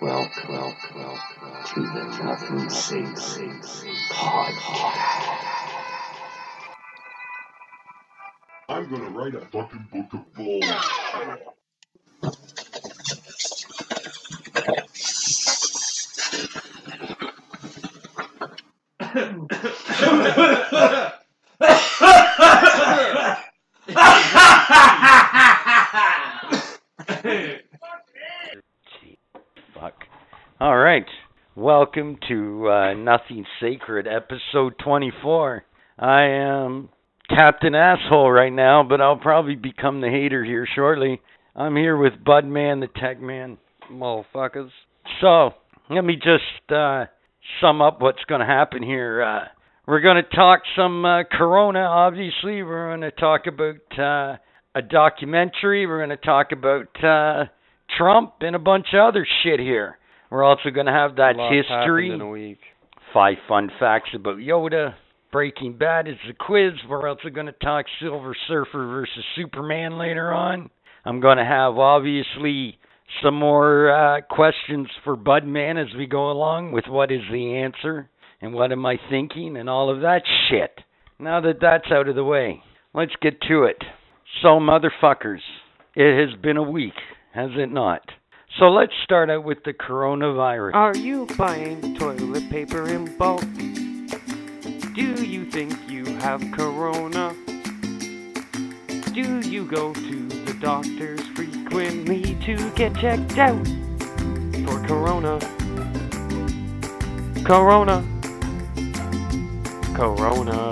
Welcome, welcome, welcome to the Nothing Sacred podcast. I'm gonna write a fucking book of balls. Fuck. All right. Welcome to uh, Nothing Sacred, episode 24. I am Captain Asshole right now, but I'll probably become the hater here shortly. I'm here with Budman, the Tech Man, motherfuckers. So, let me just uh, sum up what's going to happen here. Uh, we're going to talk some uh, Corona, obviously. We're going to talk about uh, a documentary. We're going to talk about uh, Trump and a bunch of other shit here. We're also going to have that history. in a week. Five fun facts about Yoda. Breaking Bad is the quiz. We're also going to talk Silver Surfer versus Superman later on. I'm going to have obviously some more uh, questions for Budman as we go along with what is the answer and what am I thinking and all of that shit. Now that that's out of the way, let's get to it. So, motherfuckers, it has been a week, has it not? So let's start out with the coronavirus. Are you buying toilet paper in bulk? Do you think you have corona? Do you go to the doctors frequently to get checked out for corona? Corona. Corona.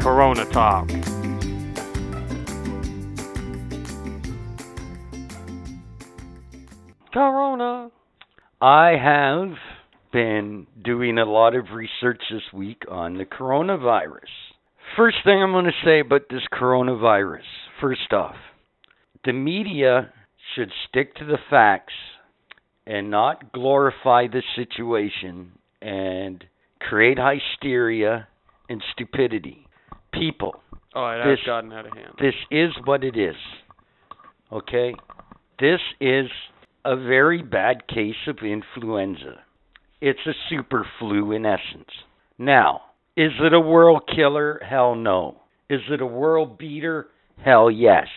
Corona talk. Corona. I have been doing a lot of research this week on the coronavirus. First thing I'm going to say about this coronavirus, first off, the media should stick to the facts and not glorify the situation and create hysteria and stupidity. People, Oh, it has This- gotten out of hand. this is what it is. Okay? This is a very bad case of influenza. It's a super flu in essence. Now, is it a world killer? Hell no. Is it a world beater? Hell yes.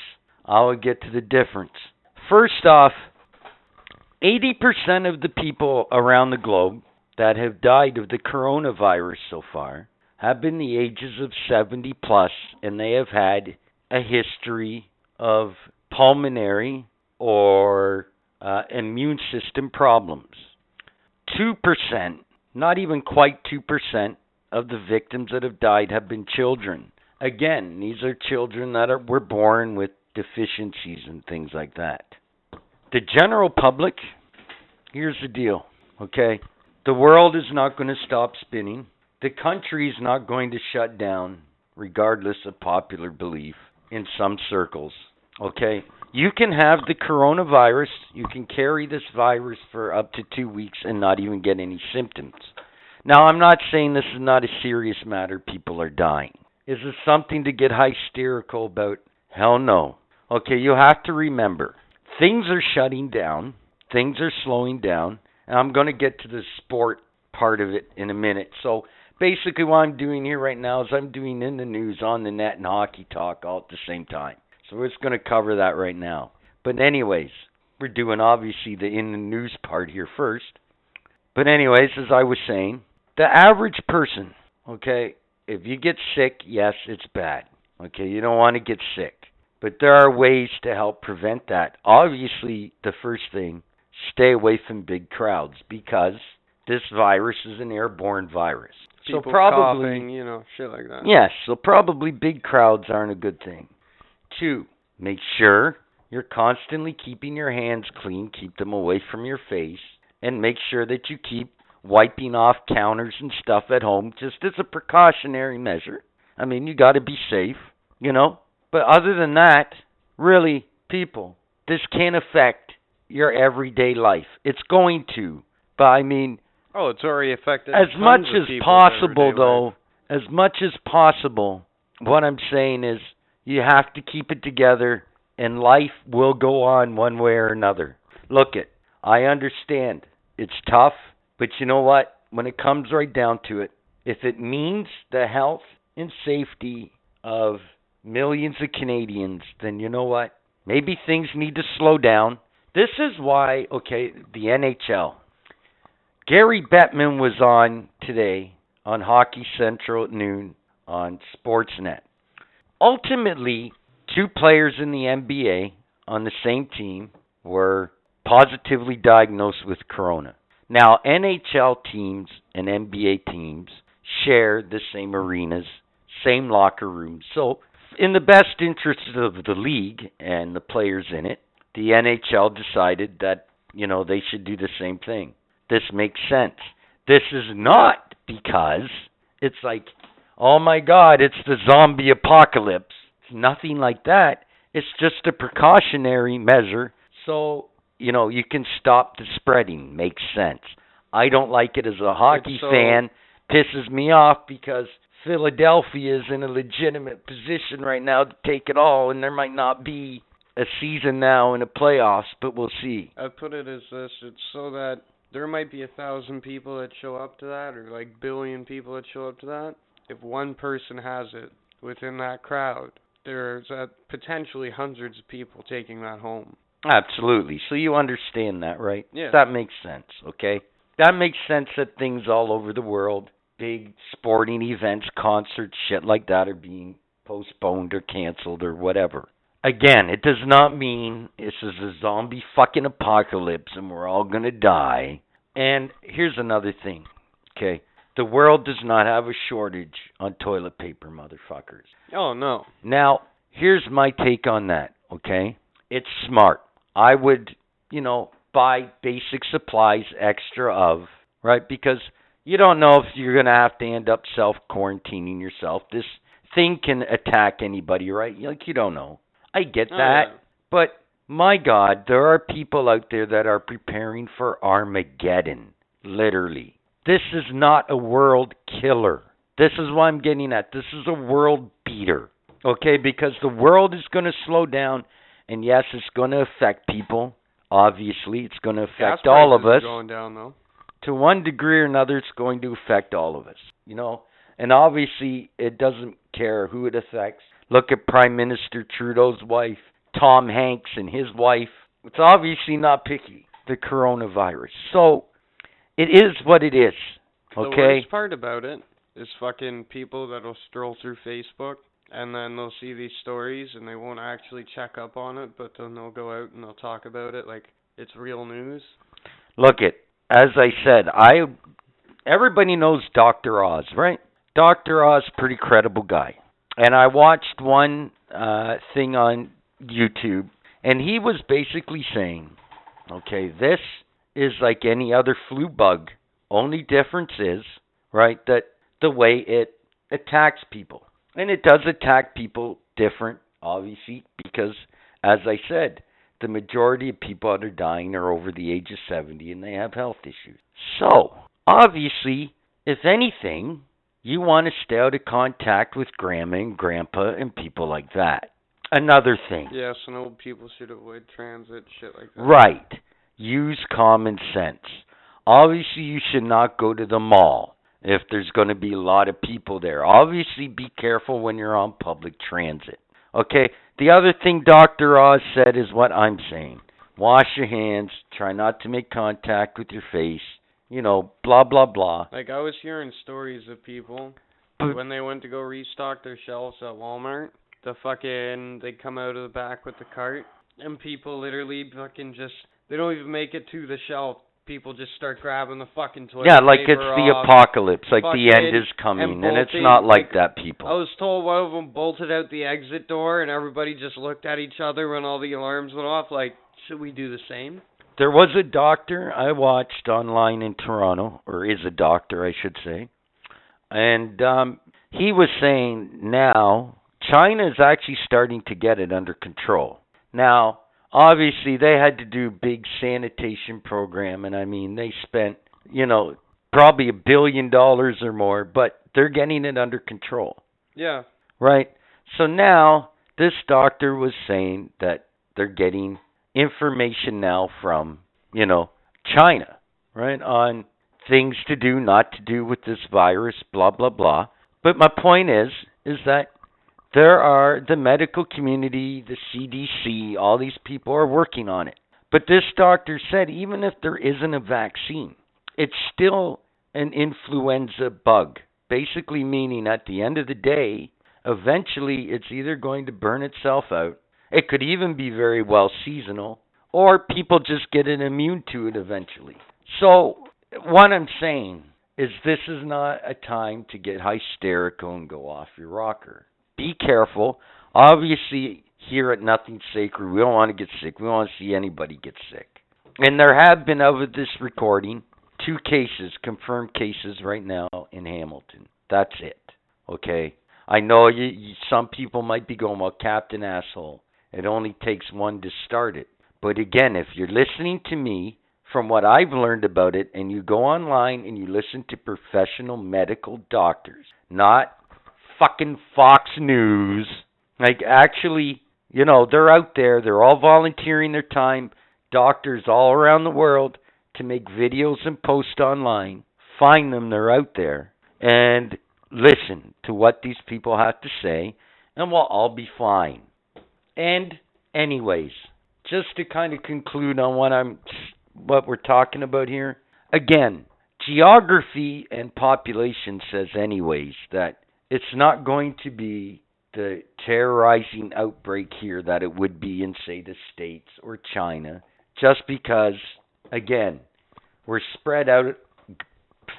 I'll get to the difference. First off, 80% of the people around the globe that have died of the coronavirus so far have been the ages of 70 plus and they have had a history of pulmonary or uh, immune system problems. 2%, not even quite 2% of the victims that have died have been children. Again, these are children that are, were born with deficiencies and things like that. The general public, here's the deal, okay? The world is not going to stop spinning. The country is not going to shut down, regardless of popular belief in some circles. Okay? You can have the coronavirus, you can carry this virus for up to two weeks and not even get any symptoms. Now, I'm not saying this is not a serious matter, people are dying. Is this something to get hysterical about? Hell no. Okay, you have to remember things are shutting down, things are slowing down, and I'm going to get to the sport part of it in a minute. So, basically, what I'm doing here right now is I'm doing in the news, on the net, and hockey talk all at the same time. So, we're just going to cover that right now. But, anyways, we're doing obviously the in the news part here first. But, anyways, as I was saying, the average person, okay, if you get sick, yes, it's bad. Okay, you don't want to get sick. But there are ways to help prevent that. Obviously, the first thing, stay away from big crowds because this virus is an airborne virus. People so probably coughing, you know, shit like that. Yes, so probably big crowds aren't a good thing. Two, make sure you're constantly keeping your hands clean, keep them away from your face, and make sure that you keep wiping off counters and stuff at home just as a precautionary measure. I mean, you got to be safe, you know? But other than that, really, people, this can affect your everyday life. It's going to. But I mean, Oh, it's already affected as much as possible though life. as much as possible what i'm saying is you have to keep it together and life will go on one way or another. Look it, I understand. It's tough, but you know what? When it comes right down to it, if it means the health and safety of millions of Canadians, then you know what? Maybe things need to slow down. This is why, okay, the NHL. Gary Bettman was on today on Hockey Central at noon on Sportsnet. Ultimately, two players in the NBA on the same team were positively diagnosed with corona. Now, NHL teams and NBA teams share the same arenas, same locker rooms. So, in the best interest of the league and the players in it, the NHL decided that, you know, they should do the same thing. This makes sense. This is not because it's like, oh my God, it's the zombie apocalypse. It's nothing like that. It's just a precautionary measure so, you know, you can stop the spreading. Makes sense. I don't like it as a hockey so- fan. Pisses me off because Philadelphia is in a legitimate position right now to take it all, and there might not be a season now in the playoffs, but we'll see. I put it as this: it's so that there might be a thousand people that show up to that, or like billion people that show up to that. If one person has it within that crowd, there's uh, potentially hundreds of people taking that home. Absolutely. So you understand that, right? Yeah. That makes sense, okay? That makes sense that things all over the world, big sporting events, concerts, shit like that are being postponed or canceled or whatever. Again, it does not mean this is a zombie fucking apocalypse and we're all going to die. And here's another thing, okay? The world does not have a shortage on toilet paper, motherfuckers. Oh no. Now, here's my take on that, okay? It's smart. I would, you know, buy basic supplies extra of, right? Because you don't know if you're going to have to end up self quarantining yourself. This thing can attack anybody, right? Like, you don't know. I get Oh, that. yeah. But my God, there are people out there that are preparing for Armageddon, literally. This is not a world killer. This is what I'm getting at. This is a world beater. Okay, because the world is going to slow down, and yes, it's going to affect people. Obviously, it's going to affect all of us Going down though. to one degree or another, it's going to affect all of us. You know, and obviously, it doesn't care who it affects. Look at Prime Minister Trudeau's wife, Tom Hanks, and his wife. It's obviously not picky, the coronavirus. So, it is what it is. Okay. The worst part about it is fucking people that'll stroll through Facebook and then they'll see these stories and they won't actually check up on it, but then they'll go out and they'll talk about it like it's real news. Look it, as I said, I everybody knows Dr. Oz, right? Dr. Oz pretty credible guy. And I watched one uh thing on YouTube and he was basically saying, okay, this is like any other flu bug. Only difference is, right, that the way it attacks people. And it does attack people different, obviously, because as I said, the majority of people that are dying are over the age of 70 and they have health issues. So, obviously, if anything, you want to stay out of contact with grandma and grandpa and people like that. Another thing. Yes, and old people should avoid transit, shit like that. Right. Use common sense. Obviously, you should not go to the mall if there's going to be a lot of people there. Obviously, be careful when you're on public transit. Okay? The other thing Dr. Oz said is what I'm saying. Wash your hands, try not to make contact with your face, you know, blah, blah, blah. Like I was hearing stories of people But- when they went to go restock their shelves at Walmart, the fucking they come out of the back with the cart and people literally fucking just they don't even make it to the shelf. People just start grabbing the fucking toilet Yeah, like it's the off. apocalypse, like the end is coming, and and it's not like like- that, people. I was told one of them bolted out the exit door and everybody just looked at each other when all the alarms went off like should we do the same? There was a doctor I watched online in Toronto, or is a doctor, I should say, and um, he was saying now China is actually starting to get it under control. Now, obviously, they had to do big sanitation program, and I mean they spent, you know, probably a billion dollars or more, but they're getting it under control Yeah. right? So now this doctor was saying that they're getting information now from, you know, China, right, on things to do, not to do with this virus, blah blah blah. But my point is is that there are the medical community, the CDC, all these people are working on it. But this doctor said even if there isn't a vaccine, it's still an influenza bug. Basically meaning at the end of the day, eventually it's either going to burn itself out. It could even be very well seasonal or people just get immune to it eventually. So what I'm saying is this is not a time to get hysterical and go off your rocker. Be careful. Obviously, here at Nothing Sacred, we don't want to get sick. We don't want to see anybody get sick. And there have been, of this recording, two cases, confirmed cases right now in Hamilton. That's it. Okay? I know you, you, some people might be going, well, Captain Asshole, it only takes one to start it. But again, if you're listening to me, from what I've learned about it, and you go online and you listen to professional medical doctors, not fucking Fox News, like actually, you know, they're out there, they're all volunteering their time, doctors all around the world to make videos and post online. Find them, they're out there, and listen to what these people have to say, and we'll all be fine. And, anyways, just to kind of conclude on what I'm what we're talking about here. Again, geography and population says, anyways, that it's not going to be the terrorizing outbreak here that it would be in, say, the States or China, just because, again, we're spread out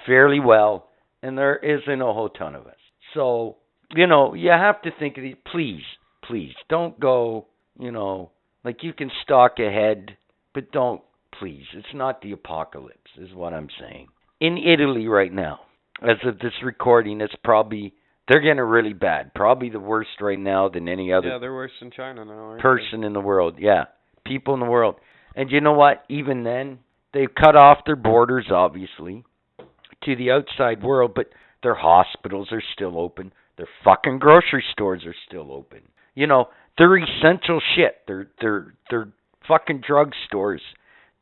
fairly well and there isn't a whole ton of us. So, you know, you have to think of these. Please, please, don't go, you know, like you can stalk ahead, but don't please. It's not the apocalypse, is what I'm saying. In Italy right now, as of this recording, it's probably they're getting really bad. Probably the worst right now than any other. Yeah, they're worse than China now. person in the world. Yeah, people in the world. And you know what? Even then, they've cut off their borders, obviously, to the outside world. But their hospitals are still open. Their fucking grocery stores are still open. You know, they're essential shit. They're they're they're fucking drug stores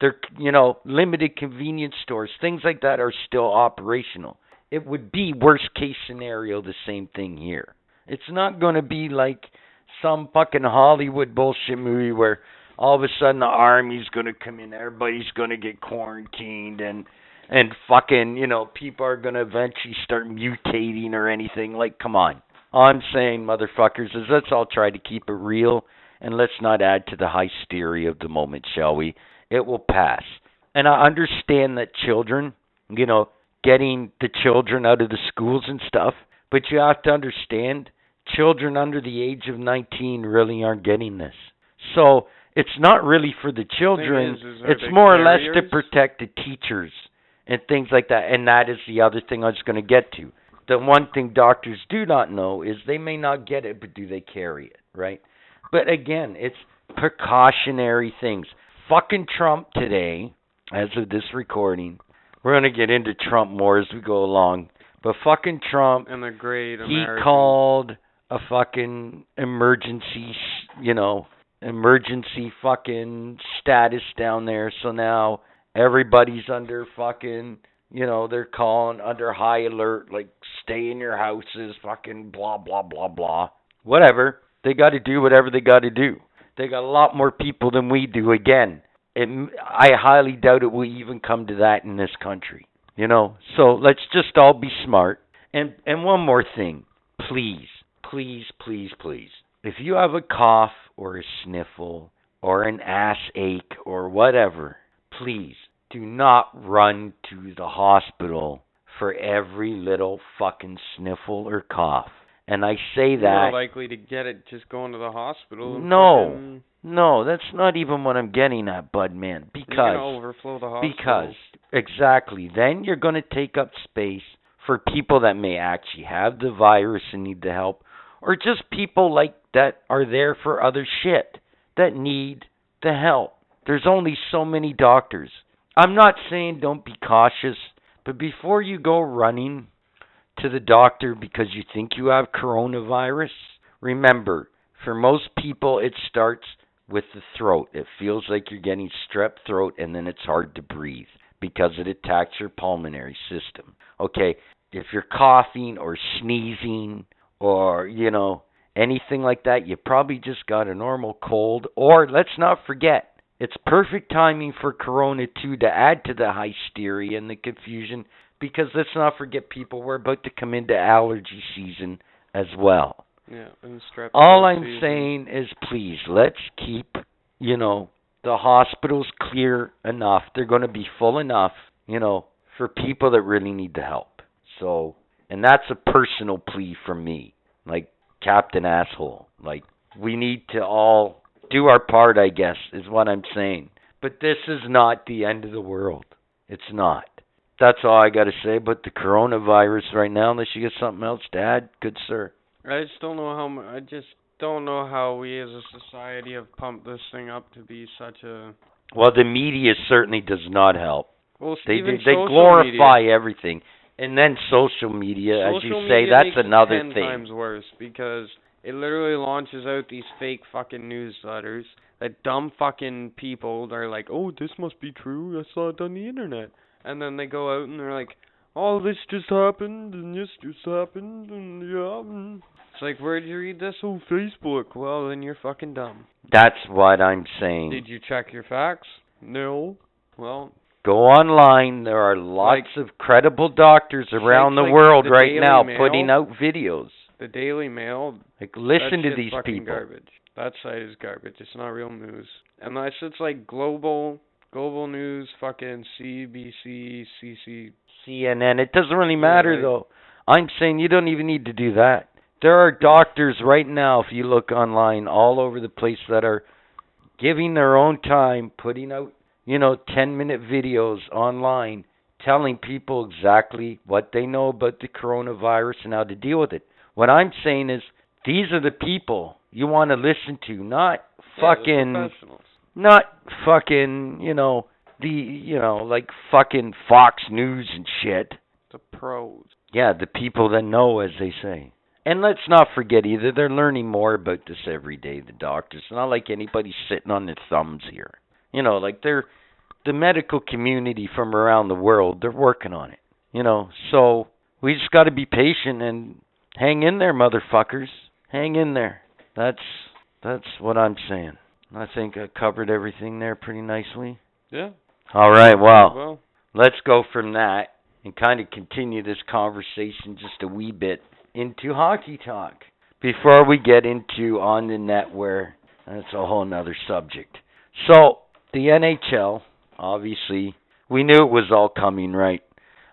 they're, you know, limited convenience stores, things like that are still operational. It would be worst case scenario the same thing here. It's not going to be like some fucking Hollywood bullshit movie where all of a sudden the army's going to come in, everybody's going to get quarantined and and fucking, you know, people are going to eventually start mutating or anything. Like, come on. I'm saying, motherfuckers, is let's all try to keep it real and let's not add to the hysteria of the moment, shall we? it will pass. And I understand that children, you know, getting the children out of the schools and stuff, but you have to understand children under the age of 19 really aren't getting this. So it's not really for the children. Is, is it's more or less to protect the teachers and things like that. And that is the other thing I was going to get to. The one thing doctors do not know is they may not get it, but do they carry it, right? But again, it's precautionary things fucking Trump today, as of this recording. We're going to get into Trump more as we go along. But fucking Trump, and the great American. he called a fucking emergency, you know, emergency fucking status down there. So now everybody's under fucking, you know, they're calling under high alert, like stay in your houses, fucking blah blah blah blah. Whatever. They got to do whatever they got to do. They got a lot more people than we do. Again, it, I highly doubt it will even come to that in this country. You know, so let's just all be smart. And and one more thing, please, please, please, please. If you have a cough or a sniffle or an ass ache or whatever, please do not run to the hospital for every little fucking sniffle or cough. And I say that You're likely to get it just going to the hospital. no, fucking, no, that's not even what I'm getting at, Bud Man. Because overflow the hospital. because exactly, then you're going to take up space for people that may actually have the virus and need the help, or just people like that are there for other shit that need the help. There's only so many doctors. I'm not saying don't be cautious, but before you go running to the doctor because you think you have coronavirus, remember, for most people it starts with the throat. It feels like you're getting strep throat and then it's hard to breathe because it attacks your pulmonary system. Okay, if you're coughing or sneezing or, you know, anything like that, you probably just got a normal cold. Or let's not forget, it's perfect timing for Corona 2 to add to the hysteria and the confusion because let's not forget people, we're about to come into allergy season as well. Yeah, and strep. All I'm season. saying is please, let's keep, you know, the hospitals clear enough. They're going to be full enough, you know, for people that really need the help. So, and that's a personal plea from me, like Captain Asshole. Like, we need to all do our part, I guess, is what I'm saying. But this is not the end of the world. It's not. That's all I got to say about the coronavirus right now, unless you get something else to add, good sir. I just don't know how. I just don't know how we as a society have pumped this thing up to be such a. Well, the media certainly does not help. Well, They even they, glorify media, everying, and then social media, as you social say, that's another ten thing. times worse because it literally launches out these fake fucking newsletters that dumb fucking people are like, oh, this must be true. I saw it on the internet, and then they go out and they're like, all this just happened and this just happened and yeah. And it's like, where'd you read this? Oh, Facebook. Well, then you're fucking dumb. That's what I'm saying. Did you check your facts? No. Well, Go online. There are lots of credible doctors around the like world the right Daily now Mail. putting out videos. the Daily Mail. Like listen to these people. Garbage. That site is garbage. It's not real news. Unless it's like global, global news, fucking CBC, CC. CNN. It doesn't really matter like- though. I'm saying you don't even need to do that. There are doctors right now, if you look online, all over the place that are giving their own time, putting out, you know, 10 minute videos online, telling people exactly what they know about the coronavirus and how to deal with it. What I'm saying is, these are the people you want to listen to, not Yeah, fucking. Not fucking, you know, the you know, like fucking Fox News and shit. The pros. Yeah, the people that know as they say. And let's not forget either, they're learning more about this every day, the doctors. It's not like anybody's sitting on their thumbs here. You know, like they're the medical community from around the world, they're working on it. You know, so we just gotta be patient and hang in there, motherfuckers. Hang in there. That's that's what I'm saying. I think I covered everything there pretty nicely. Yeah. All right, well, Well, let's go from that and kind of continue this conversation just a wee bit into hockey talk before we get into on the net where that's a whole nother subject. So, the NHL, obviously, we knew it was all coming, right?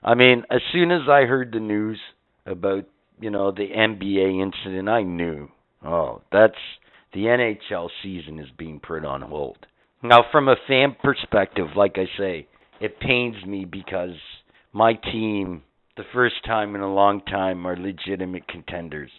I mean, as soon as I heard the news about, you know, the NBA incident, I knew, oh, that's the NHL season is being put on hold. Now, from a fan perspective, like I say, it pains me because my team, the first time in a long time, are legitimate contenders.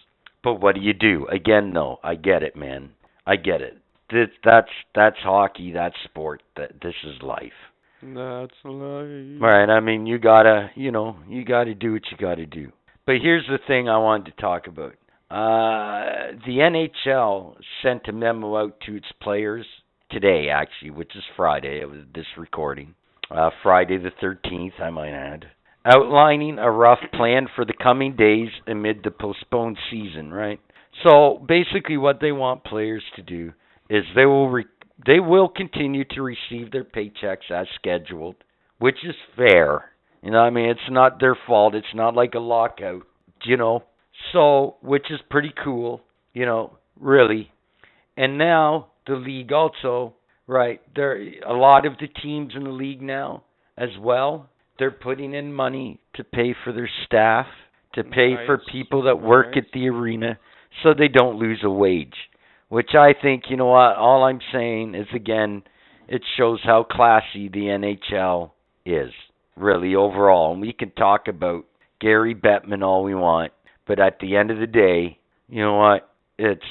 But what do you do? Again, though, I get it, man. I get it. This, that's that's hockey. That's sport. That this is life. that's life. Right. I mean, you gotta, you know, you gotta do what you gotta do. But here's the thing I wanted to talk about. Uh, the NHL sent a memo out to its players today, actually, which is Friday. Was this recording, uh, Friday the 13th, I might add, outlining a rough plan for the coming days amid the postponed season. Right. So basically, what they want players to do is they will re- they will continue to receive their paychecks as scheduled, which is fair. You know, I mean, it's not their fault. It's not like a lockout, you know. So, which is pretty cool, you know, really. And now the league also, right? There a lot of the teams in the league now as well. They're putting in money to pay for their staff, to pay for people that work Nice. at the arena, so they don't lose a wage. Which I think, you know what? All I'm saying is again, it shows how classy the NHL is, really overall. And we can talk about Gary Bettman all we want, but at the end of the day, you know what? It's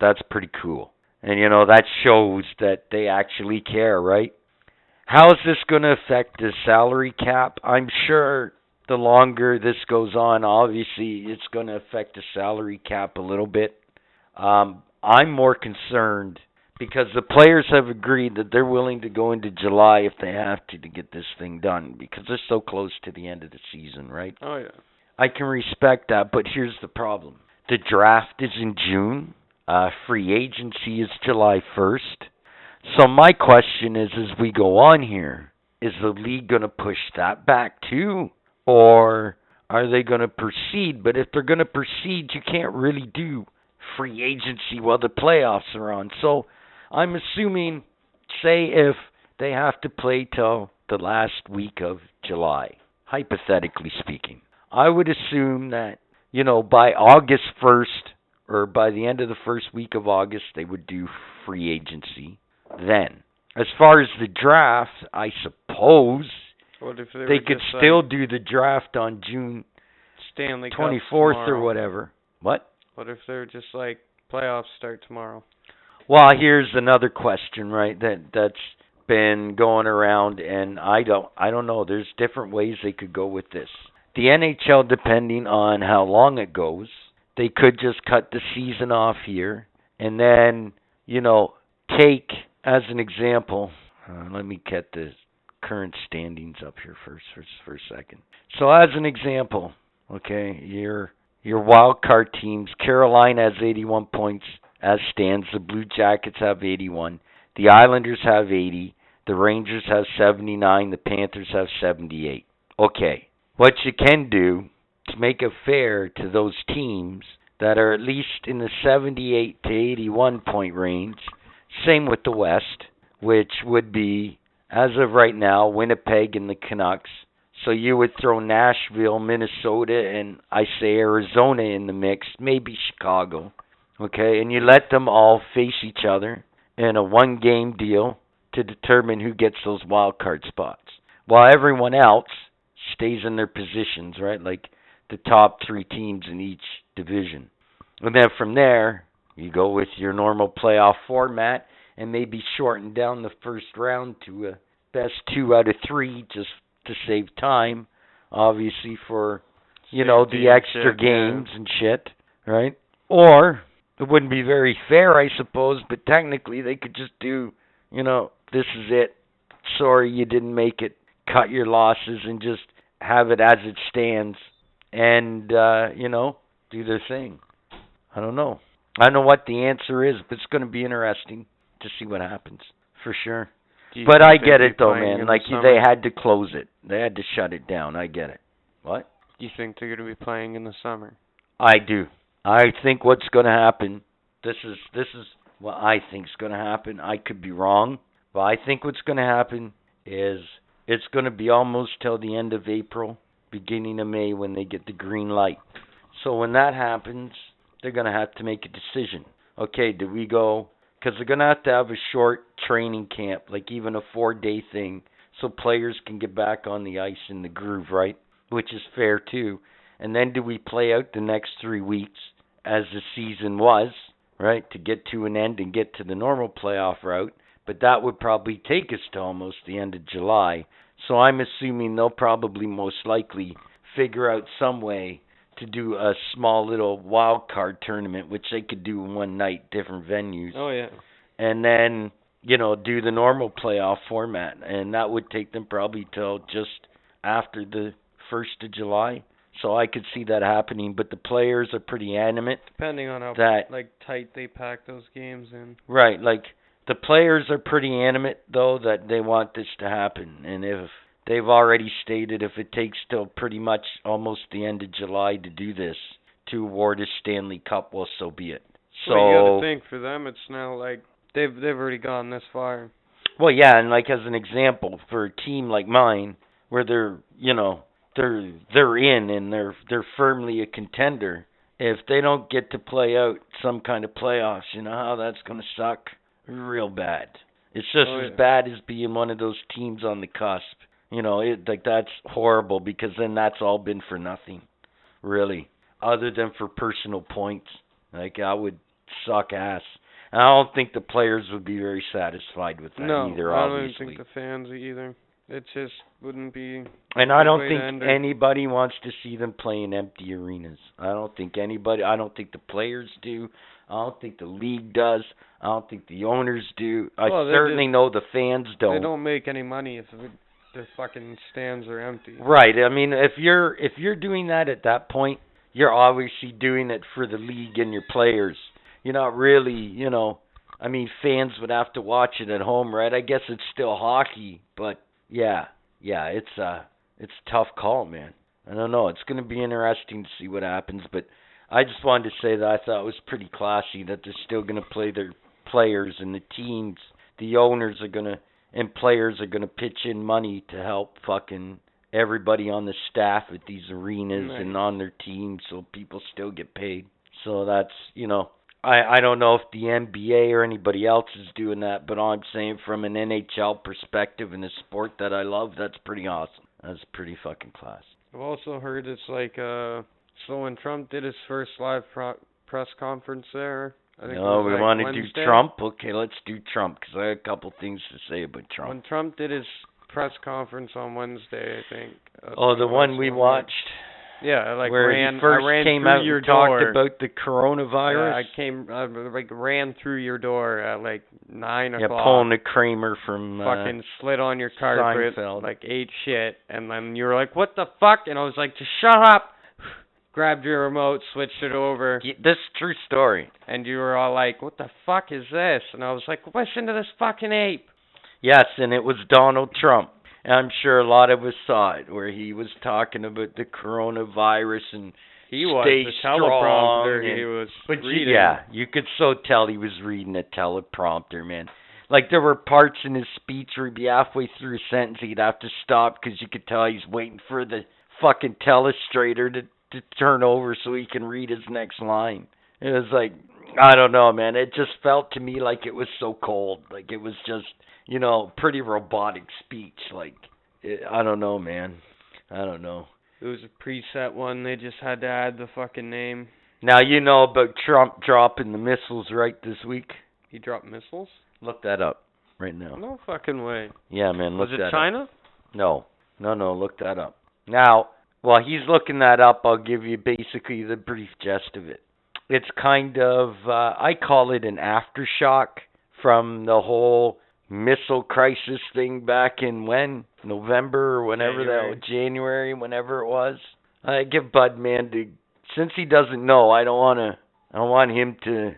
that's pretty cool. And you know, that shows that they actually care, right? How is this going to affect the salary cap? I'm sure the longer this goes on, obviously it's going to affect the salary cap a little bit. Um I'm more concerned because the players have agreed that they're willing to go into July if they have to to get this thing done because they're so close to the end of the season, right? Oh yeah. I can respect that, but here's the problem. The draft is in June. Uh free agency is July 1st. So my question is as we go on here, is the league going to push that back too or are they going to proceed? But if they're going to proceed, you can't really do free agency while the playoffs are on. So I'm assuming, say, if they have to play till the last week of July, hypothetically speaking, I would assume that, you know, by August 1st or by the end of the first week of August, they would do free agency then. As far as the draft, I suppose they, they could just, uh, still do the draft on June Stanley Cup 24th or whatever. What? What if they're just like playoffs start tomorrow? Well, here's another question, right? That that's been going around and I don't I don't know. There's different ways they could go with this. The NHL depending on how long it goes, they could just cut the season off here and then, you know, take as an example, uh, let me get the current standings up here first for, for a second. So as an example, okay, your your wild card teams, Carolina has 81 points as stands. The Blue Jackets have 81. The Islanders have 80. The Rangers have 79. The Panthers have 78. Okay. What you can do to make it fair to those teams that are at least in the 78 to 81 point range, same with the West, which would be, as of right now, Winnipeg and the Canucks. So you would throw Nashville, Minnesota, and I say Arizona in the mix, maybe Chicago. Okay, and you let them all face each other in a one game deal to determine who gets those wild card spots. While everyone else stays in their positions, right? Like the top three teams in each division. And then from there, you go with your normal playoff format and maybe shorten down the first round to a best two out of three just to save time, obviously for you know the extra games and shit, right? Or it wouldn't be very fair, I suppose, but technically they could just do, you know, this is it. Sorry you didn't make it. Cut your losses and just have it as it stands and uh, you know, do their thing. I don't know. I don't know what the answer is, but it's going to be interesting to see what happens for sure. But I get it though, man. Like the they had to close it. They had to shut it down. I get it. What? Do you think they're gonna be playing in the summer? I do. I think what's going to happen. This is this is what I think is going to happen. I could be wrong, but I think what's going to happen is it's going to be almost till the end of April, beginning of May when they get the green light. So when that happens, they're going to have to make a decision. Okay, do we go cuz they're going to have to have a short training camp, like even a 4-day thing so players can get back on the ice in the groove, right? Which is fair too. And then do we play out the next three weeks as the season was, right, to get to an end and get to the normal playoff route? But that would probably take us to almost the end of July. So I'm assuming they'll probably most likely figure out some way to do a small little wild card tournament, which they could do one night, different venues Oh yeah. and then you know do the normal playoff format and that would take them probably till just after the first of july so i could see that happening but the players are pretty animate Depending on how that like tight they pack those games in. right like the players are pretty animate though that they want this to happen and if they've already stated if it takes till pretty much almost the end of july to do this to award a stanley cup well so be it so well, you gotta think for them, it's now like they've they've already gone this far. Well, yeah, and like as an example, for a team like mine, where they're you know they're they're in and they're they're firmly a contender. If they don't get to play out some kind of playoffs, you know how that's gonna suck real bad. It's just Oh, as bad as being one of those teams on the cusp. You know, it like that's horrible because then that's all been for nothing, really, other than for personal points. Like I would suck ass. And I don't think the players would be very satisfied with that no, either. I don't obviously, think the fans either. It just wouldn't be. And I don't think anybody wants to see them play in empty arenas. I don't think anybody. I don't think the players do. I don't think the league does. I don't think the owners do. I Well, certainly know the fans don't. They don't make any money if the, fucking stands are empty. Right. I mean, if you're if you're doing that at that point, you're obviously doing it for the league and your players. You're not really, you know. I mean, fans would have to watch it at home, right? I guess it's still hockey, but yeah, yeah, it's uh it's a tough call, man. I don't know. It's going to be interesting to see what happens, but I just wanted to say that I thought it was pretty classy that they're still going to play their players and the teams, the owners are going to and players are going to pitch in money to help fucking everybody on the staff at these arenas and on their teams so people still get paid. So that's, you know, I I don't know if the NBA or anybody else is doing that, but I'm saying from an NHL perspective in a sport that I love, that's pretty awesome. That's pretty fucking class. I've also heard it's like uh so when Trump did his first live pro- press conference there, I think it No, was we like want to do Trump. Okay, let's do Trump because I have a couple things to say about Trump. When Trump did his press conference on Wednesday, I think. that's oh, the one we watched Yeah, I like where ran. he first I ran came through out your and talked door. about the coronavirus. Yeah, I came, I like ran through your door at like nine yeah, o'clock. pulling the Kramer from uh, fucking slid on your carpet, Seinfeld. like ate shit, and then you were like, "What the fuck?" And I was like, "Just shut up." Grabbed your remote, switched it over, This true story. and you were all like, "What the fuck is this?" And I was like, "Listen to this fucking ape." Yes, and it was Donald Trump. And I'm sure a lot of us saw it, where he was talking about the coronavirus and He was Stay the teleprompter. He was But reading. yeah, you could so tell he was reading a teleprompter, man. Like there were parts in his speech where he'd be halfway through a sentence, he'd have to stop because you could tell he's waiting for the fucking telestrator to to turn over so he can read his next line. It was like I don't know, man. It just felt to me like it was so cold, like it was just you know pretty robotic speech. Like it, I don't know, man. I don't know. It was a preset one. They just had to add the fucking name. Now you know about Trump dropping the missiles right this week. He dropped missiles? Look that up right now. No fucking way. Yeah, man, look was that it up. China? No, no, no. Look that up. Now, while he's looking that up, I'll give you basically the brief gist of it. It's kind of uh, I call it an aftershock from the whole missile crisis thing back in when November or whenever January. that January, whenever it was. I give Bud man to since he doesn't know. I don't want to. I don't want him to.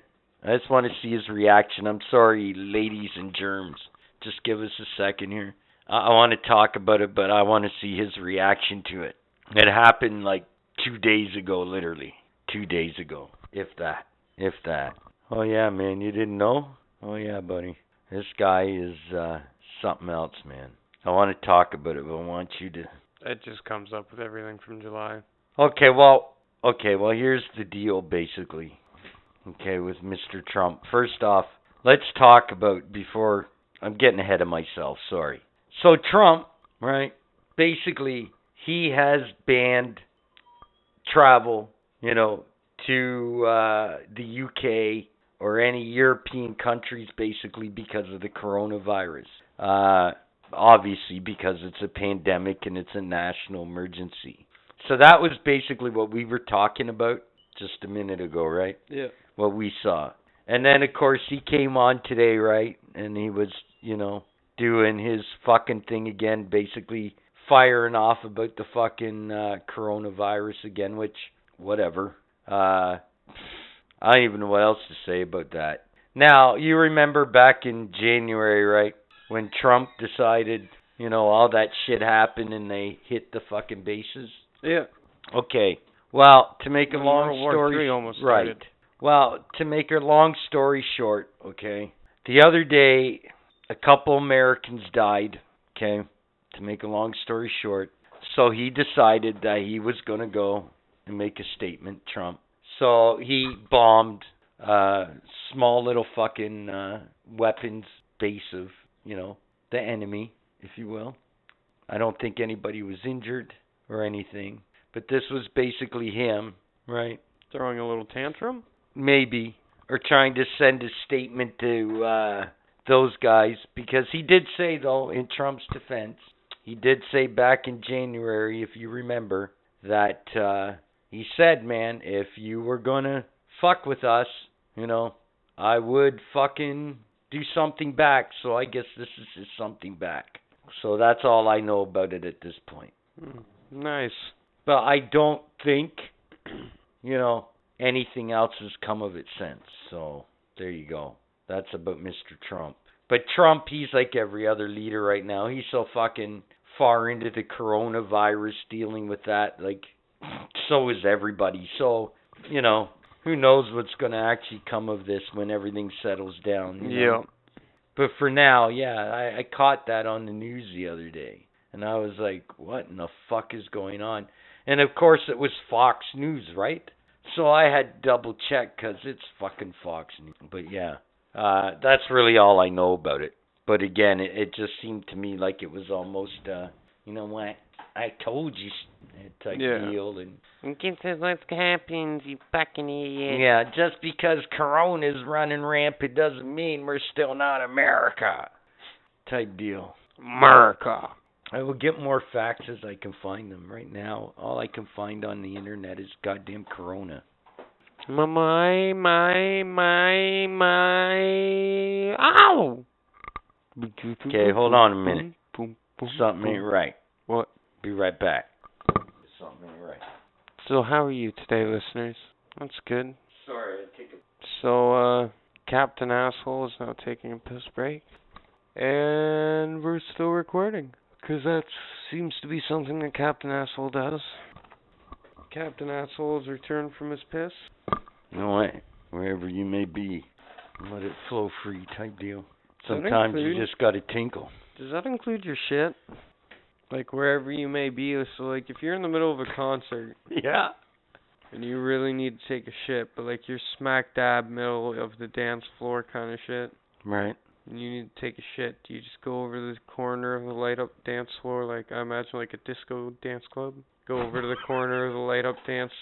I just want to see his reaction. I'm sorry, ladies and germs. Just give us a second here. I, I want to talk about it, but I want to see his reaction to it. It happened like two days ago, literally. Two days ago, if that, if that. Oh yeah, man, you didn't know? Oh yeah, buddy. This guy is uh something else, man. I want to talk about it, but I want you to. It just comes up with everything from July. Okay, well, okay, well, here's the deal, basically. Okay, with Mr. Trump. First off, let's talk about before I'm getting ahead of myself. Sorry. So Trump, right? Basically, he has banned travel, you know, to uh the UK or any European countries basically because of the coronavirus. Uh obviously because it's a pandemic and it's a national emergency. So that was basically what we were talking about just a minute ago, right? Yeah. What we saw. And then of course he came on today, right? And he was, you know, doing his fucking thing again, basically firing off about the fucking uh coronavirus again, which whatever. Uh I don't even know what else to say about that. Now, you remember back in January, right? When Trump decided, you know, all that shit happened and they hit the fucking bases? Yeah. Okay. Well, to make a long World War story almost right. started. Well, to make a long story short, okay. The other day, a couple Americans died. Okay. To make a long story short, so he decided that he was going to go and make a statement, Trump. So he bombed uh small little fucking uh weapons base of, you know, the enemy, if you will. I don't think anybody was injured or anything, but this was basically him, right? Throwing a little tantrum? maybe or trying to send a statement to uh those guys because he did say though in Trump's defense he did say back in January, if you remember, that uh he said, man, if you were gonna fuck with us, you know, I would fucking do something back. So I guess this is just something back. So that's all I know about it at this point. Mm, Nice. But I don't think, you know, anything else has come of it since. So there you go. That's about Mr. Trump. But Trump, he's like every other leader right now. He's so fucking far into the coronavirus dealing with that. Like, so is everybody. So, you know, who knows what's going to actually come of this when everything settles down. You know? But for now, yeah, I, I caught that on the news the other day. And I was like, what in the fuck is going on? And of course, it was Fox News, right? So I had double check because it's fucking Fox News. But yeah, uh, that's really all I know about it. But again, it, it just seemed to me like it was almost, uh, you know what? I told you type Yeah. deal. And Guess that's what happens, you fucking idiot. yeah, just because Corona's running rampant doesn't mean we're still not America. Type deal. America. I will get more facts as I can find them. Right now, all I can find on the internet is goddamn Corona. My, my, my, my, my. Ow! Okay, hold on a minute. Something ain't right. What? Be right back. Something ain't right. So, how are you today, listeners? That's good. Sorry, I take a So, uh, Captain Asshole is now taking a piss break. And we're still recording. Because that seems to be something that Captain Asshole does. Captain Asshole has returned from his piss. Know what? Wherever you may be, let it flow free type deal. Sometimes you just gotta tinkle. Does that include your shit? Like, wherever you may be. So, like, if you're in the middle of a concert Yeah. and you really need to take a shit, but, like, you're smack dab middle of the dance floor kind of shit. Right. and you need to take a shit, do you just go over the corner of the light up dance floor, like I imagine like a disco dance club? Go over to the corner of the light up dance,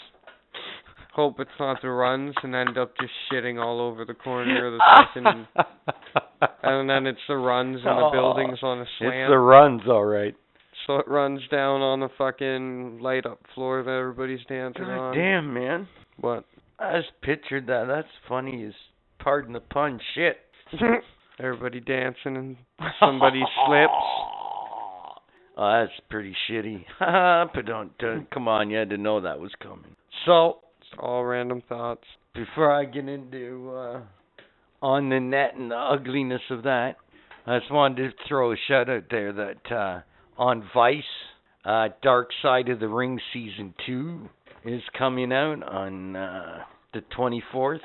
hope it's not the runs, and end up just shitting all over the corner of the fucking. and then it's the runs and the buildings on a slant. It's the runs, all right. so it runs down on the fucking light up floor that everybody's dancing God on. damn, man. What? I just pictured that. That's funny as, pardon the pun, shit. Everybody dancing and somebody slips. Oh, that's pretty shitty. but don't, come on, you had to know that was coming. So, Just all random thoughts. before I get into uh, on the net and the ugliness of that, I just wanted to throw a shout out there that uh, on Vice, uh, Dark Side of the Ring season two is coming out on uh, the 24th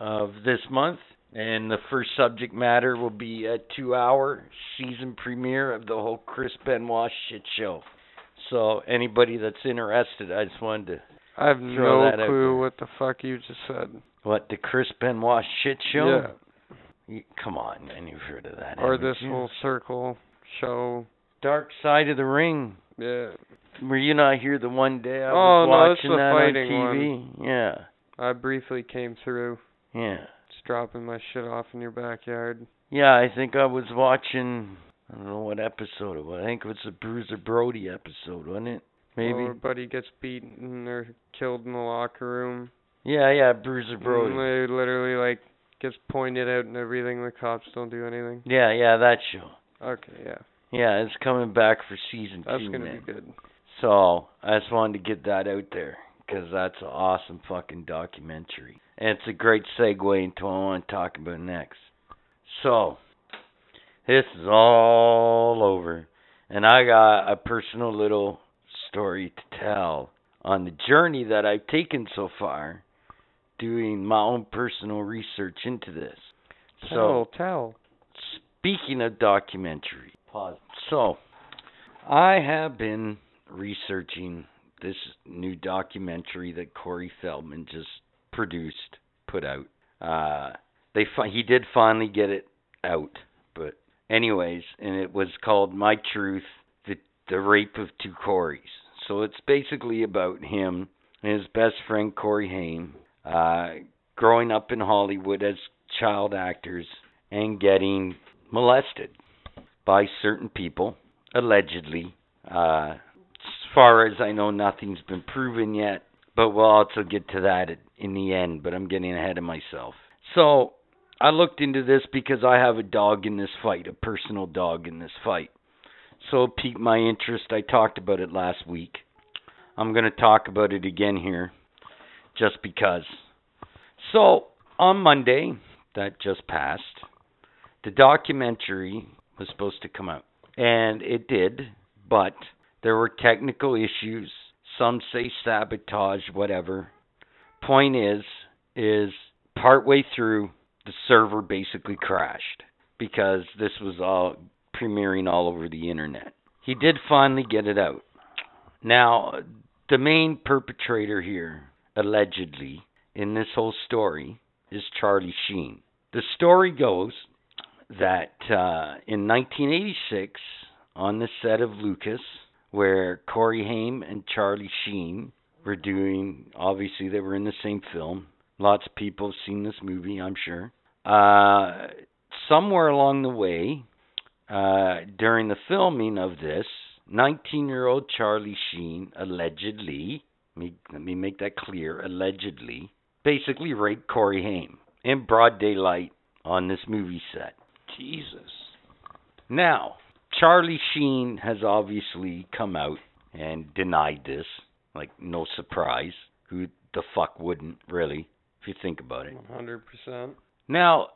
of this month. And the first subject matter will be a two hour season premiere of the whole Chris Benoit shit show. So, anybody that's interested, I just wanted to. I have no clue what the fuck you just said. What, the Chris Benoit shit show? Yeah. Come on, man, you've heard of that. Or this you? whole circle show. Dark Side of the Ring. Yeah. Were you not here the one day I Oh, was no, it's watching the that on TV? Yeah, I briefly came through, yeah. Just dropping my shit off in your backyard. Yeah, I think I was watching. I don't know what episode it was. I think it was the Bruiser Brody episode, wasn't it? Maybe. Or buddy gets beaten or killed in the locker room. Yeah, yeah, Bruiser Brody. And they literally like gets pointed out and everything. The cops don't do anything. Yeah, yeah, that show. Okay, yeah, Yeah, it's coming back for season that's two, gonna man. be good. So I just wanted to get that out there because that's an awesome fucking documentary, and it's a great segue into what I want to talk about next. So this is all over, and I got a personal little story to tell on the journey that I've taken so far, doing my own personal research into this. So Tell, tell. Speaking of documentary, pause. So, I have been researching this new documentary that Corey Feldman just produced, put out. Uh, they fi- he did finally get it out, but anyways, and it was called My Truth: The The Rape of Two Corys. So it's basically about him and his best friend Corey Haim, uh, growing up in Hollywood as child actors and getting molested by certain people allegedly. Uh, as far as I know, nothing's been proven yet, but we'll also get to that in the end. But I'm getting ahead of myself. So I looked into this because I have a dog in this fight, a personal dog in this fight. So it piqued my interest. I talked about it last week. I'm going to talk about it again here just because. So on Monday, that just passed, the documentary was supposed to come out. And it did, but there were technical issues. Some say sabotage, whatever. Point is, is partway through, the server basically crashed because this was all premiering all over the internet. He did finally get it out. Now, the main perpetrator here, allegedly, in this whole story is Charlie Sheen. The story goes that uh, in 1986, on the set of Lucas, where Corey Haim and Charlie Sheen were doing, obviously they were in the same film. Lots of people have seen this movie, I'm sure. Uh, somewhere along the way, uh, during the filming of this, 19 year old Charlie Sheen allegedly, let me, let me make that clear, allegedly, basically raped Corey Haim in broad daylight on this movie set. Jesus. Now, Charlie Sheen has obviously come out and denied this. Like, no surprise. Who the fuck wouldn't, really, if you think about it? 100%. Now,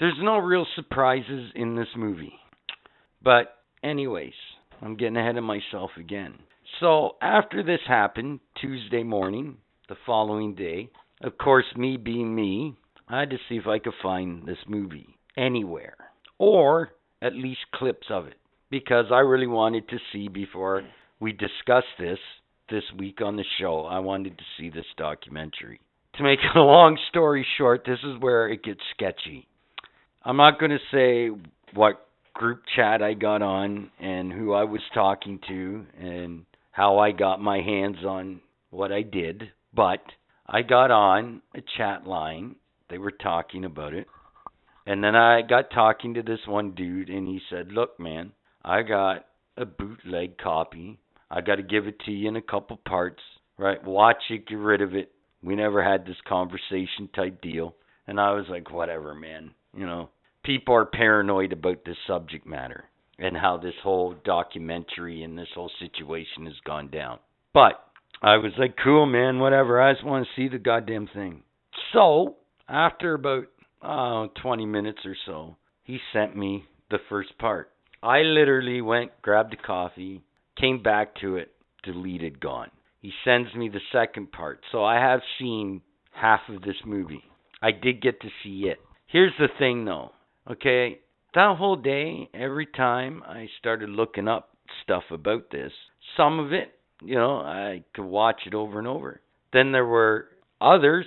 there's no real surprises in this movie. But, anyways, I'm getting ahead of myself again. So, after this happened, Tuesday morning, the following day, of course, me being me, I had to see if I could find this movie anywhere. Or at least clips of it. Because I really wanted to see before we discuss this this week on the show, I wanted to see this documentary. To make a long story short, this is where it gets sketchy. I'm not going to say what group chat I got on and who I was talking to and how I got my hands on what I did, but I got on a chat line. They were talking about it. And then I got talking to this one dude, and he said, Look, man, I got a bootleg copy. I got to give it to you in a couple parts, right? Watch it, get rid of it. We never had this conversation type deal. And I was like, Whatever, man. You know, people are paranoid about this subject matter and how this whole documentary and this whole situation has gone down. But I was like, cool, man, whatever. I just want to see the goddamn thing. So, after about oh, 20 minutes or so, he sent me the first part. I literally went, grabbed a coffee, came back to it, deleted, gone. He sends me the second part. So I have seen half of this movie. I did get to see it. Here's the thing though, okay? That whole day, every time I started looking up stuff about this, some of it, you know, I could watch it over and over. Then there were others,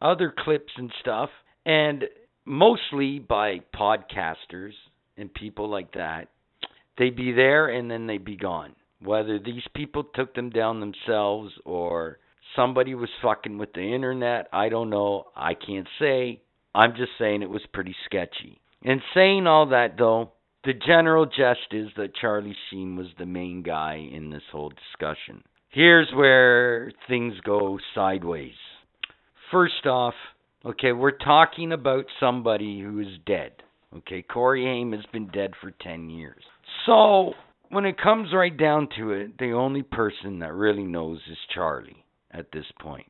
other clips and stuff and mostly by podcasters and people like that. They'd be there and then they'd be gone. Whether these people took them down themselves or somebody was fucking with the internet, I don't know. I can't say. I'm just saying it was pretty sketchy. And saying all that though, the general gist is that Charlie Sheen was the main guy in this whole discussion. Here's where things go sideways. First off, Okay, we're talking about somebody who is dead. Okay, Corey Haim has been dead for 10 years. So, when it comes right down to it, the only person that really knows is Charlie at this point.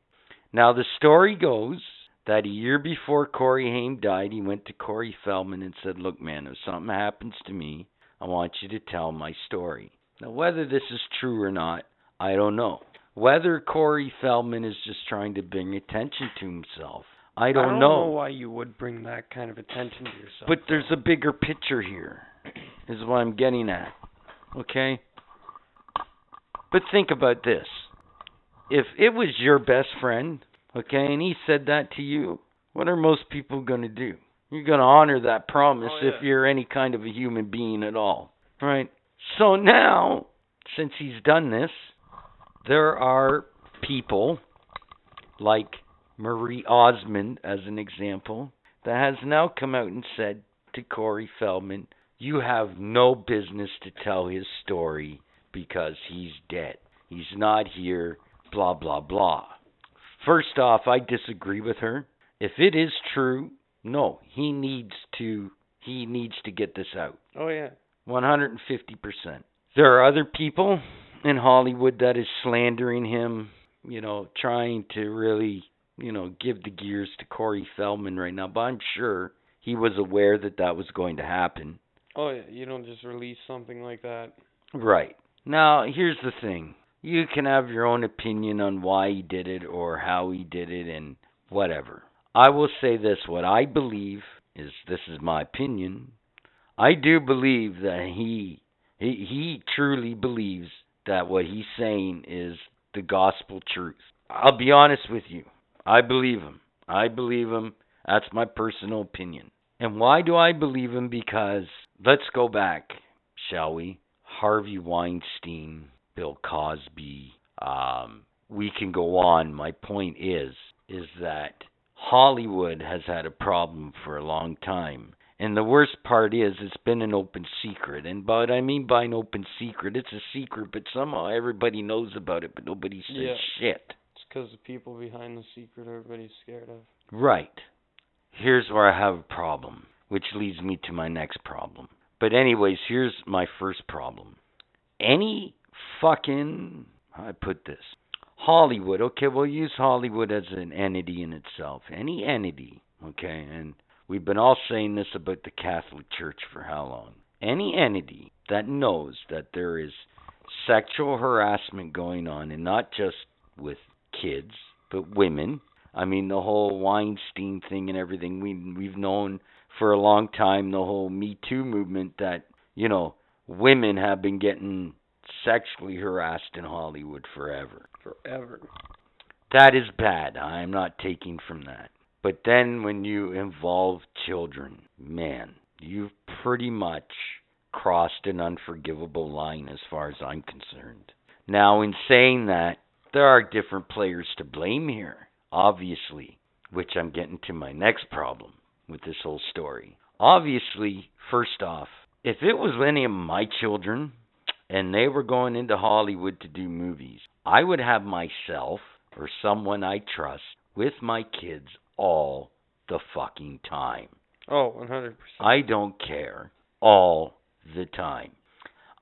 Now, the story goes that a year before Corey Haim died, he went to Corey Feldman and said, Look, man, if something happens to me, I want you to tell my story. Now, whether this is true or not, I don't know. Whether Corey Feldman is just trying to bring attention to himself I don't, I don't know. know why you would bring that kind of attention to yourself. But there's a bigger picture here, is what I'm getting at. Okay? But think about this. If it was your best friend, okay, and he said that to you, what are most people going to do? You're going to honor that promise Oh, yeah. if you're any kind of a human being at all. Right? So now, since he's done this, there are people like Marie Osmond, as an example, that has now come out and said to Corey Feldman, You have no business to tell his story because he's dead. He's not here, blah, blah, blah. First off, I disagree with her. If it is true, no, he needs to he needs to get this out. Oh yeah. 150%. There are other people in Hollywood that is slandering him, you know, trying to really, you know, give the gears to Corey Feldman right now, but I'm sure he was aware that that was going to happen. Oh yeah. You don't just release something like that. Right. Now, here's the thing. You can have your own opinion on why he did it or how he did it and whatever. I will say this what I believe is this is my opinion. I do believe that he he he truly believes that what he's saying is the gospel truth. I'll be honest with you. I believe him. I believe him. That's my personal opinion. And why do I believe him? Because let's go back, shall we? Harvey Weinstein, Bill Cosby, um, we can go on. My point is is that Hollywood has had a problem for a long time. And the worst part is it's been an open secret. And but I mean by an open secret, it's a secret, but somehow everybody knows about it, but nobody says Yeah. shit. It's because the people behind the secret everybody's scared of. Right. Here's where I have a problem, which leads me to my next problem. But anyways, here's my first problem. Any fucking, I put this? Hollywood, okay, we'll use Hollywood as an entity in itself. Any entity, okay, and we've been all saying this about the Catholic Church for how long? Any entity that knows that there is sexual harassment going on, and not just with kids, but women. I mean, the whole Weinstein thing and everything. We we've known for a long time the whole Me Too movement that you know women have been getting sexually harassed in Hollywood forever. Forever. That is bad. I'm not taking from that. But then when you involve children, man, you've pretty much crossed an unforgivable line as far as I'm concerned. Now, in saying that, there are different players to blame here, obviously, which I'm getting to my next problem with this whole story. Obviously, first off, if it was any of my children and they were going into Hollywood to do movies, I would have myself or someone I trust with my kids all the fucking time. Oh, 100%. I don't care all the time.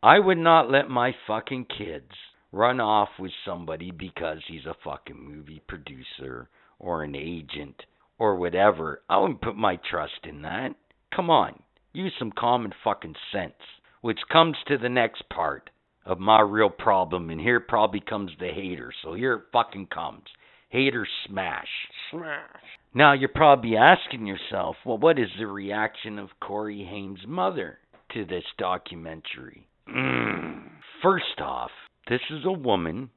I would not let my fucking kids run off with somebody because he's a fucking movie producer or an agent or whatever. I wouldn't put my trust in that. Come on, use some common fucking sense. Which comes to the next part of my real problem, and here probably comes the hater. So here it fucking comes. Hater smash. Smash. Now you're probably asking yourself, well, what is the reaction of Corey Haim's mother to this documentary? Mm. First off, this is a woman.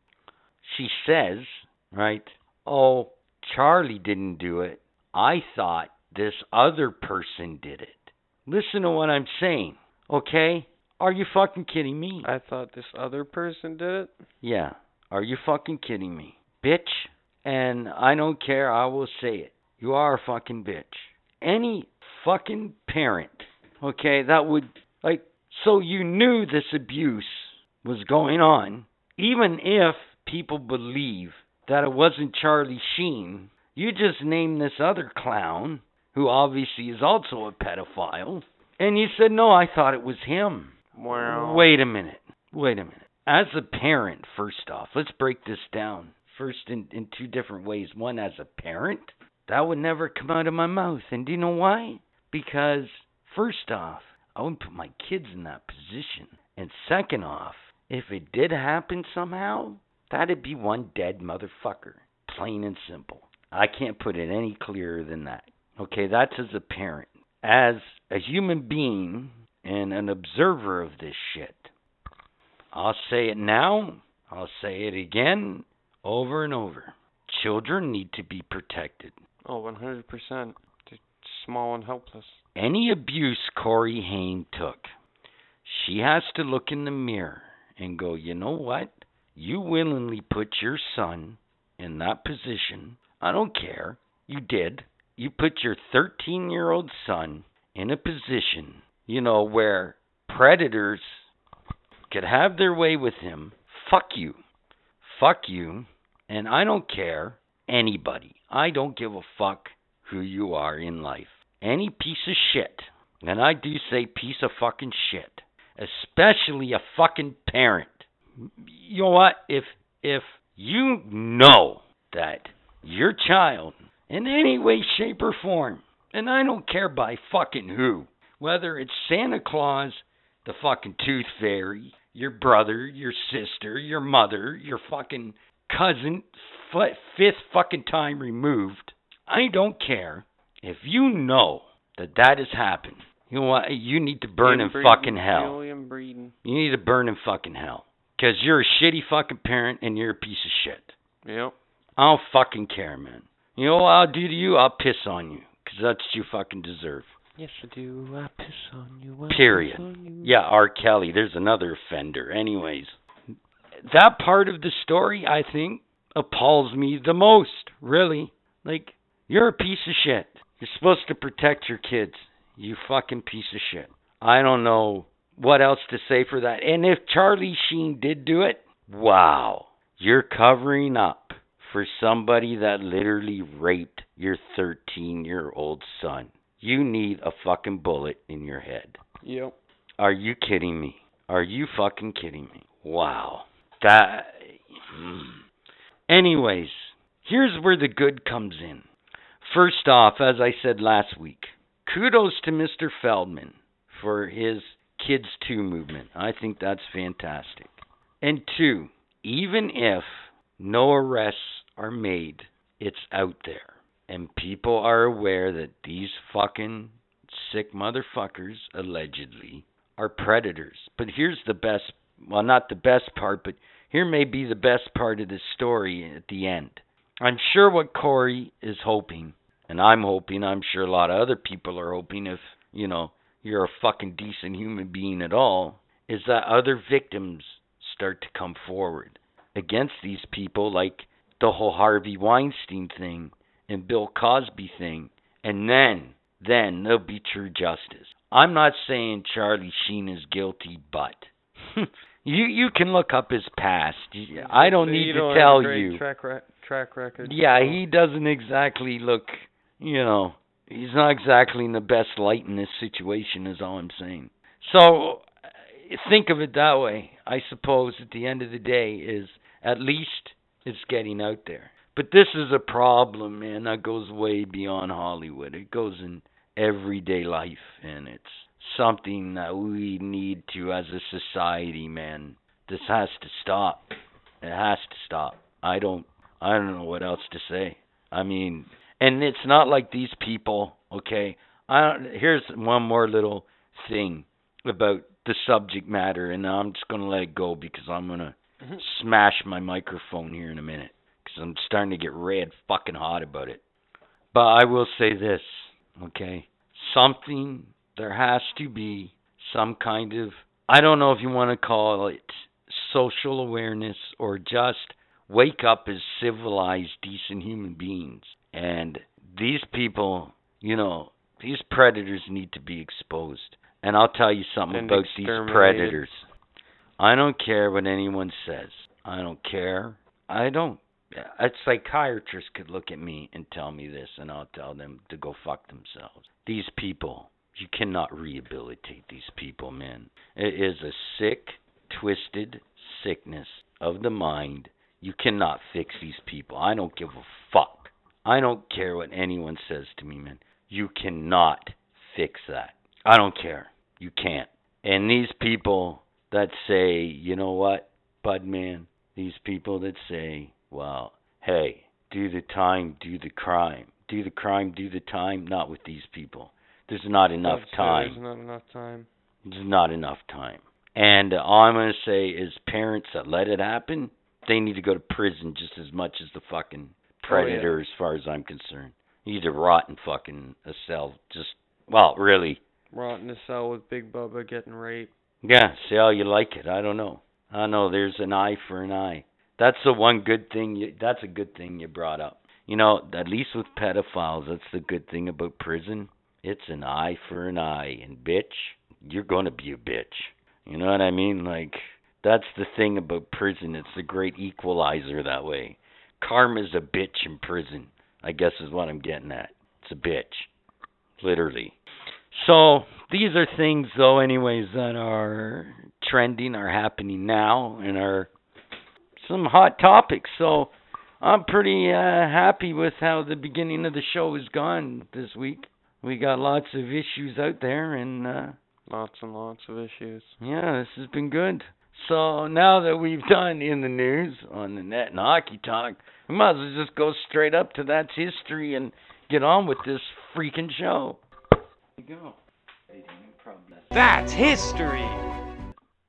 She says, right? Oh, Charlie didn't do it. I thought this other person did it. Listen to what I'm saying, okay? Are you fucking kidding me? I thought this other person did it. Yeah. Are you fucking kidding me? Bitch. And I don't care, I will say it. You are a fucking bitch. Any fucking parent, okay, that would, like, so you knew this abuse was going on, even if people believe that it wasn't Charlie Sheen, you just named this other clown, who obviously is also a pedophile, and you said, no, I thought it was him. Wow. Wait a minute. Wait a minute. As a parent, first off, let's break this down. First, in, in two different ways. One, as a parent, that would never come out of my mouth. And do you know why? Because, first off, I wouldn't put my kids in that position. And second off, if it did happen somehow, that'd be one dead motherfucker. Plain and simple. I can't put it any clearer than that. Okay, that's as a parent. As a human being and an observer of this shit, I'll say it now, I'll say it again, over and over. Children need to be protected. Oh, 100%. They're small and helpless. Any abuse Corey Haim took, she has to look in the mirror and go, you know what? You willingly put your son in that position. I don't care. You did. You put your 13 year old son in a position you know, where predators could have their way with him, fuck you. Fuck you. And I don't care anybody. I don't give a fuck who you are in life. Any piece of shit, and I do say piece of fucking shit, especially a fucking parent. You know what? If if you know that your child in any way, shape, or form, and I don't care by fucking who, whether it's Santa Claus, the fucking tooth fairy, your brother, your sister, your mother, your fucking cousin, fifth fucking time removed, I don't care. If you know that that has happened, you know what? You need to burn in Inbreeding, fucking hell. Alien breeding. You need to burn in fucking hell. Because you're a shitty fucking parent and you're a piece of shit. Yep. I don't fucking care, man. You know what I'll do to you? I'll piss on you. Because that's what you fucking deserve. Yes, I do. I piss on you. I Period. On you. Yeah, R. Kelly. There's another offender. Anyways, that part of the story, I think, appalls me the most. Really. Like, you're a piece of shit. You're supposed to protect your kids. You fucking piece of shit. I don't know what else to say for that. And if Charlie Sheen did do it, wow. You're covering up for somebody that literally raped your 13 year old son. You need a fucking bullet in your head. Yep. Are you kidding me? Are you fucking kidding me? Wow. That. hmm. Anyways, here's where the good comes in. First off, as I said last week, kudos to Mr. Feldman for his Kids 2 movement. I think that's fantastic. And two, even if no arrests are made, it's out there. And people are aware that these fucking sick motherfuckers, allegedly, are predators. But here's the best well, not the best part, but here may be the best part of the story at the end. I'm sure what Corey is hoping, and I'm hoping, I'm sure a lot of other people are hoping, if, you know, you're a fucking decent human being at all, is that other victims start to come forward against these people, like the whole Harvey Weinstein thing and Bill Cosby thing, and then, then there'll be true justice. I'm not saying Charlie Sheen is guilty, but you you can look up his past. I don't need You to don't have a tell you. Track, re- track record. Yeah, he doesn't exactly look, you know, he's not exactly in the best light in this situation, is all I'm saying. So, uh, think of it that way. I suppose at the end of the day is at least it's getting out there. But this is a problem, man, that goes way beyond Hollywood. It goes in everyday life, and it's something that we need to, as a society, man. This has to stop. It has to stop. I don't I don't know what else to say. I mean, and it's not like these people, okay? I don't, here's one more little thing about the subject matter and I'm just going to let it go because I'm going to Mhm. smash my microphone here in a minute cuz I'm starting to get red fucking hot about it. But I will say this, okay? Something there has to be some kind of I don't know if you want to call it social awareness or just wake up as civilized, decent human beings. And these people, you know, these predators need to be exposed. And I'll tell you something And about these predators. I don't care what anyone says. I don't care. I don't. Uh, a psychiatrist could look at me and tell me this, and I'll tell them to go fuck themselves. These people, you cannot rehabilitate these people, man. It is a sick, twisted sickness of the mind. You cannot fix these people. I don't give a fuck. I don't care what anyone says to me, man. You cannot fix that. I don't care. You can't. And these people that say, you know what, Bud man, these people that say, well, hey, do the time, do the crime. Do the crime, do the time, not with these people. There's not enough time. There's not enough time. There's not enough time. And all I'm going to say is parents that let it happen, they need to go to prison just as much as the fucking Oh, predator, as far as I'm concerned. He's a rotten fucking a cell. Just, well, really. Rotten a cell with Big Bubba getting raped. Yeah, see how you like it. I don't know. I know. There's an eye for an eye. That's the one good thing. You, that's a good thing you brought up. You know, at least with pedophiles, that's the good thing about prison. It's an eye for an eye, and bitch, you're going to be a bitch. You know what I mean? Like that's the thing about prison. It's the great equalizer that way. Karma's a bitch in prison. I guess is what I'm getting at. It's a bitch. Literally. So, these are things though anyways that are trending, are happening now and are some hot topics. So, I'm pretty uh, happy with how the beginning of the show has gone this week. We got lots of issues out there, and uh, Lots and lots of issues. yeah, this has been good. So now that we've done in the news on the net and hockey talk, we might as well just go straight up to that's history and get on with this freaking show. Go. That's history.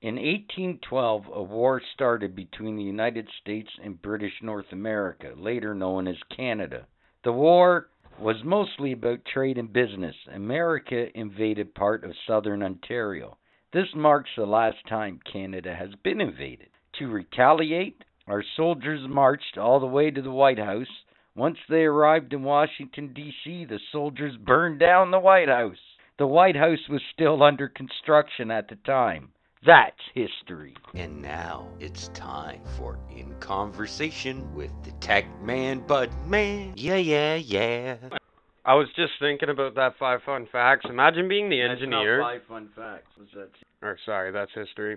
In 1812, a war started between the United States and British North America, later known as Canada. The war was mostly about trade and business. America invaded part of southern Ontario. This marks the last time Canada has been invaded. To retaliate, our soldiers marched all the way to the White House. Once they arrived in Washington, D.C., the soldiers burned down the White House. The White House was still under construction at the time. That's history. And now it's time for In Conversation with the Tech Man Bud Man. Yeah, yeah, yeah. I was just thinking about that five fun facts. Imagine being the engineer. five fun facts. That? Or sorry, that's history.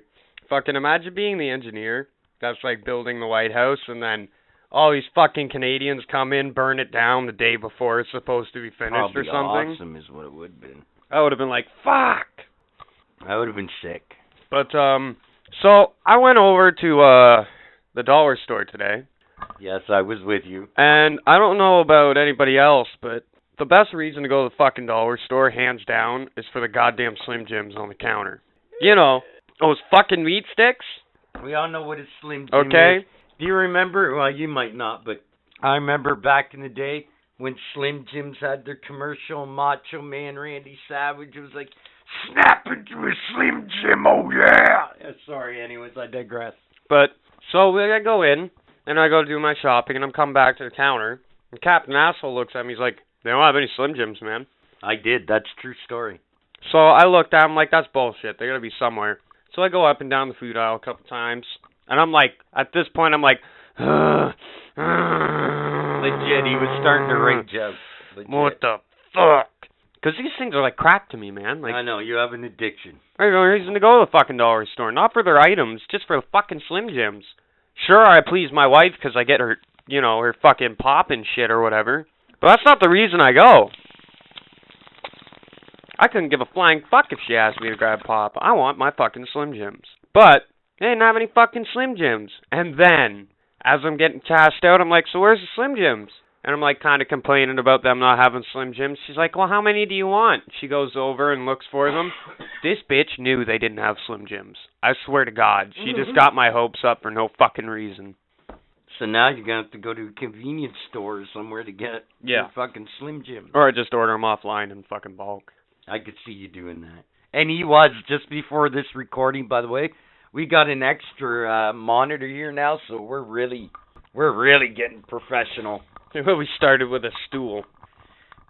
Fucking imagine being the engineer that's like building the White House and then all these fucking Canadians come in, burn it down the day before it's supposed to be finished Probably or something. awesome is what it would have been. I would have been like, fuck. I would have been sick. But um so I went over to uh the dollar store today Yes, I was with you. and I don't know about anybody else, but the best reason to go to the fucking dollar store, hands down, is for the goddamn Slim Jims on the counter. You know, those fucking meat sticks. We all know what a Slim Jim is. Okay. is. Do you remember? Well, you might not, but I remember back in the day when Slim Jims had their commercial. Macho Man Randy Savage was like, "Snap into a Slim Jim, oh yeah!" yeah sorry, anyways, I digress. But so I go in and I go do my shopping and I'm coming back to the counter and Captain Asshole looks at me. He's like, "They don't have any Slim Jims, man." I did. That's true story. So I looked at him like, "That's bullshit. They gotta be somewhere." So I go up and down the food aisle a couple times and I'm like, at this point, I'm like, Legit, he was starting to rage up. Legit. What the fuck? Because these things are like crap to me, man. Like, I know you have an addiction. I have no reason to go to the fucking dollar store. Not for their items, just for the fucking Slim Jims. Sure, I please my wife because I get her, you know, her fucking pop and shit or whatever. But that's not the reason I go. I couldn't give a flying fuck if she asked me to grab pop. I want my fucking Slim Jims. But they didn't have any fucking Slim Jims. And then, as I'm getting cashed out, I'm like, so where's the Slim Jims? And I'm like kind of complaining about them not having Slim Jims. She's like, well, how many do you want? She goes over and looks for them. This bitch knew they didn't have Slim Jims. I swear to God, she just mm-hmm. got my hopes up for no fucking reason. So now you're gonna have to go to a convenience store or somewhere to get Yeah. your fucking Slim Jim. Or I just order them offline in fucking bulk. I could see you doing that. And he was just before this recording, by the way. We got an extra uh, monitor here now, so we're really, we're really getting professional. we started with a stool.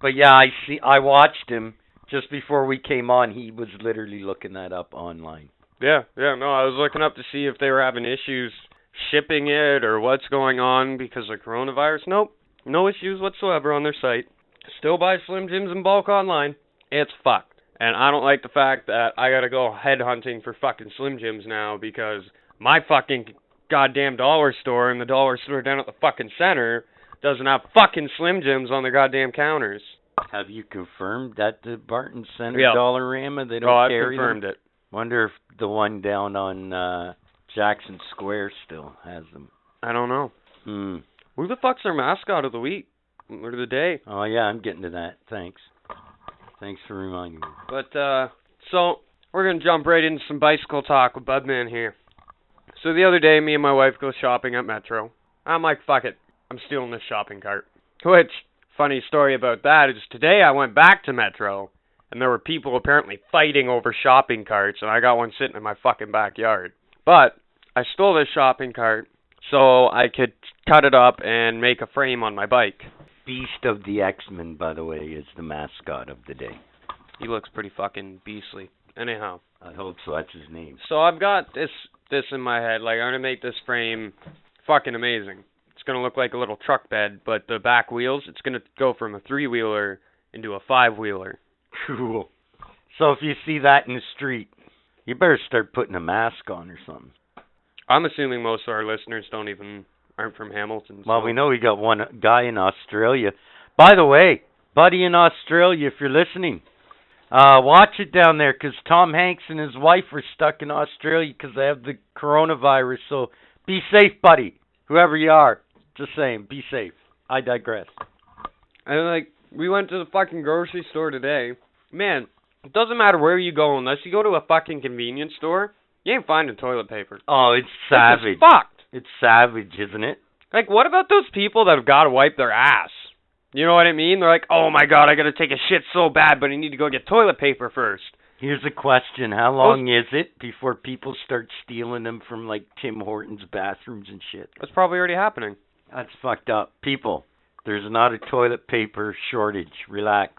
But yeah, I see. I watched him just before we came on. He was literally looking that up online. Yeah, yeah, no, I was looking up to see if they were having issues shipping it or what's going on because of coronavirus. Nope, no issues whatsoever on their site. Still buy Slim Jims in bulk online. It's fucked. And I don't like the fact that I gotta go head hunting for fucking Slim Jims now because my fucking goddamn dollar store and the dollar store down at the fucking center doesn't have fucking Slim Jims on their goddamn counters. Have you confirmed that the Barton Center Yeah. Dollarama they don't Oh, I've carry confirmed them? it. Wonder if the one down on uh Jackson Square still has them. I don't know. Hmm. Who the fuck's their mascot of the week or the day? Oh yeah, I'm getting to that. Thanks. Thanks for reminding me. But uh so we're gonna jump right into some bicycle talk with Budman here. So the other day me and my wife go shopping at Metro. I'm like, fuck it. I'm stealing this shopping cart. Which funny story about that is today I went back to Metro and there were people apparently fighting over shopping carts and I got one sitting in my fucking backyard. But I stole this shopping cart so I could cut it up and make a frame on my bike. Beast of the X Men, by the way, is the mascot of the day. He looks pretty fucking beastly. Anyhow, I hope so. That's his name. so I've got this this in my head. Like I'm gonna make this frame fucking amazing. It's gonna look like a little truck bed, but the back wheels, it's gonna go from a three wheeler into a five wheeler. Cool. So if you see that in the street, you better start putting a mask on or something. I'm assuming most of our listeners don't even aren't from Hamilton. Well, we know we got one guy in Australia. By the way, buddy in Australia, if you're listening, uh, watch it down there 'cause Tom Hanks and his wife are stuck in Australia 'cause they have the coronavirus. So be safe, buddy. Whoever you are, just saying, be safe. I digress. And like we went to the fucking grocery store today. Man, it doesn't matter where you go unless you go to a fucking convenience store, you ain't finding toilet paper. Oh, it's savage. It's fucked. It's savage, isn't it? Like what about those people that have got to wipe their ass? You know what I mean? They're like, "Oh my god, I got to take a shit so bad, but I need to go get toilet paper first. Here's a question: How long is it before people start stealing them from like Tim Hortons bathrooms and shit? That's probably already happening. That's fucked up. People, there's not a toilet paper shortage. Relax.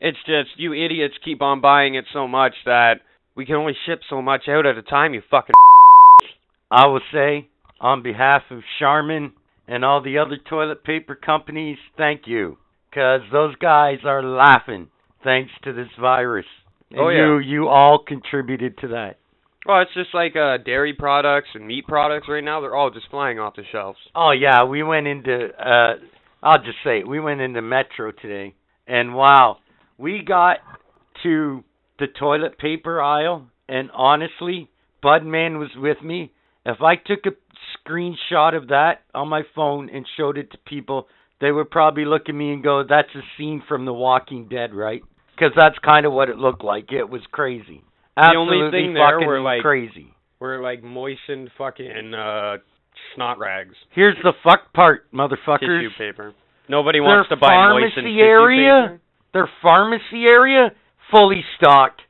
It's just you idiots keep on buying it so much that we can only ship so much out at a time, you fucking I will say, on behalf of Charmin and all the other toilet paper companies, thank you. 'Cause those guys are laughing thanks to this virus. And Oh, yeah. you you all contributed to that. Well, it's just like uh dairy products and meat products right now, they're all just flying off the shelves. Oh yeah, we went into uh I'll just say it, we went into Metro today and wow, we got to the toilet paper aisle and honestly, Budman was with me. If I took a screenshot of that on my phone and showed it to people, they would probably look at me and go, "That's a scene from The Walking Dead, right?" Because that's kind of what it looked like. It was crazy. The only Absolutely thing there fucking were, like- crazy. We're like moistened fucking uh snot rags. Here's the fuck part, Tissue motherfuckers. paper. Nobody Their wants to buy moistened pharmacy tissue area? paper. Their pharmacy area fully stocked.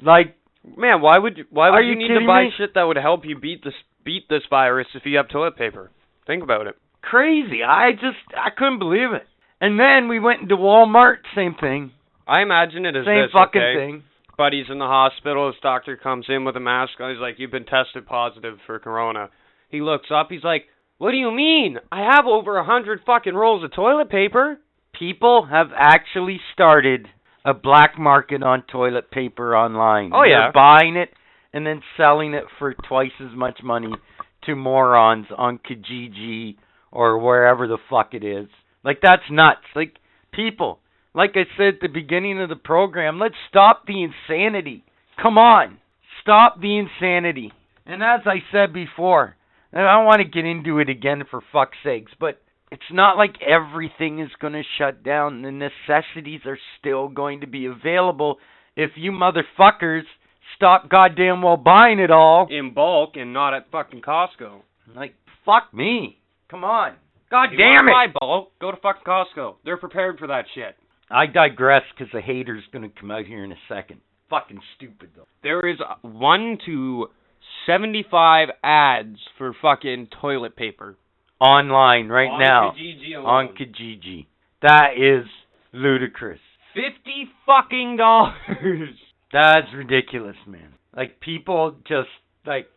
Like Man, why would you, why would you, you need to buy me? shit that would help you beat this beat this virus if you have toilet paper? Think about it. crazy. I just I couldn't believe it. And then we went into Walmart, same thing. I imagine it is Same this, fucking okay? thing. Buddy's in the hospital. His doctor comes in with a mask on. He's like, "You've been tested positive for corona." He looks up. He's like, "What do you mean? I have over a hundred fucking rolls of toilet paper." People have actually started a black market on toilet paper online. Oh, yeah. They're buying it and then selling it for twice as much money to morons on Kijiji or wherever the fuck it is. Like that's nuts. Like people, like I said at the beginning of the program, let's stop the insanity. Come on. Stop the insanity. And as I said before, and I don't want to get into it again for fuck's sakes, but it's not like everything is going to shut down. The necessities are still going to be available if you motherfuckers stop goddamn well buying it all. in bulk and not at fucking Costco. Like, fuck me. Come on. God You damn it. Buy bulk? Go to fucking Costco. They're prepared for that shit. I digress because the hater's going to come out here in a second. Fucking stupid, though. There is one to seventy-five ads for fucking toilet paper Online right on now. Kijiji On. Kijiji. That is ludicrous. Fifty fucking dollars. That's ridiculous, man. Like people just like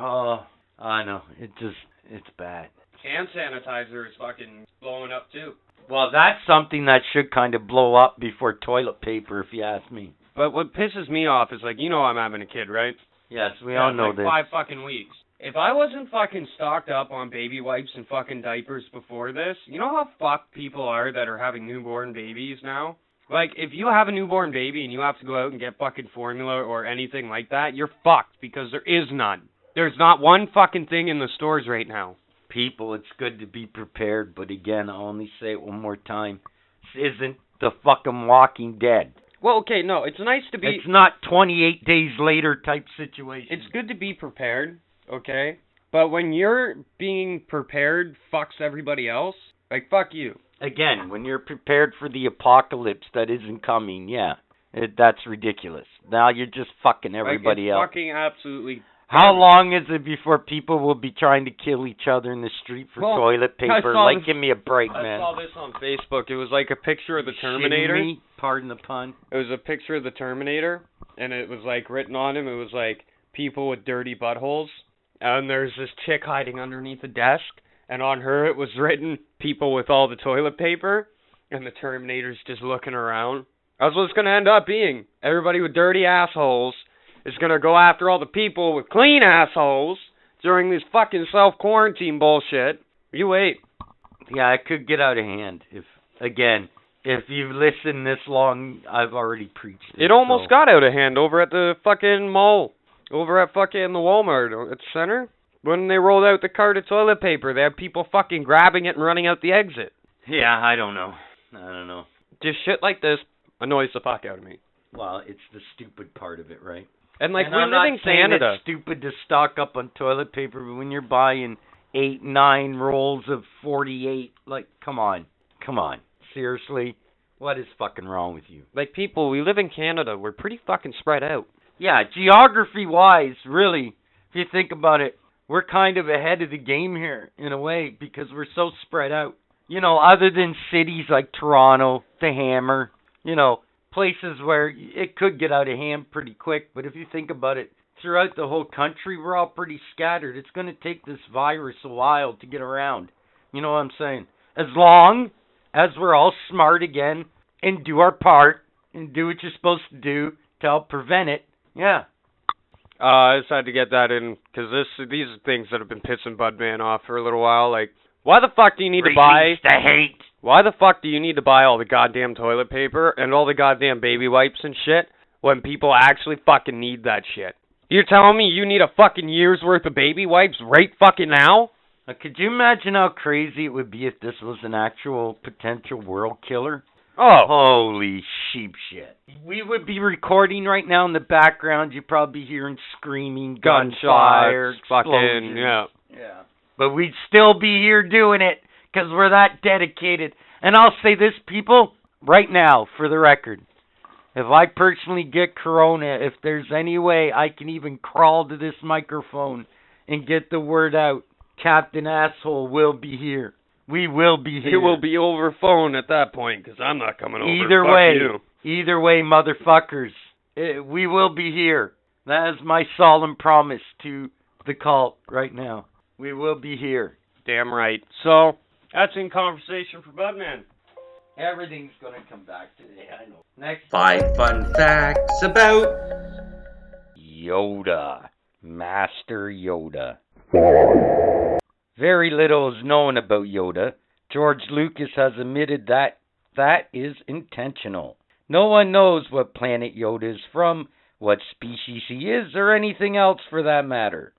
oh I know. It just it's bad. Hand sanitizer is fucking blowing up too. Well, that's something that should kind of blow up before toilet paper, if you ask me. But what pisses me off is like, you know, I'm having a kid, right? Yes, we Yeah, all know like this. Five fucking weeks. If I wasn't fucking stocked up on baby wipes and fucking diapers before this, you know how fucked people are that are having newborn babies now? Like, if you have a newborn baby and you have to go out and get fucking formula or anything like that, you're fucked because there is none. There's not one fucking thing in the stores right now. People, it's good to be prepared, but again, I'll only say it one more time. This isn't the fucking Walking Dead. Well, okay, no, it's nice to be. It's not 28 days later type situation. It's good to be prepared, okay? But when you're being prepared fucks everybody else, like fuck you. again, when you're prepared for the apocalypse that isn't coming, yeah, it, that's ridiculous. Now you're just fucking everybody like, it's else. Fucking absolutely. How long is it before people will be trying to kill each other in the street for Well, toilet paper? Like, this- give me a break, I man. I saw this on Facebook. It was like a picture of the Terminator. me? Pardon the pun. It was a picture of the Terminator, and it was like written on him. It was like people with dirty buttholes, and there's this chick hiding underneath a desk, and on her it was written people with all the toilet paper, and the Terminator's just looking around. That's what it's gonna end up being. Everybody with dirty assholes is gonna go after all the people with clean assholes during this fucking self quarantine bullshit. You wait. Yeah, it could get out of hand if again, if you've listened this long, I've already preached it. It almost so- got out of hand over at the fucking mall. Over at fucking the Walmart uh, at the center. When they rolled out the cart of toilet paper, they had people fucking grabbing it and running out the exit. Yeah, I don't know. I don't know. Just shit like this annoys the fuck out of me. Well, it's the stupid part of it, right? And like and we I'm live not Canada. It's stupid to stock up on toilet paper, but when you're buying eight, nine rolls of forty-eight, like, come on, come on, seriously, what is fucking wrong with you? Like people, we live in Canada. We're pretty fucking spread out. Yeah, geography-wise, really, if you think about it, we're kind of ahead of the game here in a way because we're so spread out. You know, other than cities like Toronto, the Hammer, you know, places where it could get out of hand pretty quick. But if you think about it, throughout the whole country, we're all pretty scattered. It's going to take this virus a while to get around. You know what I'm saying? As long as we're all smart again and do our part and do what you're supposed to do to help prevent it, yeah. Uh, I just had to get that in because this these are things that have been pissing Budman off for a little while. Like, why the fuck do you need to buy? Reasons to hate. Why the fuck do you need to buy all the goddamn toilet paper and all the goddamn baby wipes and shit when people actually fucking need that shit? You're telling me you need a fucking year's worth of baby wipes right fucking now? Now, could you imagine how crazy it would be if this was an actual potential world killer? Oh, Holy sheep shit. We would be recording right now in the background. You'd probably be hearing screaming, gunfire, gunshots, fucking yeah. Yeah. But we'd still be here doing it because we're that dedicated. And I'll say this, people, right now, for the record. If I personally get corona, if there's any way I can even crawl to this microphone and get the word out, Captain Asshole will be here. We will be here. It will be over phone at that point because I'm not coming over. Either Fuck way, you. either way, motherfuckers, eh, we will be here. That is my solemn promise to the cult right now. We will be here. Damn right. So that's in conversation for Budman. Everything's gonna come back today. I know. Next, Five fun facts about Yoda, Master Yoda. Very little is known about Yoda. George Lucas has admitted that that is intentional. No one knows what planet Yoda is from, what species he is, or anything else for that matter.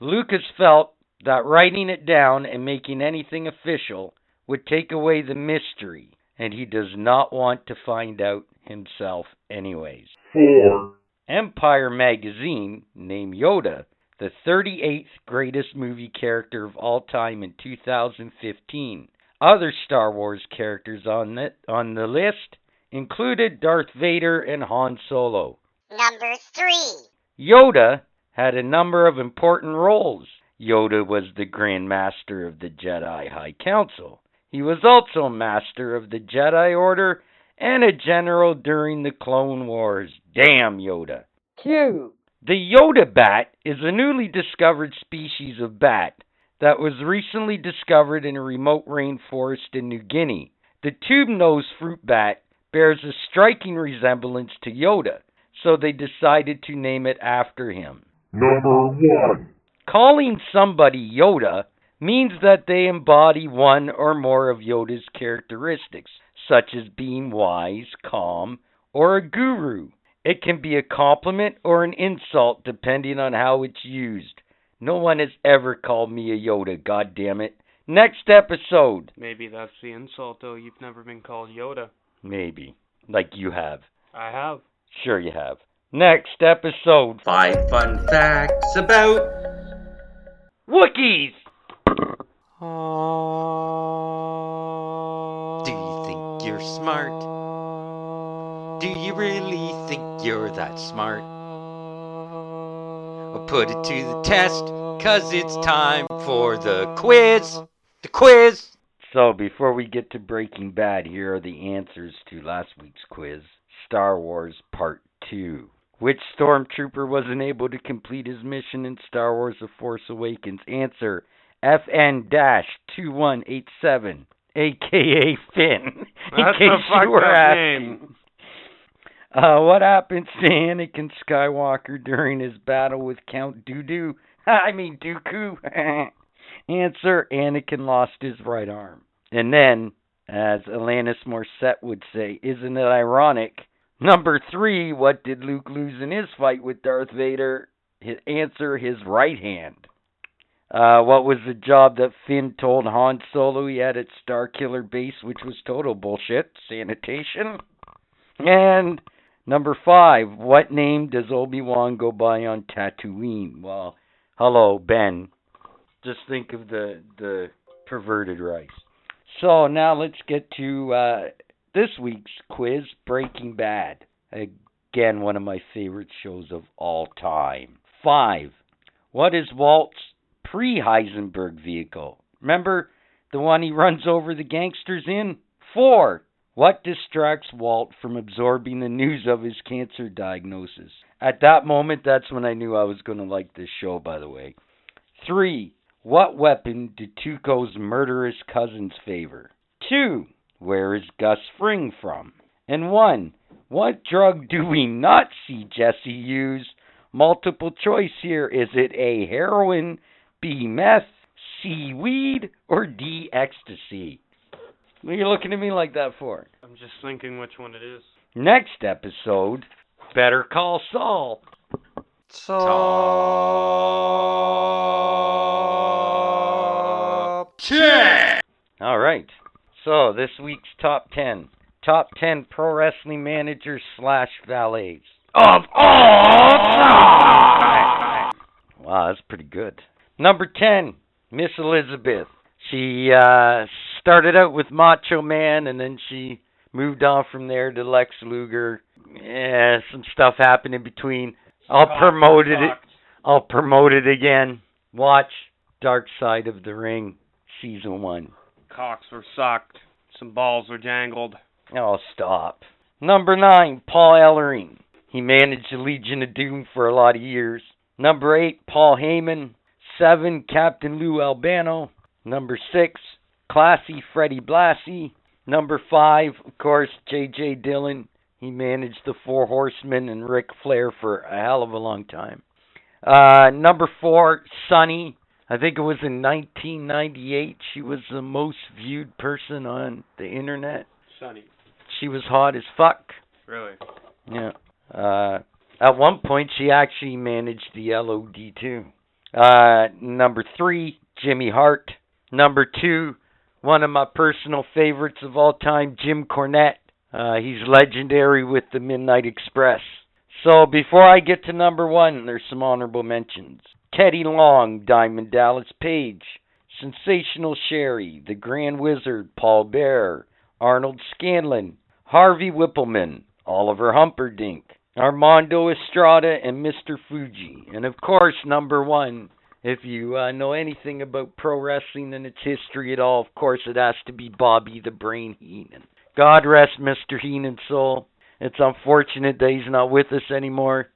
Lucas felt that writing it down and making anything official would take away the mystery, and he does not want to find out himself anyways. Four. Empire magazine named Yoda the 38th greatest movie character of all time in 2015. Other Star Wars characters on the, on the list included Darth Vader and Han Solo. Number three. Yoda had a number of important roles. Yoda was the Grand Master of the Jedi High Council. He was also Master of the Jedi Order and a general during the Clone Wars. Damn Yoda. Cute. The Yoda bat is a newly discovered species of bat that was recently discovered in a remote rainforest in New Guinea. The tube-nosed fruit bat bears a striking resemblance to Yoda, so they decided to name it after him. Number one. Calling somebody Yoda means that they embody one or more of Yoda's characteristics, such as being wise, calm, or a guru. It can be a compliment or an insult depending on how it's used. No one has ever called me a Yoda, god damn it. Next episode. Maybe that's the insult, though. You've never been called Yoda. Maybe. Like you have. I have. Sure you have. Next episode. five fun facts about Wookiees! Do you think you're smart? Do you really think you're that smart? Well, put it to the test, cause it's time for the quiz. The quiz. So, before we get to Breaking Bad, here are the answers to last week's quiz Star Wars Part 2. Which stormtrooper wasn't able to complete his mission in Star Wars The Force Awakens? Answer FN 2187, aka Finn. in That's case a you were up asking. name. Uh, what happened to Anakin Skywalker during his battle with Count Dooku? I mean Dooku. Answer: Anakin lost his right arm. And then, as Alanis Morissette would say, isn't it ironic? Number three, what did Luke lose in his fight with Darth Vader? His answer: his right hand. Uh, what was the job that Finn told Han Solo he had at Starkiller Base, which was total bullshit? Sanitation. And number five, what name does Obi Wan go by on Tatooine? Well, hello, Ben. Just think of the the perverted rice. So now let's get to uh, this week's quiz, Breaking Bad. Again, one of my favorite shows of all time. Five. What is Walt's pre Heisenberg vehicle? Remember the one he runs over the gangsters in? Four. What distracts Walt from absorbing the news of his cancer diagnosis? At that moment, that's when I knew I was going to like this show, by the way. Three. What weapon did Tuco's murderous cousins favor? Two. Where is Gus Fring from? And one. What drug do we not see Jesse use? Multiple choice here. Is it A. Heroin, B. Meth, C. Weed, or D. Ecstasy? What are you looking at me like that for? I'm just thinking which one it is. Next episode, Better Call Saul. Top All right. So this week's top ten. Top ten pro wrestling managers slash valets. Of all time. Wow, that's pretty good. Number ten, Miss Elizabeth. She uh started out with Macho Man and then she moved on from there to Lex Luger. Yeah, some stuff happened in between. I'll promote it. I'll promote it again. Watch Dark Side of the Ring, season one. Cocks were sucked. Some balls were jangled. Oh, stop. Number nine, Paul Ellering. He managed the Legion of Doom for a lot of years. Number eight, Paul Heyman. Seven, Captain Lou Albano. Number six, Classy Freddie Blassie. Number five, of course, J.J. Dillon. He managed the Four Horsemen and Ric Flair for a hell of a long time. Uh, number four, Sunny. I think it was in 1998. She was the most viewed person on the internet. Sunny. She was hot as fuck. Really? Yeah. Uh, at one point, she actually managed the LOD too. Uh, number three, Jimmy Hart. Number two, one of my personal favorites of all time, Jim Cornette. Uh, he's legendary with the Midnight Express. So before I get to number one, there's some honorable mentions. Teddy Long, Diamond Dallas Page, Sensational Sherri, The Grand Wizard, Paul Bearer, Arnold Skaaland, Harvey Wippleman, Oliver Humperdink, Armando Estrada, and Mr. Fuji. And of course, number one, if you uh, know anything about pro wrestling and its history at all, of course it has to be Bobby the Brain Heenan. God rest Mr. Heenan's soul. It's unfortunate that he's not with us anymore.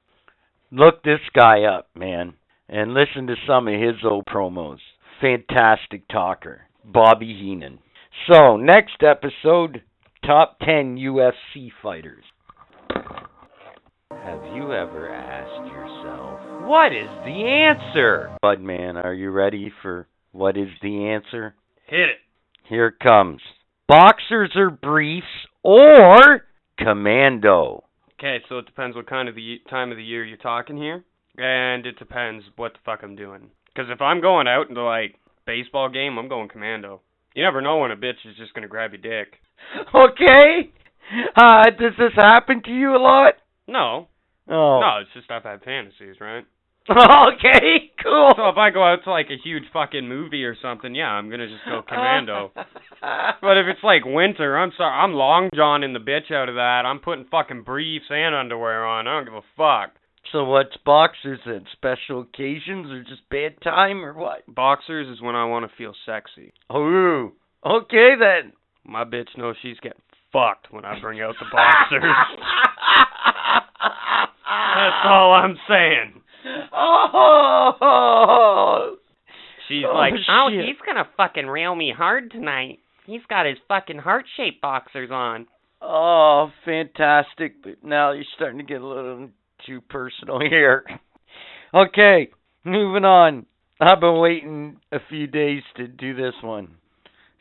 Look this guy up, man, and listen to some of his old promos. Fantastic talker, Bobby Heenan. So, next episode top 10 UFC fighters. Have you ever asked yourself, what is the answer? Budman, are you ready for what is the answer? Hit it. Here it comes. Boxers or briefs or commando. Okay, so it depends what kind of the time of the year you're talking here, and it depends what the fuck I'm doing. Because if I'm going out into like baseball game, I'm going commando. You never know when a bitch is just gonna grab your dick. Okay. Uh, does this happen to you a lot? No, Oh. no, it's just I've had fantasies, right? okay, cool. So if I go out to like a huge fucking movie or something, yeah, I'm gonna just go commando. But if it's like winter, I'm sorry, I'm long johning the bitch out of that. I'm putting fucking briefs and underwear on. I don't give a fuck. so what's boxers at special occasions or just bad time or what? Boxers is when I want to feel sexy. Oh, okay then. My bitch knows she's getting fucked when I bring out the boxers. That's all I'm saying. Oh, She's Oh, like, oh, shit. he's gonna fucking rail me hard tonight. He's got his fucking heart-shaped boxers on. oh, fantastic! But now you're starting to get a little too personal here. Okay, moving on. I've been waiting a few days to do this one.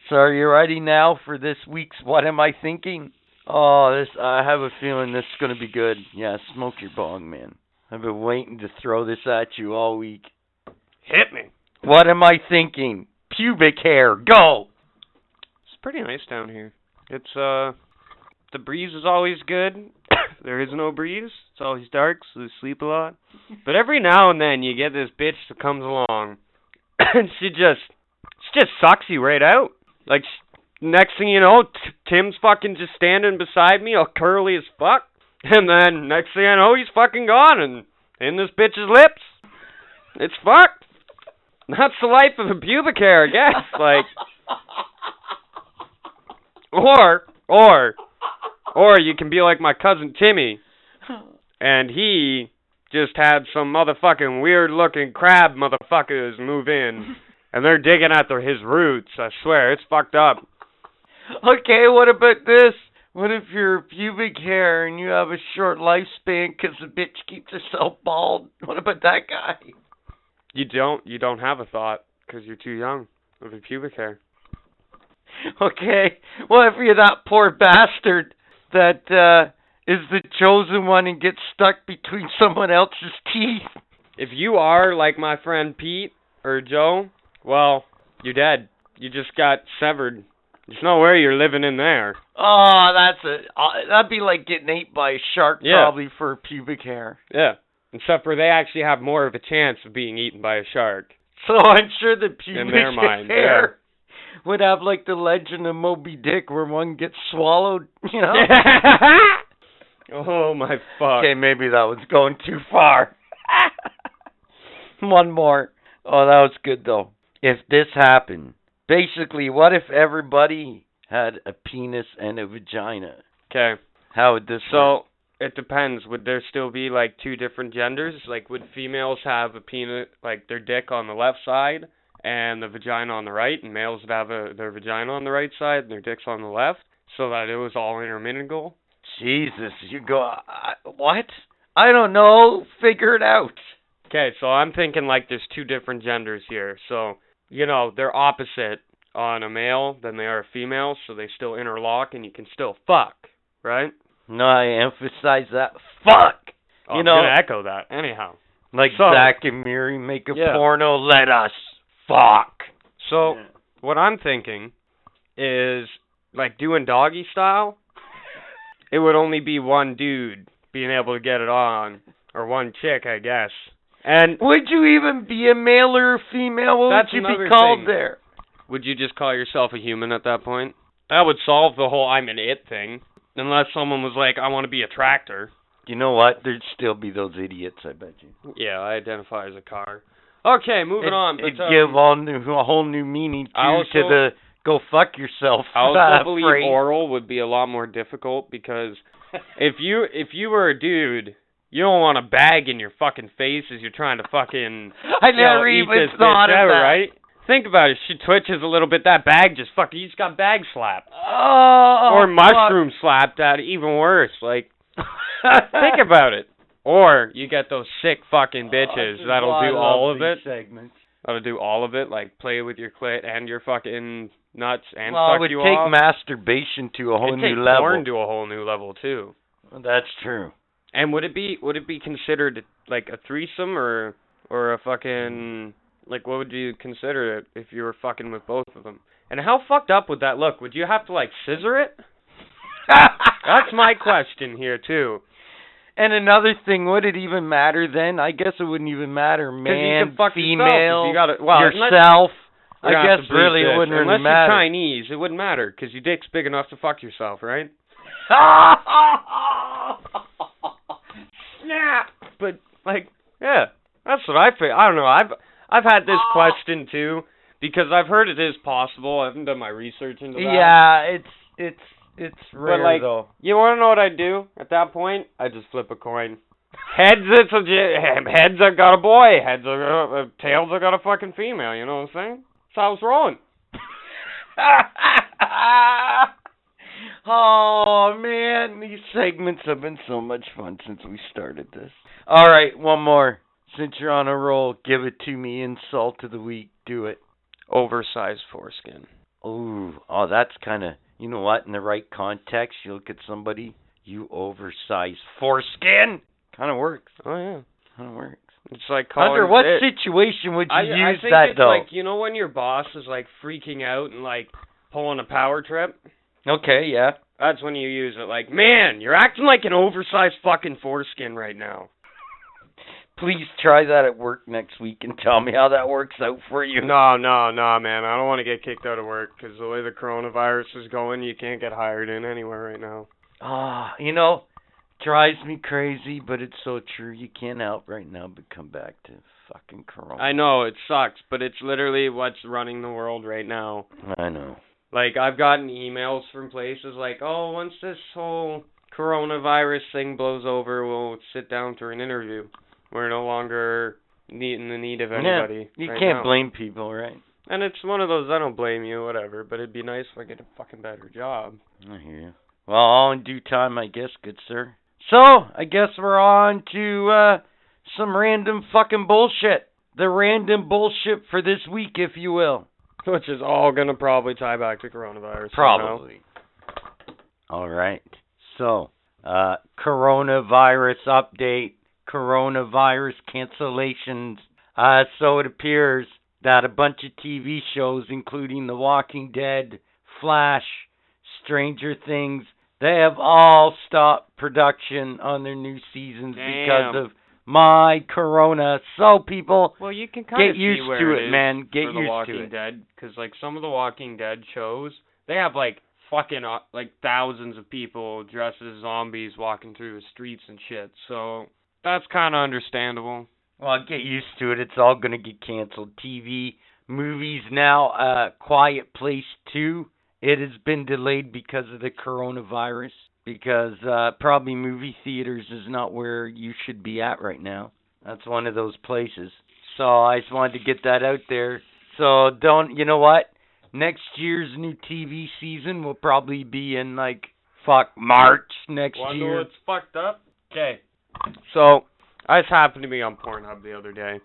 So are you ready now for this week's What Am I Thinking? Oh, this I have a feeling this is gonna be good. Yeah, smoke your bong, man. I've been waiting to throw this at you all week. Hit me. What am I thinking? Pubic hair, go! It's pretty nice down here. It's uh the breeze is always good. there is no breeze. It's always dark, so we sleep a lot. But every now and then you get this bitch that comes along and she just she just sucks you right out. Like next thing you know, Tim's fucking just standing beside me, all curly as fuck. And then next thing I know, he's fucking gone and in this bitch's lips. It's fucked. That's the life of a pubic hair, I guess. Like or or or you can be like my cousin Timmy and he just had some motherfucking weird looking crab motherfuckers move in and they're digging at their, his roots. I swear, it's fucked up. Okay, what about this? What if you're pubic hair and you have a short lifespan 'cause the bitch keeps herself bald? What about that guy? You don't you don't have a thought because you're too young of a pubic hair. Okay, what if you're that poor bastard that uh is the chosen one and gets stuck between someone else's teeth? If you are like my friend Pete or Joe, well, you're dead. You just got severed. There's no way you're living in there. Oh, that's a uh, that'd be like getting ate by a shark Yeah. probably for pubic hair. Yeah. Except for they actually have more of a chance of being eaten by a shark. So I'm sure the pubic In their mind, hair would have like the legend of Moby Dick where one gets swallowed, you know? oh my fuck. Okay, maybe that was going too far. One more. Oh, that was good though. If this happened, basically, what if everybody had a penis and a vagina? Okay. How would this work? So it depends. Would there still be like two different genders? Like would females have a penis like their dick on the left side and the vagina on the right and males would have a, their vagina on the right side and their dicks on the left so that it was all intermingle? Jesus, you go. I, what? I don't know. Figure it out. Okay, so I'm thinking like there's two different genders here. So, you know, they're opposite on a male than they are a female, so they still interlock and you can still fuck, right? No, I emphasize that. Fuck. Oh, You I'm know- gonna echo that. Anyhow. Like So- Zack and Miri make a Yeah. porno. Let us fuck. So what I'm thinking is like doing doggy style. It would only be one dude being able to get it on, or one chick, I guess. And Would you even be a male or a female? What That's would you be called thing. there? would you just call yourself a human at that point? That would solve the whole I'm an it thing. Unless someone was like, I want to be a tractor. You know what? There'd still be those idiots. I bet you. Yeah, I identify as a car. Okay, moving It, on. But, it'd um, give all new, a whole new meaning I to, also- to the go fuck yourself. I also uh, believe phrase. oral would be a lot more difficult because if you if you were a dude, you don't want a bag in your fucking face as you're trying to fucking I you know, never eat even this thought bitch of ever, that. right? Think about it. She twitches a little bit. That bag just fucking. You just got bag slapped Oh, or oh, mushroom slapped. That even worse. Like think about it. Or you get those sick fucking Oh, bitches is that'll do all of it. Segments. That'll do all of it. Like play with your clit and your fucking nuts and well, fuck it would you take off. masturbation to a whole It'd new take level. porn to a whole new level too. That's true. And would it be would it be considered like a threesome or or a fucking like what would you consider it if you were fucking with both of them? And how fucked up would that look? Would you have to like scissor it? That's my question here too. And another thing, would it even matter then? I guess it wouldn't even matter, Man, you can fuck female, yourself you gotta, well, unless- yourself. I guess really it wouldn't unless really matter. you're Chinese, it wouldn't matter because your dick's big enough to fuck yourself, right? Snap. But like, yeah, that's what I think. I don't know. I've I've had this question too because I've heard it is possible. I haven't done my research into that. Yeah, it's it's it's rare like, though. You want to know what I'd do at that point? I just flip a coin. Heads, it's a j- heads. I got a boy. Heads, I got uh, tails. I got a fucking female. You know what I'm saying? That's how was rolling. oh man, these segments have been so much fun since we started this. All right, one more. Since you're on a roll, give it to me. Insult of the week. Do it. Oversized foreskin. Ooh, oh, that's kind of. You know what? In the right context, you look at somebody. You oversized foreskin. Kind of works. Oh yeah. Kind of works. It's like calling Under what it, situation would you I, use I think that it's though? like you know when your boss is like freaking out and like pulling a power trip. Okay, yeah. That's when you use it. Like, man, you're acting like an oversized fucking foreskin right now. Please try that at work next week and tell me how that works out for you. No, no, no, man. I don't want to get kicked out of work because the way the coronavirus is going, you can't get hired in anywhere right now. Ah, you know, drives me crazy, but it's so true. You can't help right now but come back to fucking Corona. I know it sucks, but it's literally what's running the world right now. I know. Like I've gotten emails from places like, "Oh, once this whole coronavirus thing blows over, we'll sit down for an interview." We're no longer need in the need of anybody. Yeah, You right can't now. blame people, right? And it's one of those I don't blame you, whatever. But it'd be nice if I get a fucking better job. I hear you. Well, all in due time, I guess, good sir. So, I guess we're on to uh some random fucking bullshit. The random bullshit for this week, if you will. Which is all gonna probably tie back to coronavirus. somehow. Probably. All right. So, uh, coronavirus update, coronavirus cancellations. Uh, so it appears that a bunch of TV shows, including The Walking Dead, Flash, Stranger Things, they have all stopped production on their new seasons because of my corona. So people, Well, you can get used see where to it it, man. Get used Walking to it. Dead, because like some of the Walking Dead shows, they have like fucking uh, like thousands of people dressed as zombies walking through the streets and shit. So that's kind of understandable. Well, get used to it. It's all gonna get canceled. TV, movies now. Uh, Quiet Place Two. It has been delayed because of the coronavirus. Because uh, probably movie theaters is not where you should be at right now. That's one of those places. So I just wanted to get that out there. So don't. You know what? Next year's new TV season will probably be in like fuck March next Wonder year. what's fucked up? Okay. So I just happened to be on Pornhub the other day.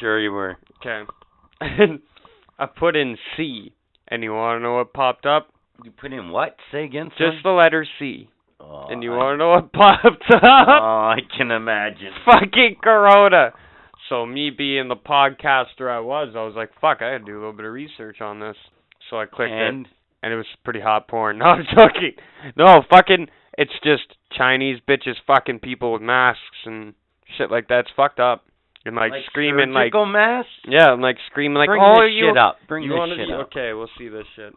Sure you were. Okay. I put in C, and you want to know what popped up? You put in what? Say again. son? Just the letter C. Oh, And you I- want to know what popped up? Oh, I can imagine. fucking Corona. So me being the podcaster I was, I was like, fuck, I had to do a little bit of research on this. So I clicked it, and and it was pretty hot porn. No, I'm joking. No, fucking, it's just Chinese bitches fucking people with masks and shit like that. It's fucked up. And like, screaming like, mask. yeah, and like screaming like, Bring oh, this you, shit up. Bring you this shit up. Okay, we'll see this shit.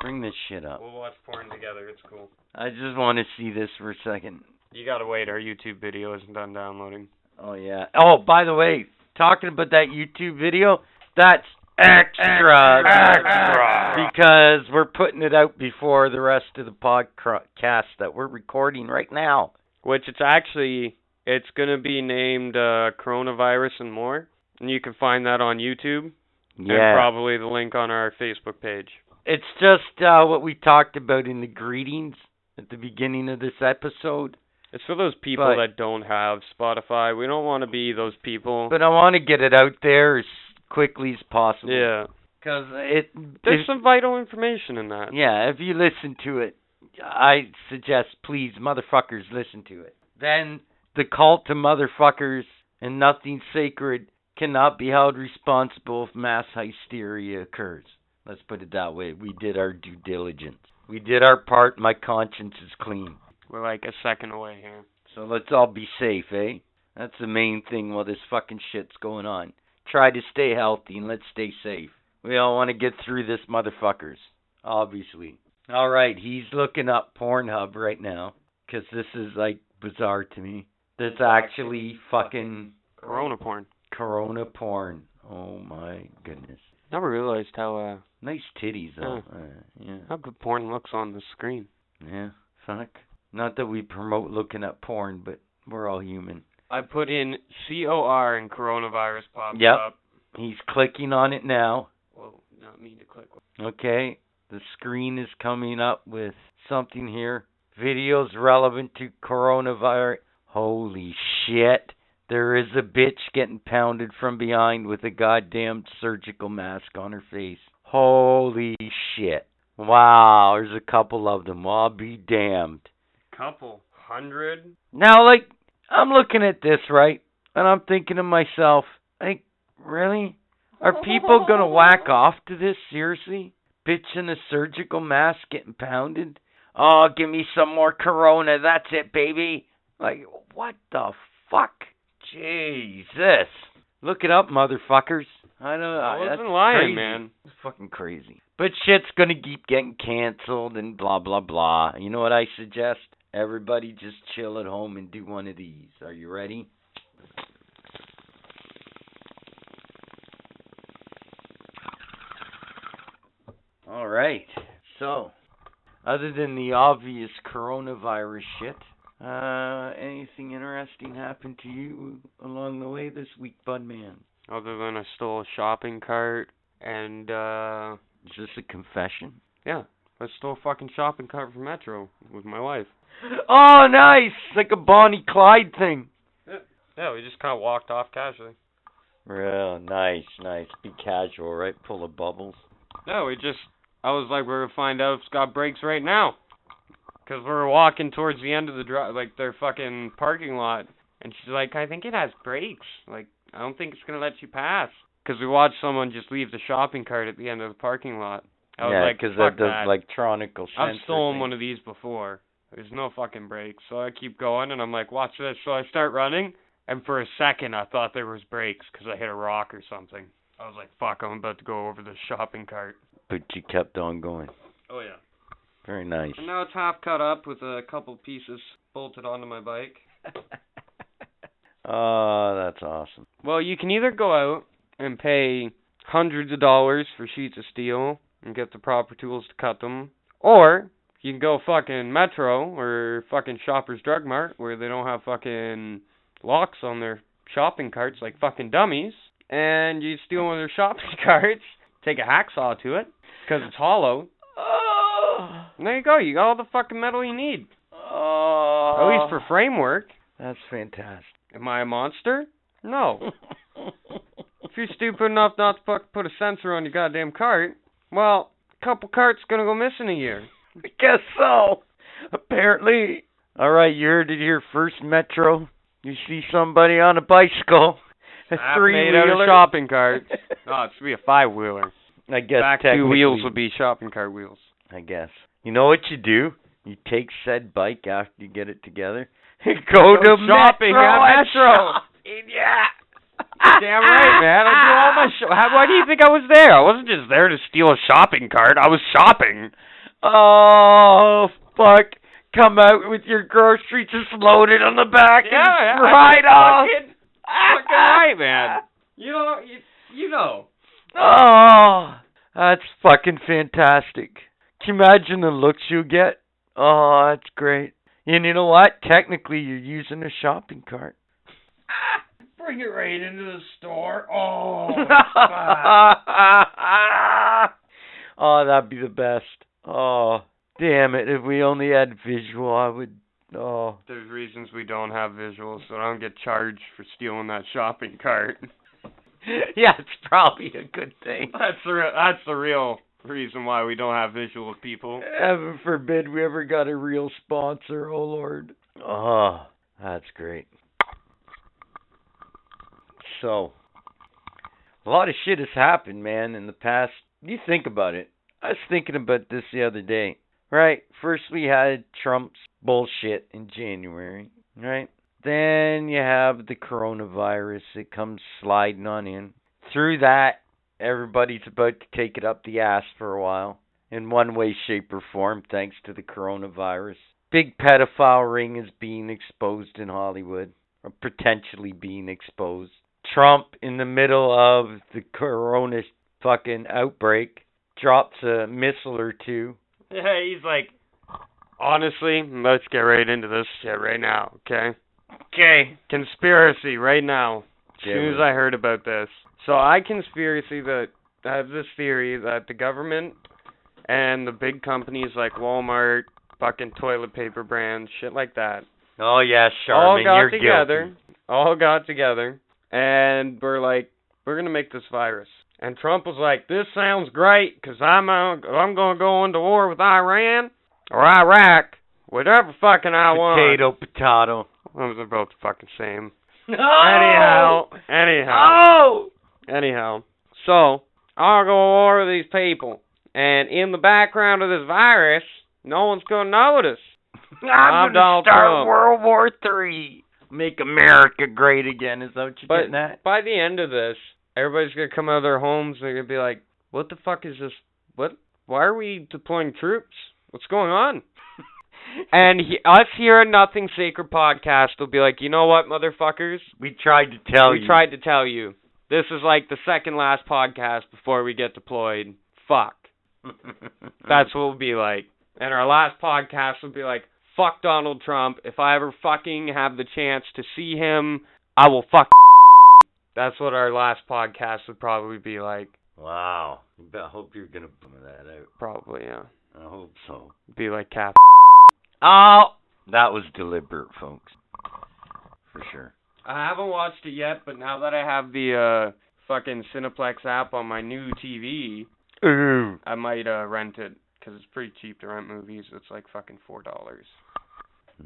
Bring this shit up. We'll watch porn together. It's cool. I just want to see this for a second. You gotta wait. Our YouTube video isn't done downloading. Oh yeah. Oh, by the way, talking about that YouTube video, that's extra, Extra. because we're putting it out before the rest of the podcast that we're recording right now. which it's actually it's gonna be named uh, coronavirus and more, and you can find that on YouTube Yeah. and probably the link on our Facebook page. It's just uh, what we talked about in the greetings at the beginning of this episode. It's for those people But- that don't have Spotify. We don't want to be those people. But I want to get it out there as quickly as possible. yeah, Because it. there's if- some vital information in that. Yeah, if you listen to it, I suggest please, motherfuckers, listen to it. Then the cult to motherfuckers and nothing sacred cannot be held responsible if mass hysteria occurs. Let's put it that way. We did our due diligence. We did our part. My conscience is clean. We're like a second away here. So let's all be safe, eh? That's the main thing while this fucking shit's going on. Try to stay healthy and let's stay safe. We all want to get through this, motherfuckers. Obviously. All right, he's looking up Pornhub right now because this is like bizarre to me. That's actually fucking Corona porn. Corona porn. Oh my goodness. Never realized how uh Nice titties though. Uh, yeah. how good porn looks on the screen. Yeah. Fuck. Not that we promote looking at porn, but we're all human. I put in C O R and coronavirus pops Yep. up. He's clicking on it now. Well, not me to click. Okay. The screen is coming up with something here. Videos relevant to coronavirus. Holy shit. There is a bitch getting pounded from behind with a goddamn surgical mask on her face. Holy shit. Wow, there's a couple of them. I'll be damned. Couple hundred. Now, like, I'm looking at this, right? And I'm thinking to myself, like, really? Are people gonna whack off to this? Seriously? Bitch in a surgical mask getting pounded? Oh, give me some more Corona. That's it, baby. Like, what the fuck? Jesus. Look it up, motherfuckers. I don't know. I wasn't that's lying, crazy. man. It's fucking crazy. But shit's gonna keep getting canceled and blah blah blah. You know what I suggest? Everybody just chill at home and do one of these. Are you ready? All right. So, other than the obvious coronavirus shit, uh, anything interesting happened to you along the way this week, Bud Man? Other than I stole a shopping cart and uh Is this a confession? yeah, I stole a fucking shopping cart from Metro with my wife. Oh, nice! Like a Bonnie Clyde thing. Yeah, we just kind of walked off casually. Real nice, nice. Be casual, right? Full of bubbles. No, we just. I was like, we're gonna find out if it's got brakes right now. Cause we're walking towards the end of the drive, like their fucking parking lot, and she's like, I think it has brakes. Like, I don't think it's gonna let you pass. Cause we watched someone just leave the shopping cart at the end of the parking lot. I was yeah, like, because that does that. electronical I've stolen thing. one of these before. There's no fucking brakes, so I keep going, and I'm like, watch this. So I start running, and for a second I thought there was brakes because I hit a rock or something. I was like, fuck, I'm about to go over the shopping cart. But you kept on going. Oh yeah. Very nice. And now it's half cut up with a couple pieces bolted onto my bike. oh, that's awesome. Well, you can either go out and pay hundreds of dollars for sheets of steel and get the proper tools to cut them, or you can go fucking Metro or fucking Shoppers Drug Mart where they don't have fucking locks on their shopping carts like fucking dummies, and you steal one of their shopping carts, take a hacksaw to it because it's hollow. Oh, And there you go. You got all the fucking metal you need, oh. at least for uh. framework. That's fantastic. Am I a monster? No. If you're stupid enough not to fuck put a sensor on your goddamn cart, well, a couple carts gonna go missing a year. I guess so. Apparently. All right, you heard it here first, Metro. You see somebody on a bicycle, a three-wheeler shopping cart. Oh, it should be a five wheeler. I guess Back two wheels would be shopping cart wheels. I guess. You know what you do? You take said bike after you get it together. Go, to shopping Metro at Metro. shopping, Yeah. Damn right, man. I do all my sh- How, why do you think I was there? I wasn't just there to steal a shopping cart. I was shopping. Oh fuck! Come out with your groceries just loaded on the back Yeah, yeah, and right off. fucking- Fucking right, man. You know, you, you know. Oh, that's fucking fantastic. Can you imagine the looks you get? Oh, that's great. And you know what? Technically, you're using a shopping cart. Bring it right into the store. Oh. oh, that'd be the best. Oh, damn it. If we only had visual, I would. Oh. There's reasons we don't have visuals, so I don't get charged for stealing that shopping cart. yeah, it's probably a good thing. That's the re- that's the real reason why we don't have visual people. Heaven forbid we ever got a real sponsor, oh Lord. Oh, that's great. So, a lot of shit has happened, man, in the past. You think about it. I was thinking about this the other day. Right? First we had Trump's bullshit in January, right? Then you have the coronavirus. It comes sliding on in. Through that, everybody's about to take it up the ass for a while in one way, shape, or form, thanks to the coronavirus. Big pedophile ring is being exposed in Hollywood, or potentially being exposed. Trump, in the middle of the corona fucking outbreak, drops a missile or two. Yeah, he's like, honestly, let's get right into this shit right now, okay? Okay, conspiracy right now. As soon as. I heard about this. So I conspiracy that I have this theory that the government and the big companies like Walmart, fucking toilet paper brands, shit like that, Oh yeah, all Charmin, got you're together, guilty. all got together, and we're like, we're gonna make this virus. And Trump was like, "This sounds great, cause I'm uh, I'm gonna go into war with Iran or Iraq, whatever fucking I want." Potato, potato. Those are both the fucking same. No. Anyhow, anyhow, Oh. Anyhow. So I'll go with these people, and in the background of this virus, no one's gonna notice. I'm, I'm gonna start Trump. World War Three. Make America great again. Is that what you're But getting at? by the end of this, everybody's gonna come out of their homes. They're gonna be like, "What the fuck is this? What? Why are we deploying troops? What's going on?" And he, us here at Nothing Sacred podcast will be like, "You know what, motherfuckers? we tried to tell we you. We tried to tell you. This is like the second last podcast before we get deployed. Fuck. That's what we'll be like. And our last podcast will be like, fuck Donald Trump. If I ever fucking have the chance to see him, I will fuck. That's what our last podcast would probably be like. wow. I hope you're gonna boom that out. Probably, yeah. I hope so. Be like Cap. Oh, that was deliberate, folks. For sure. I haven't watched it yet, but now that I have the uh fucking Cineplex app on my new TV, Ooh. I might uh rent it because it's pretty cheap to rent movies. It's like fucking four dollars.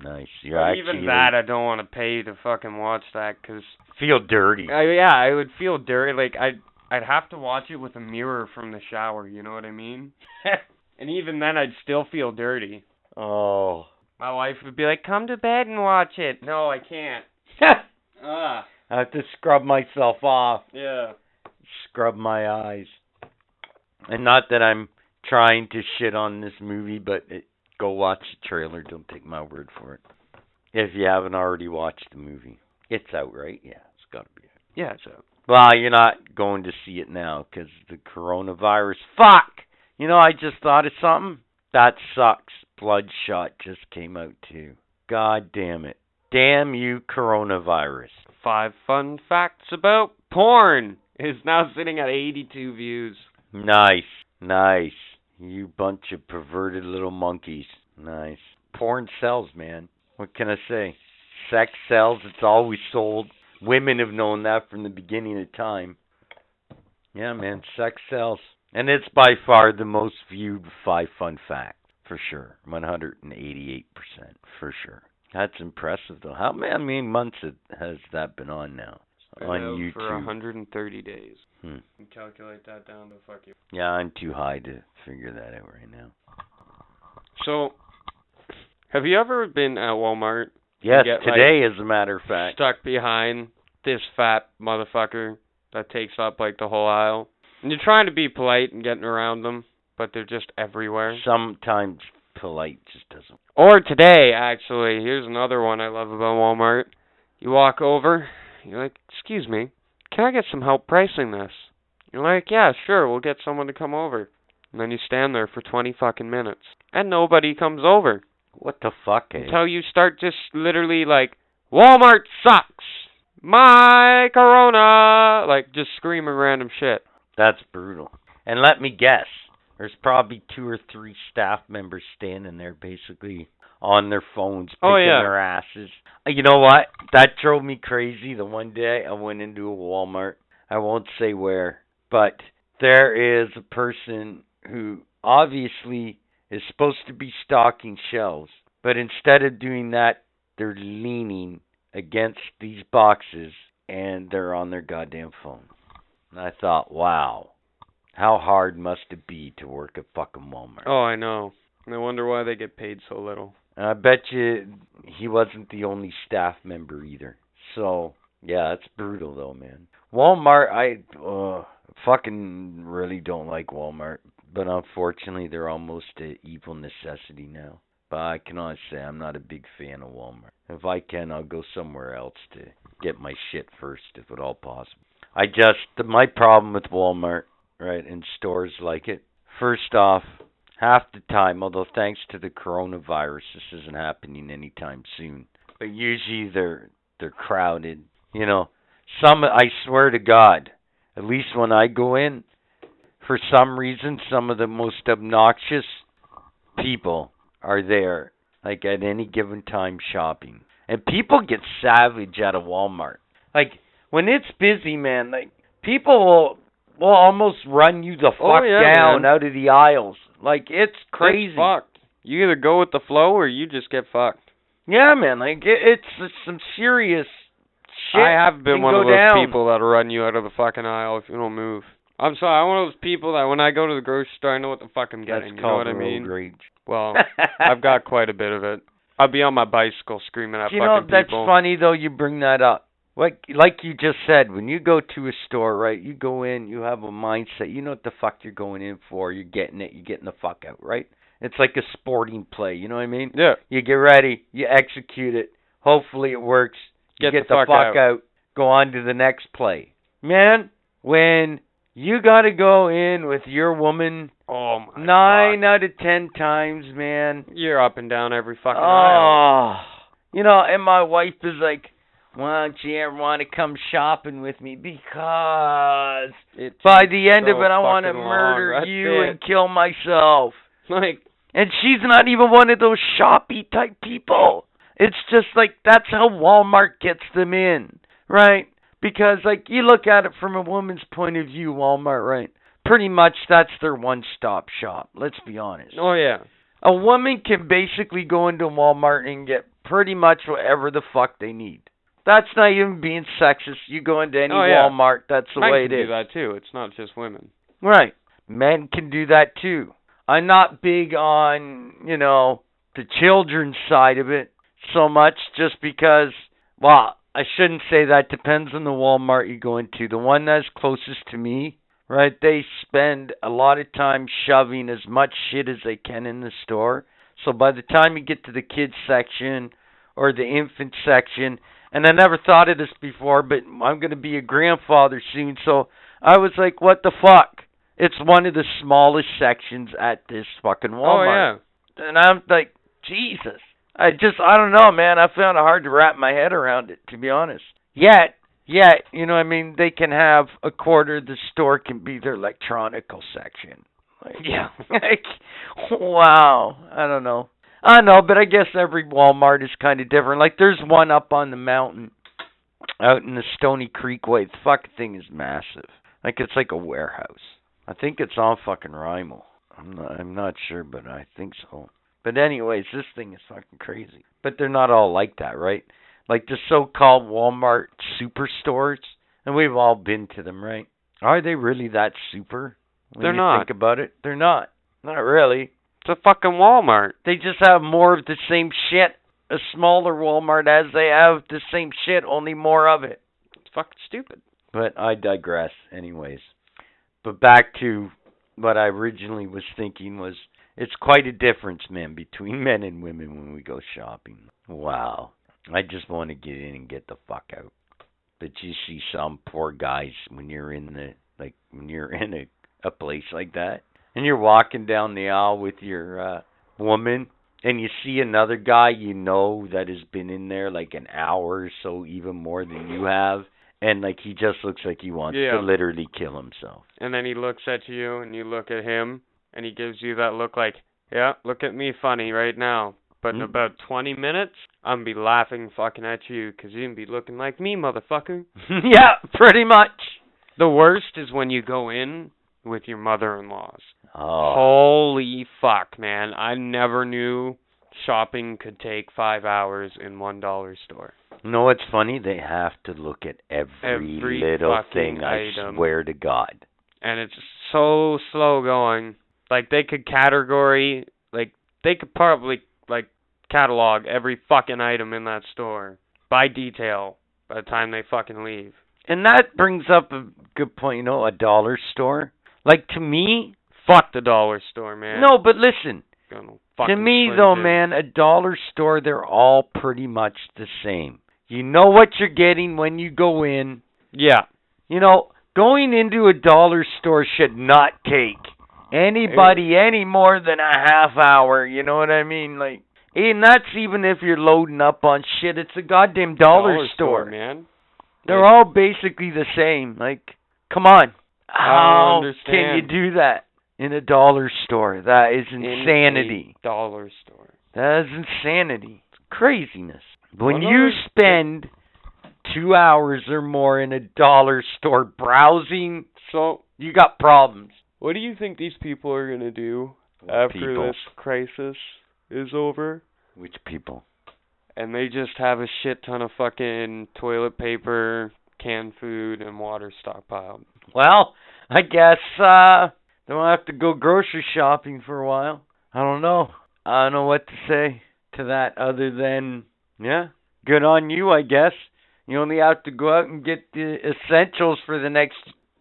Nice. Actually even that, I don't want to pay to fucking watch that because feel dirty. I, yeah, I would feel dirty. Like I'd I'd have to watch it with a mirror from the shower. You know what I mean? and even then, I'd still feel dirty. oh. My wife would be like, "Come to bed and watch it." No, I can't. Ah, I have to scrub myself off. yeah. Scrub my eyes. And not that I'm trying to shit on this movie, but it, go watch the trailer. Don't take my word for it. If you haven't already watched the movie, it's out, right? Yeah, it's got to be out. Yeah, so Well, you're not going to see it now because the coronavirus. Fuck! You know, I just thought of something. That sucks. Bloodshot just came out too. God damn it. Damn you, coronavirus. five fun facts about porn is now sitting at 82 views. Nice, nice. You bunch of perverted little monkeys. Nice. Porn sells, man. What can I say? Sex sells. It's always sold. Women have known that from the beginning of time. Yeah, man, sex sells. And it's by far the most viewed five fun fact, for sure. 188%, for sure. That's impressive, though. How many months it- has that been on now? Been on out YouTube. for 130 days. Hmm. And calculate that down to fuck you. Yeah, I'm too high to figure that out right now. So, have you ever been at Walmart Yes, get, like, today, as a matter of fact. stuck behind this fat motherfucker that takes up like the whole aisle? And you're trying to be polite and getting around them, but they're just everywhere. Sometimes polite just doesn't. Or today, actually, here's another one I love about Walmart. You walk over, you're like, "Excuse me, can I get some help pricing this?" You're like, "Yeah, sure, we'll get someone to come over." And then you stand there for 20 fucking minutes, and nobody comes over What the fuck? Eh? until you start just literally like, "Walmart sucks." My corona, like just screaming random shit. That's brutal. And let me guess, there's probably two or three staff members standing there, basically on their phones, picking Oh, yeah. their asses. Uh, You know what? That drove me crazy. The one day I went into a Walmart. I won't say where, but there is a person who obviously is supposed to be stocking shelves, but instead of doing that, they're leaning against these boxes and they're on their goddamn phone. And I thought, wow, how hard must it be to work at fucking Walmart? Oh, I know. I wonder why they get paid so little. And I bet you he wasn't the only staff member either. So, yeah, it's brutal though, man. Walmart, I uh, fucking really don't like Walmart, but unfortunately they're almost a evil necessity now. But I can honestly say I'm not a big fan of Walmart. If I can, I'll go somewhere else to get my shit first, if at all possible. I just my problem with Walmart, right, and stores like it. First off, half the time, although thanks to the coronavirus, this isn't happening anytime soon. but usually they're they're crowded. You know, some I swear to God, at least when I go in, for some reason, some of the most obnoxious people are there, like at any given time shopping, and people get savage at a Walmart. Like when it's busy, man, like people will will almost run you the oh, fuck Oh, yeah, down man. out of the aisles. Like it's crazy. It's fucked. You either go with the flow or you just get fucked. Yeah, man. Like it, it's, it's some serious shit. I have been one of those down. people that'll run you out of the fucking aisle if you don't move. I'm sorry, I'm one of those people that when I go to the grocery store, I know what the fuck I'm That's getting. You know what I mean? rage. Well, I've got quite a bit of it. I'll be on my bicycle screaming at you know that's people. funny though. You bring that up. Like like you just said, when you go to a store, right? You go in, you have a mindset. You know what the fuck you're going in for. You're getting it. You're getting the fuck out, right? It's like a sporting play. You know what I mean? Yeah. You get ready, you execute it. Hopefully it works. You Get get the fuck out. Go on to the next play. Man, when you got to go in with your woman Oh my nine God. out of ten times, man. You're up and down every fucking aisle. Oh, you know, and my wife is like, "Why don't you ever want to come shopping with me?" Because It's by the end of it, I want to long. murder That's you and kill myself. Like, And she's not even one of those shoppy type people. It's just like that's how Walmart gets them in, right? Because like you look at it from a woman's point of view, Walmart, right? Pretty much that's their one-stop shop. Let's be honest. oh yeah. A woman can basically go into Walmart and get pretty much whatever the fuck they need. That's not even being sexist. You go into any Oh, yeah. Walmart, that's the Men way can it do is. that too. It's not just women. Right. Men can do that too. I'm not big on, you know, the children's side of it so much just because, well, I shouldn't say that. Depends on the Walmart you go into. The one that's closest to me, right, they spend a lot of time shoving as much shit as they can in the store. So by the time you get to the kids section or the infant section, and I never thought of this before, but I'm going to be a grandfather soon, so I was like, what the fuck? It's one of the smallest sections at this fucking oh, Walmart. Oh yeah. And I'm like, Jesus. I just, I don't know, man. I found it hard to wrap my head around it, to be honest. Yet, yet, you know, what I mean, they can have a quarter of the store can be their electronical section. Like, Yeah. like, wow. I don't know. I know, but I guess every Walmart is kind of different. Like, there's one up on the mountain, out in the Stoney Creek way. The fucking thing is massive. Like, it's like a warehouse. I think it's on fucking Rymal. I'm not, I'm not sure, but I think so. But anyways, this thing is fucking crazy. But they're not all like that, right? Like the so-called Walmart superstores, and we've all been to them, right? Are they really that super? When They're you not. Think about it. They're not. Not really. It's a fucking Walmart. They just have more of the same shit. A smaller Walmart as they have the same shit, only more of it. It's fucking stupid. But I digress, anyways. But back to what I originally was thinking was it's quite a difference, man, between men and women when we go shopping. Wow. I just want to get in and get the fuck out. But you see some poor guys when you're in the like when you're in a a place like that and you're walking down the aisle with your uh woman and you see another guy you know that has been in there like an hour or so even more than you have and like he just looks like he wants Yeah. to literally kill himself. And then he looks at you and you look at him and he gives you that look like, yeah, look at me funny right now. But in Mm. about 20 minutes, I'm gonna be laughing fucking at you 'cause you're gonna be looking like me, motherfucker. yeah, pretty much. The worst is when you go in with your mother-in-laws. Oh. Holy fuck, man. I never knew shopping could take five hours in one dollar store. You know what's funny? They have to look at every, Every little thing. I swear to God. and it's so slow going. Like they could category, like they could probably like catalog every fucking item in that store by detail by the time they fucking leave. And that brings up a good point. You know, a dollar store. Like to me, Fuck the dollar store, man. no, but listen. Gonna me, though, man, a dollar store, they're all pretty much the same. You know what you're getting when you go in. Yeah. You know, going into a dollar store should not take anybody any more than a half hour. You know what I mean? Like And that's even if you're loading up on shit. It's a goddamn dollar, store. man. They're all basically the same. Like, come on. How can you do that in a dollar store? That is In insanity. dollar store. That is insanity. It's craziness. When Well, you spend two hours or more in a dollar store browsing, So, you got problems. what do you think these people are gonna do after people? this crisis is over? Which people? And they just have a shit ton of fucking toilet paper, canned food, and water stockpiled. Well, I guess uh don't have to go grocery shopping for a while. I don't know. I don't know what to say to that other than yeah, good on you, I guess. You only have to go out and get the essentials for the next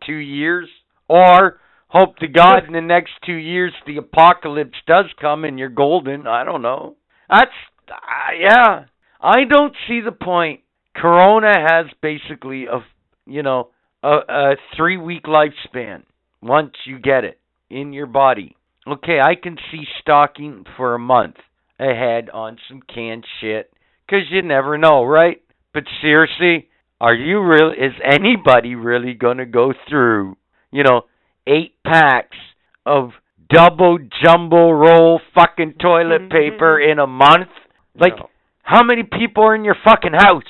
2 years or hope to god in the next 2 years the apocalypse does come and you're golden. I don't know. That's uh, yeah. I don't see the point. Corona has basically a you know a, a three week lifespan once you get it in your body. Okay, I can see stocking for a month ahead on some canned shit because you never know, right? But seriously, are you real? Is anybody really gonna go through, you know, eight packs of double jumbo roll fucking toilet mm-hmm. paper in a month? Like, No. how many people are in your fucking house?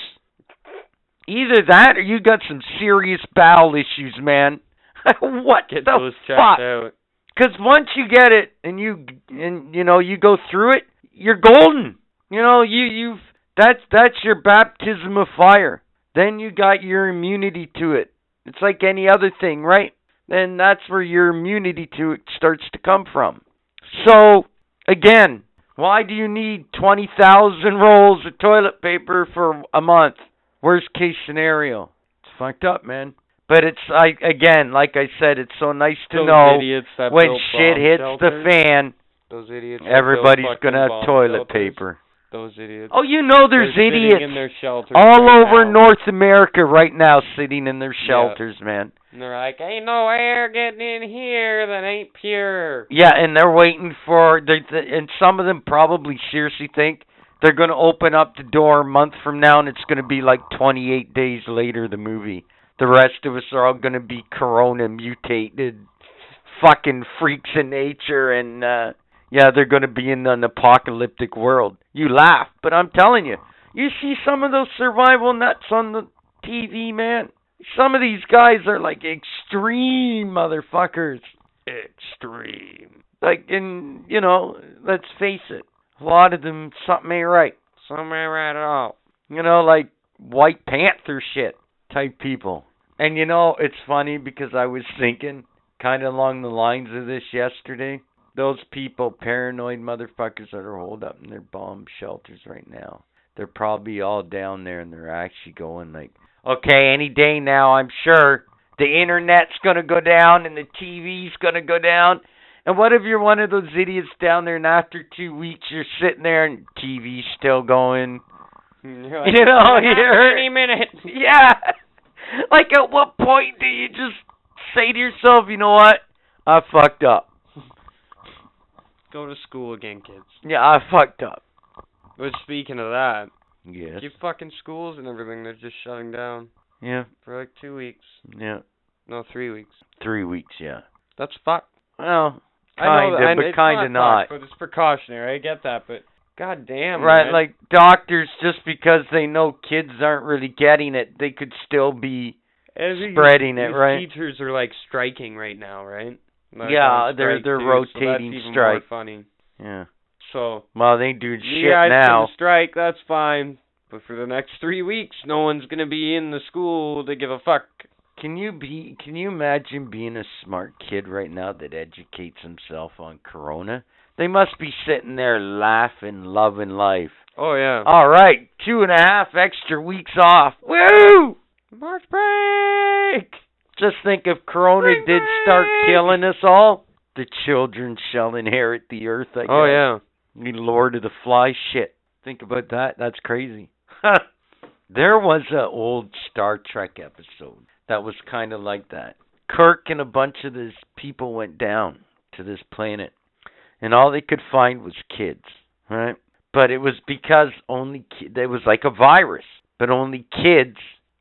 Either that or you got some serious bowel issues, man. what Get the fuck? out. Because once you get it and you and you know you go through it, you're golden. You know you you've that's that's your baptism of fire. Then you got your immunity to it. It's like any other thing, right? Then that's where your immunity to it starts to come from. So again, why do you need twenty thousand rolls of toilet paper for a month? Worst case scenario. It's fucked up, man. But it's I again, like I said, it's so nice to Those know when shit hits shelters, the fan, those idiots. everybody's gonna have toilet shelters, paper. Those idiots. Oh, you know there's They're idiots in their shelters all right over now, North America right now sitting in their shelters, man. And they're like, ain't no air getting in here that ain't pure. Yeah, and they're waiting for they and some of them probably seriously think they're going to open up the door a month from now and it's going to be like 28 days later the movie. The rest of us are all going to be corona mutated fucking freaks in nature and uh yeah, they're going to be in an apocalyptic world. You laugh, but I'm telling you, you see some of those survival nuts on the TV, man. Some of these guys are like extreme motherfuckers. Extreme. Like, and, you know, let's face it, a lot of them, something ain't right. Something ain't right at all. You know, like White Panther shit type people. And, you know, it's funny because I was thinking kind of along the lines of this yesterday. Those people, paranoid motherfuckers that are holed up in their bomb shelters right now, they're probably all down there and they're actually going like, okay, any day now, I'm sure the internet's gonna go down and the TV's gonna go down. And what if you're one of those idiots down there and after two weeks you're sitting there and TV's still going? Like, You know, "Gonna you're- any minute. Yeah. Like at what point do you just say to yourself, you know what? I fucked up. Go to school again, kids. Yeah, I fucked up. But speaking of that, Yes. your fucking schools and everything, they're just shutting down Yeah. for like two weeks. Yeah. No, three weeks. Three weeks, yeah. That's fucked. Well, I kind of, but kind of not. not. fucked, But it's precautionary. I get that, but god damn. Right, man. like doctors, just because they know kids aren't really getting it, they could still be. These- spreading it, these right? Teachers are like striking right now, right? Like, Yeah, they're- they're too, rotating so strike. Funny. Yeah. So Well, they doing you shit guys now. strike. That's fine. But for the next three weeks, no one's gonna be in the school to give a fuck. Can you be? Can you imagine being a smart kid right now that educates himself on Corona? They must be sitting there laughing, loving life. Oh yeah. All right, two and a half extra weeks off. Woo! March break. Just think if Corona did start killing us all, the children shall inherit the earth. I guess. Oh guess. yeah. You Lord of the Fly shit. Think about that. That's crazy. there was a old Star Trek episode that was kind of like that. Kirk and a bunch of his people went down to this planet, and all they could find was kids, right? but it was because only ki- it was like a virus, but only kids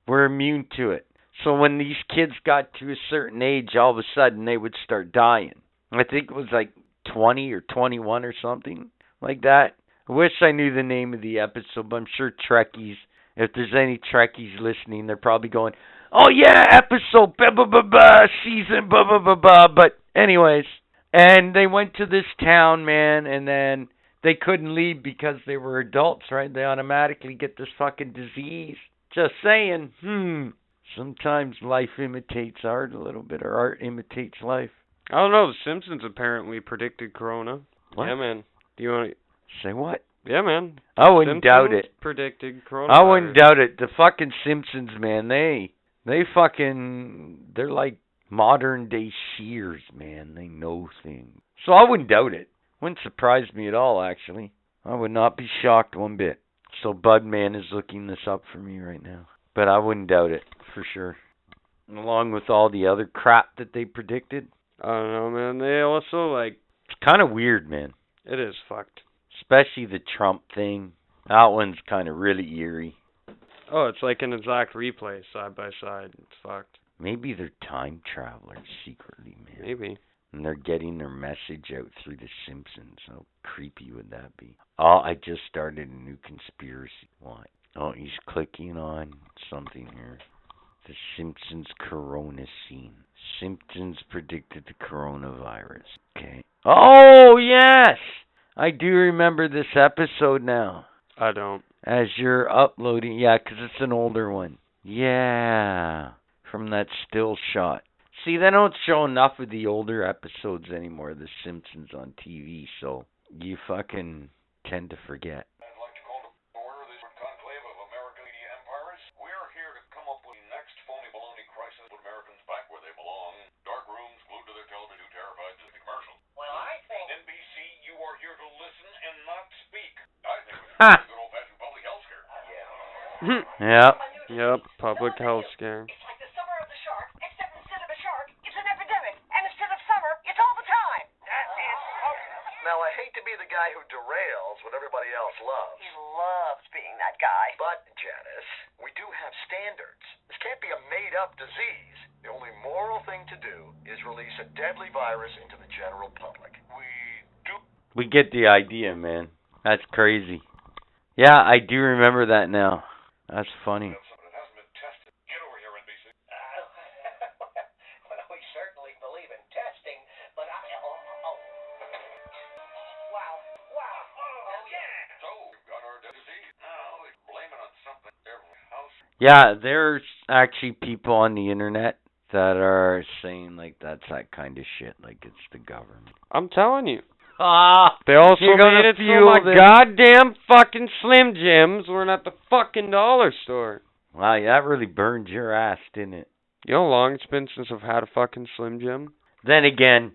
were immune to it. So when these kids got to a certain age, all of a sudden they would start dying. I think it was like 20 or 21 or something like that. I wish I knew the name of the episode, but I'm sure Trekkies, if there's any Trekkies listening, they're probably going, "Oh yeah, episode blah blah blah blah, season blah blah blah blah." But anyways, and they went to this town, man, and then they couldn't leave because they were adults, right? They automatically get this fucking disease. Just saying. Hmm. Sometimes life imitates art a little bit, or art imitates life. I don't know. The Simpsons apparently predicted Corona. What? Yeah, man. Do you want? To say what? Yeah, man. I wouldn't doubt it. Predicted Corona. I wouldn't doubt it. The fucking Simpsons, man, they they fucking they're like modern day seers, man. They know things. So I wouldn't doubt it. Wouldn't surprise me at all, actually. I would not be shocked one bit. So Budman is looking this up for me right now. But I wouldn't doubt it for sure. Along with all the other crap that they predicted. I don't know, man. They also like It's kind of weird, man. it is fucked. Especially the Trump thing. That one's kind of really eerie. Oh, it's like an exact replay side by side. It's fucked. Maybe they're time travelers secretly, man. Maybe. And they're getting their message out through The Simpsons. How creepy would that be? Oh, I just started a new conspiracy. What? Oh, he's clicking on something here. The Simpsons Corona scene. Simpsons predicted the coronavirus. Okay. Oh, yes! I do remember this episode now. I don't. As you're uploading, yeah, 'cause it's an older one. Yeah, from that still shot. See, they don't show enough of the older episodes anymore, of The Simpsons on TV, so you fucking tend to forget. I'd like to call to order this conclave of American media empires. We're here to come up with the next phony baloney crisis put Americans back where they belong. Dark rooms, glued to their television, too terrified to see commercials. Well, I think NBC, you are here to listen and not speak. I think we Ha! should good old-fashioned public health scare. Yep. yep. Public health scare. it's like the summer of the shark, except instead of a shark, it's an epidemic, and instead of summer, it's all the time. That is Now, I hate to be the guy who derails what everybody else loves. He loves being that guy. But, Janice, we do have standards. This can't be a made up disease. The only moral thing to do is release a deadly virus into the general public. We do We get the idea, man. That's crazy. Yeah, I do remember that now. That's funny. have something that hasn't been tested. Get over here, NBC. well, we certainly believe in testing, but I. Wow. Wow. Oh, yeah. So, we've got our disease. Now, we blame it on something. Every house. Yeah, there's actually people on the internet that are saying like that's that kind of shit, like it's the government. I'm telling you. Ah, They also You're gonna made it fuel my them. goddamn fucking Slim Jims We're not the fucking dollar store. wow, that really burned your ass, didn't it? You know how long it's been since I've had a fucking Slim Jim? Then again,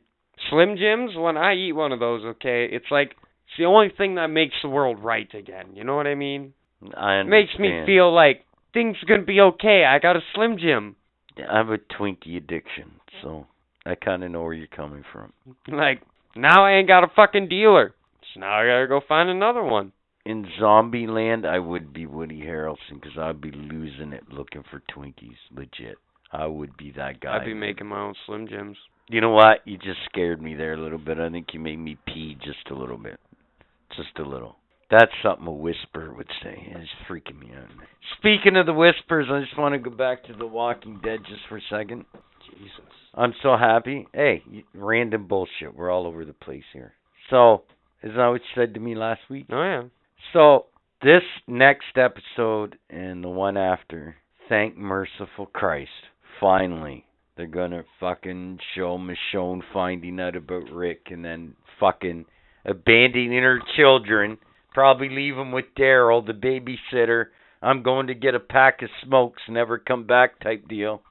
Slim Jims, when I eat one of those, okay, it's like it's the only thing that makes the world right again. You know what I mean? I It makes me feel like things are gonna be okay. I got a Slim Jim. I have a Twinkie addiction, so I kind of know where you're coming from. Like now I ain't got a fucking dealer. So now I gotta go find another one. In Zombieland, I would be Woody Harrelson because I'd be losing it looking for Twinkies. Legit, I would be that guy. I'd be making my own Slim Jims. You know what? You just scared me there a little bit. I think you made me pee just a little bit. Just a little. That's something a whisper would say. It's freaking me out. Speaking of the whispers, I just want to go back to The Walking Dead just for a second. Jesus. I'm so happy. Hey, random bullshit. We're all over the place here. So, is that what you said to me last week? Oh yeah. So, this next episode and the one after, thank merciful Christ, finally, they're gonna fucking show Michonne finding out about Rick and then fucking abandoning her children, probably leave them with Daryl, the babysitter. I'm going to get a pack of smokes, never come back type deal.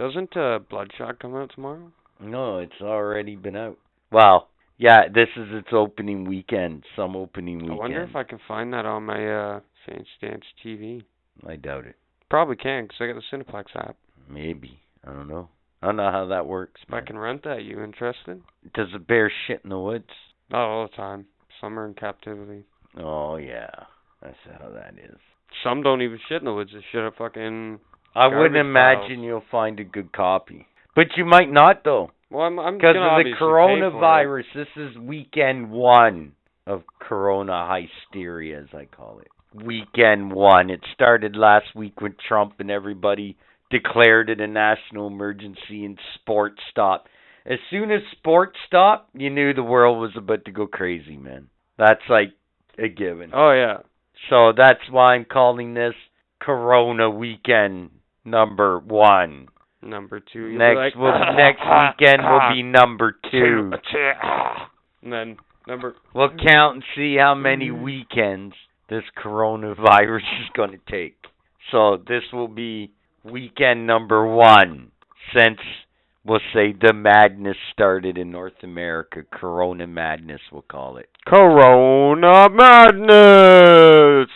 Doesn't uh, Bloodshot come out tomorrow? No, it's already been out. Well, yeah, this is its opening weekend, some opening weekend. I wonder if I can find that on my uh Saint Stance TV. I doubt it. Probably can, cause I got the Cineplex app. Maybe. I don't know. I don't know how that works. If I can rent that, you interested? Does a bear shit in the woods? Not all the time. Some are in captivity. Oh yeah, that's how that is. Some don't even shit in the woods. They shit up fucking. I wouldn't imagine files. you'll find a good copy, but you might not though, Well, I'm, because of the obviously pay for it. coronavirus. This is weekend one of Corona hysteria, as I call it. Weekend one. It started last week when Trump and everybody declared it a national emergency and sports stopped. As soon as sports stopped, you knew the world was about to go crazy, man. That's like a given. Oh yeah. So that's why I'm calling this Corona weekend number one. Number two. you'll Next like, will next weekend will be number two. And then number. We'll count and see how many weekends this coronavirus is going to take. So this will be weekend number one since we'll say the madness started in North America. Corona madness, we'll call it. Corona madness.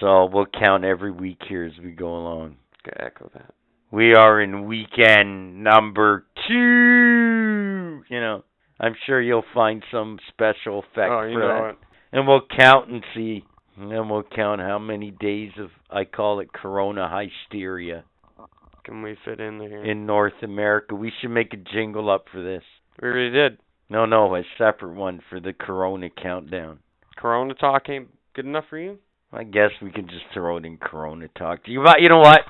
So we'll count every week here as we go along. Echo that. We are in weekend number two. You know, I'm sure you'll find some special effect oh, you for know that. it. And we'll count and see. And then we'll count how many days of, I call it Corona hysteria Can we fit in there? in North America. We should make a jingle up for this. we already did. No, no, a separate one for the Corona countdown. Corona talk ain't good enough for you? I guess we can just throw it in Corona Talk. You, you know what?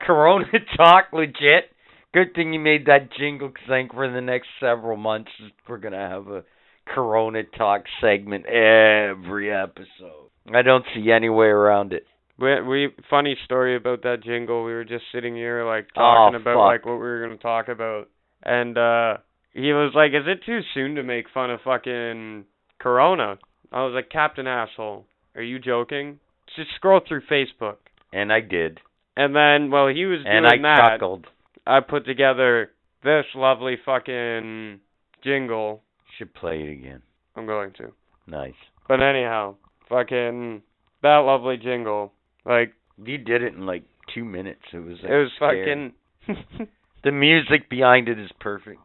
Corona Talk, legit. Good thing you made that jingle I think for the next several months we're gonna have a Corona Talk segment every episode. I don't see any way around it. We we funny story about that jingle. We were just sitting here like Oh, talking about fuck. like what we were gonna talk about, and uh he was like, "Is it too soon to make fun of fucking Corona?" I was like, "Captain asshole, are you joking?" Just scroll through Facebook, And I did. And then while he was And I that, chuckled. I put together this lovely fucking jingle. Should play it again. I'm going to. Nice. But anyhow, fucking that lovely jingle. Like You did it in like two minutes. It was. Like, it was scary. fucking. The music behind it is perfect.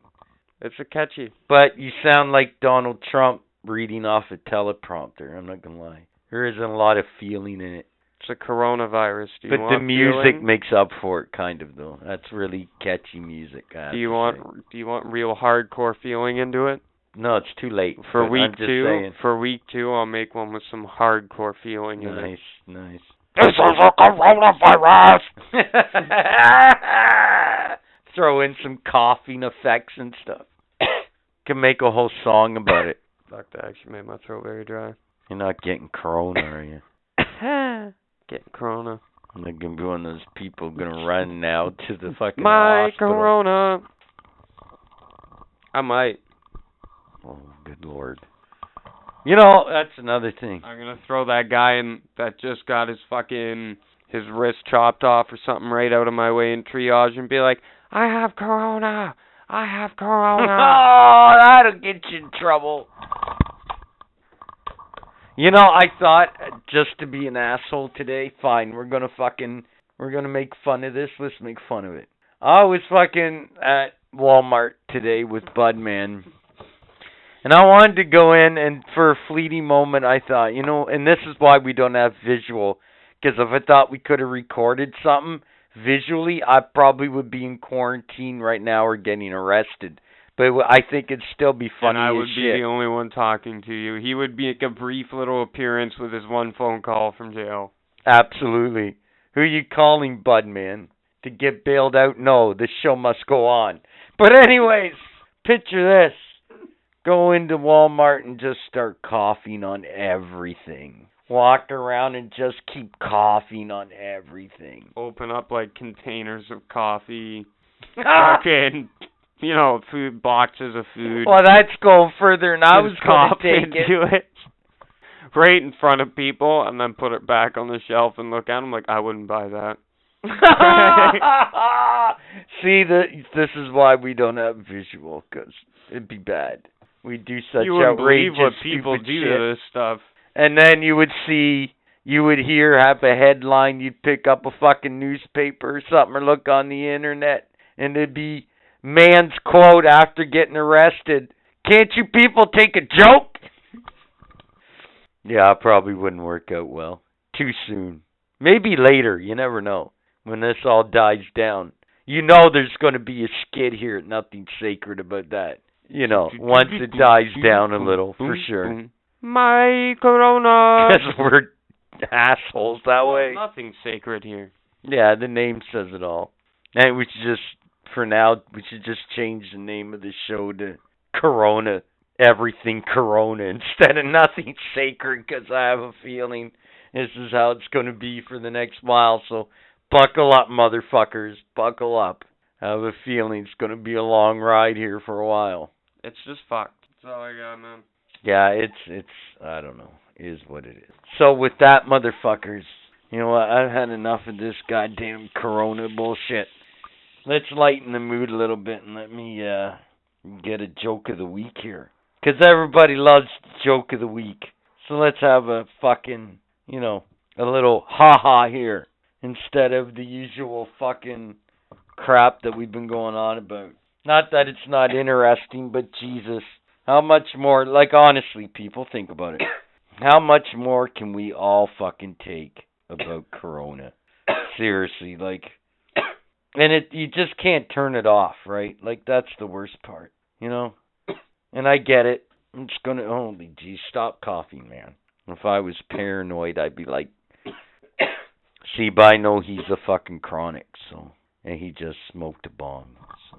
it's a catchy. But you sound like Donald Trump reading off a teleprompter. I'm not gonna lie. There isn't a lot of feeling in it. It's a coronavirus. Do you but want the music feeling? makes up for it, kind of though. That's really catchy music. I Do you want say. do you want real hardcore feeling into it? No, it's too late For week I'm two, Saying. for week two, I'll make one with some hardcore feeling in it. Nice, nice. This is a coronavirus. Throw in some coughing effects and stuff. Can make a whole song about it. Fuck, that actually made my throat very dry. You're not getting corona, are you? Getting corona. I'm not gonna be one of those people gonna run now to the fucking My hospital. corona. I might. Oh, good lord. You know, that's another thing. I'm gonna throw that guy in that just got his fucking his wrist chopped off or something right out of my way in triage and be like, I have corona. I have corona. oh, that'll get you in trouble. You know, I thought uh, just to be an asshole today, fine, we're gonna fucking we're gonna make fun of this, let's make fun of it. I was fucking at Walmart today with Budman. And I wanted to go in and for a fleeting moment I thought, you know, and this is why we don't have visual because if I thought we could have recorded something visually, I probably would be in quarantine right now or getting arrested. But I think it'd still be funny and I would be shit. the only one talking to you. He would make a brief little appearance with his one phone call from jail. Absolutely. Who are you calling, Budman? To get bailed out? No, the show must go on. But anyways, picture this. Go into Walmart and just start coughing on everything. Walk around and just keep coughing on everything. Open up like containers of coffee, fucking, you know, food boxes of food. well, that's going further than I was going to take it. into it. Right in front of people, and then put it back on the shelf and look at them like I wouldn't buy that. See, the, this is why we don't have visual, because it'd be bad. We do such you wouldn't believe outrageous, what people do shit. to this stuff. And then you would see, you would hear, have a headline, you'd pick up a fucking newspaper or something, or look on the internet, and it'd be man's quote after getting arrested. Can't you people take a joke? Yeah, I probably wouldn't work out well. Too soon. Maybe later, you never know. When this all dies down. You know there's going to be a skid here. Nothing sacred about that. You know, once it dies down a little, for sure. My Corona. Because we're assholes that Well, way. Nothing sacred here. Yeah, the name says it all. And we should just, for now, we should just change the name of the show to Corona. Everything Corona instead of nothing sacred because I have a feeling this is how it's going to be for the next while. So buckle up, motherfuckers. Buckle up. I have a feeling it's going to be a long ride here for a while. It's just fucked. That's all I got, man. Yeah, it's it's I don't know, it is what it is. So with that, motherfuckers, you know what? I've had enough of this goddamn Corona bullshit. Let's lighten the mood a little bit and let me uh get a joke of the week here, cause everybody loves joke of the week. So let's have a fucking, you know, a little ha ha here instead of the usual fucking crap that we've been going on about. Not that it's not interesting, but Jesus. How much more, like honestly, people think about it. How much more can we all fucking take about Corona? Seriously, like, and it you just can't turn it off, right? Like that's the worst part, you know. And I get it. I'm just gonna, Oh, gee, stop coughing, man. If I was paranoid, I'd be like, see, but I know he's a fucking chronic, so, and he just smoked a bomb, so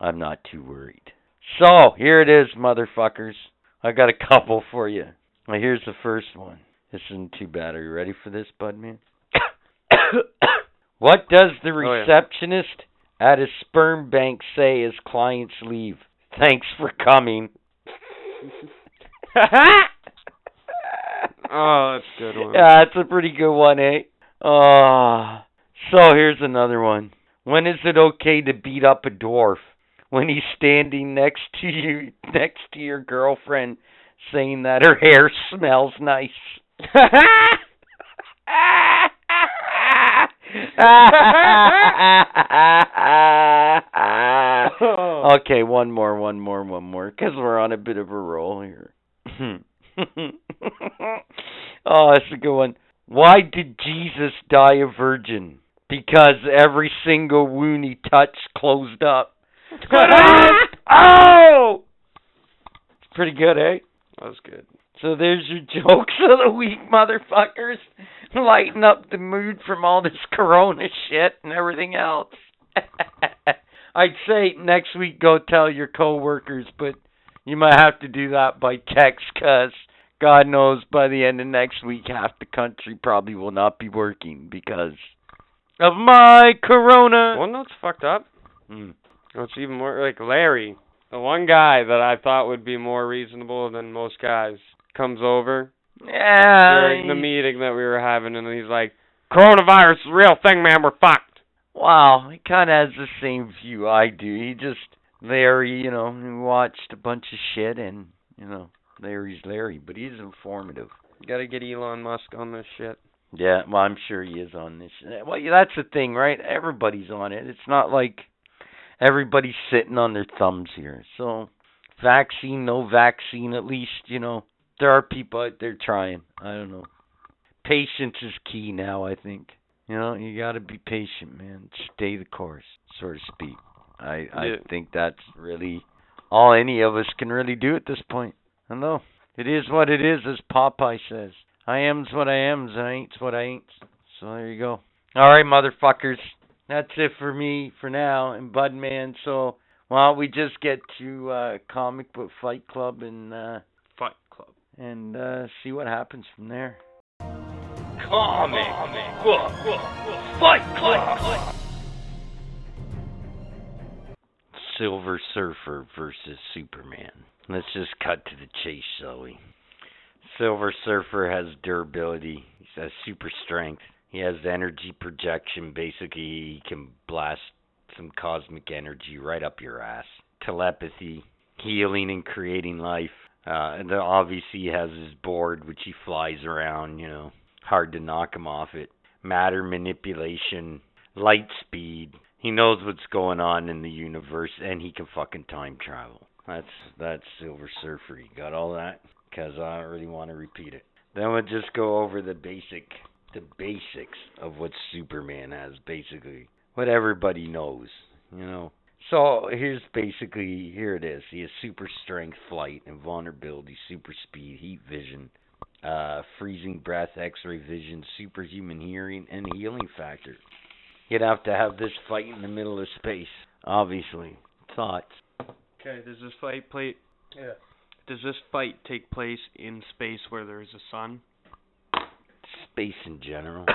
I'm not too worried. So, here it is, motherfuckers. I got a couple for you. Well, here's the first one. This isn't too bad. Are you ready for this, Budman? what does the Oh, yeah. receptionist at a sperm bank say as clients leave? Thanks for coming. Oh, that's a good one. Yeah, that's a pretty good one, eh? Uh, so here's another one. When is it okay to beat up a dwarf? When he's standing next to you, next to your girlfriend, saying that her hair smells nice. okay, one more, one more, one more, because we're on a bit of a roll here. oh, that's a good one. Why did Jesus die a virgin? Because every single wound he touched closed up. oh! It's pretty good, eh? That was good. So there's your jokes of the week, motherfuckers. Lighten up the mood from all this corona shit and everything else. I'd say next week go tell your coworkers, but you might have to do that by text cuz God knows by the end of next week half the country probably will not be working because of my corona. One that's fucked up. Hmm. What's even more like Larry, the one guy that I thought would be more reasonable than most guys, comes over Yeah. during the meeting that we were having, and he's like, "Coronavirus is a real thing, man. We're fucked." Wow, he kind of has the same view I do. He just Larry, you know, he watched a bunch of shit, and you know, Larry's Larry, but he's informative. Got to get Elon Musk on this shit. Yeah, well, I'm sure he is on this. Well, yeah, that's the thing, right? Everybody's on it. It's not like everybody's sitting on their thumbs here. So, vaccine, no vaccine, at least, you know, there are people out there trying. I don't know. Patience is key now, I think. You know, you got to be patient, man. Stay the course, so to speak. I I Yeah. think that's really all any of us can really do at this point. I know. It is what it is, as Popeye says. I am's what I am's, and I ain't's what I ain't. So there you go. All right, motherfuckers. That's it for me for now and Budman. So why don't we just get to uh, Comic Book Fight Club and uh. And uh, see what happens from there. Comic Book Fight Club. Silver Surfer versus Superman. Let's just cut to the chase, shall we? Silver Surfer has durability. He has super strength. He has energy projection. Basically, he can blast some cosmic energy right up your ass. Telepathy, healing and creating life. Uh, and then obviously he has his board, which he flies around. You know, hard to knock him off it. Matter manipulation, light speed. He knows what's going on in the universe, and he can fucking time travel. That's that's Silver Surfer. You got all that. because I don't really want to repeat it. Then we'll just go over the basic, the basics of what Superman has, basically what everybody knows, you know. So here's basically here it is. He has super strength, flight, invulnerability, super speed, heat vision, uh, freezing breath, X-ray vision, superhuman hearing, and healing factor. You'd have to have this fight in the middle of space, obviously. Thoughts? Okay, does this fight play? Yeah. Does this fight take place in space where there is a sun? Space in general.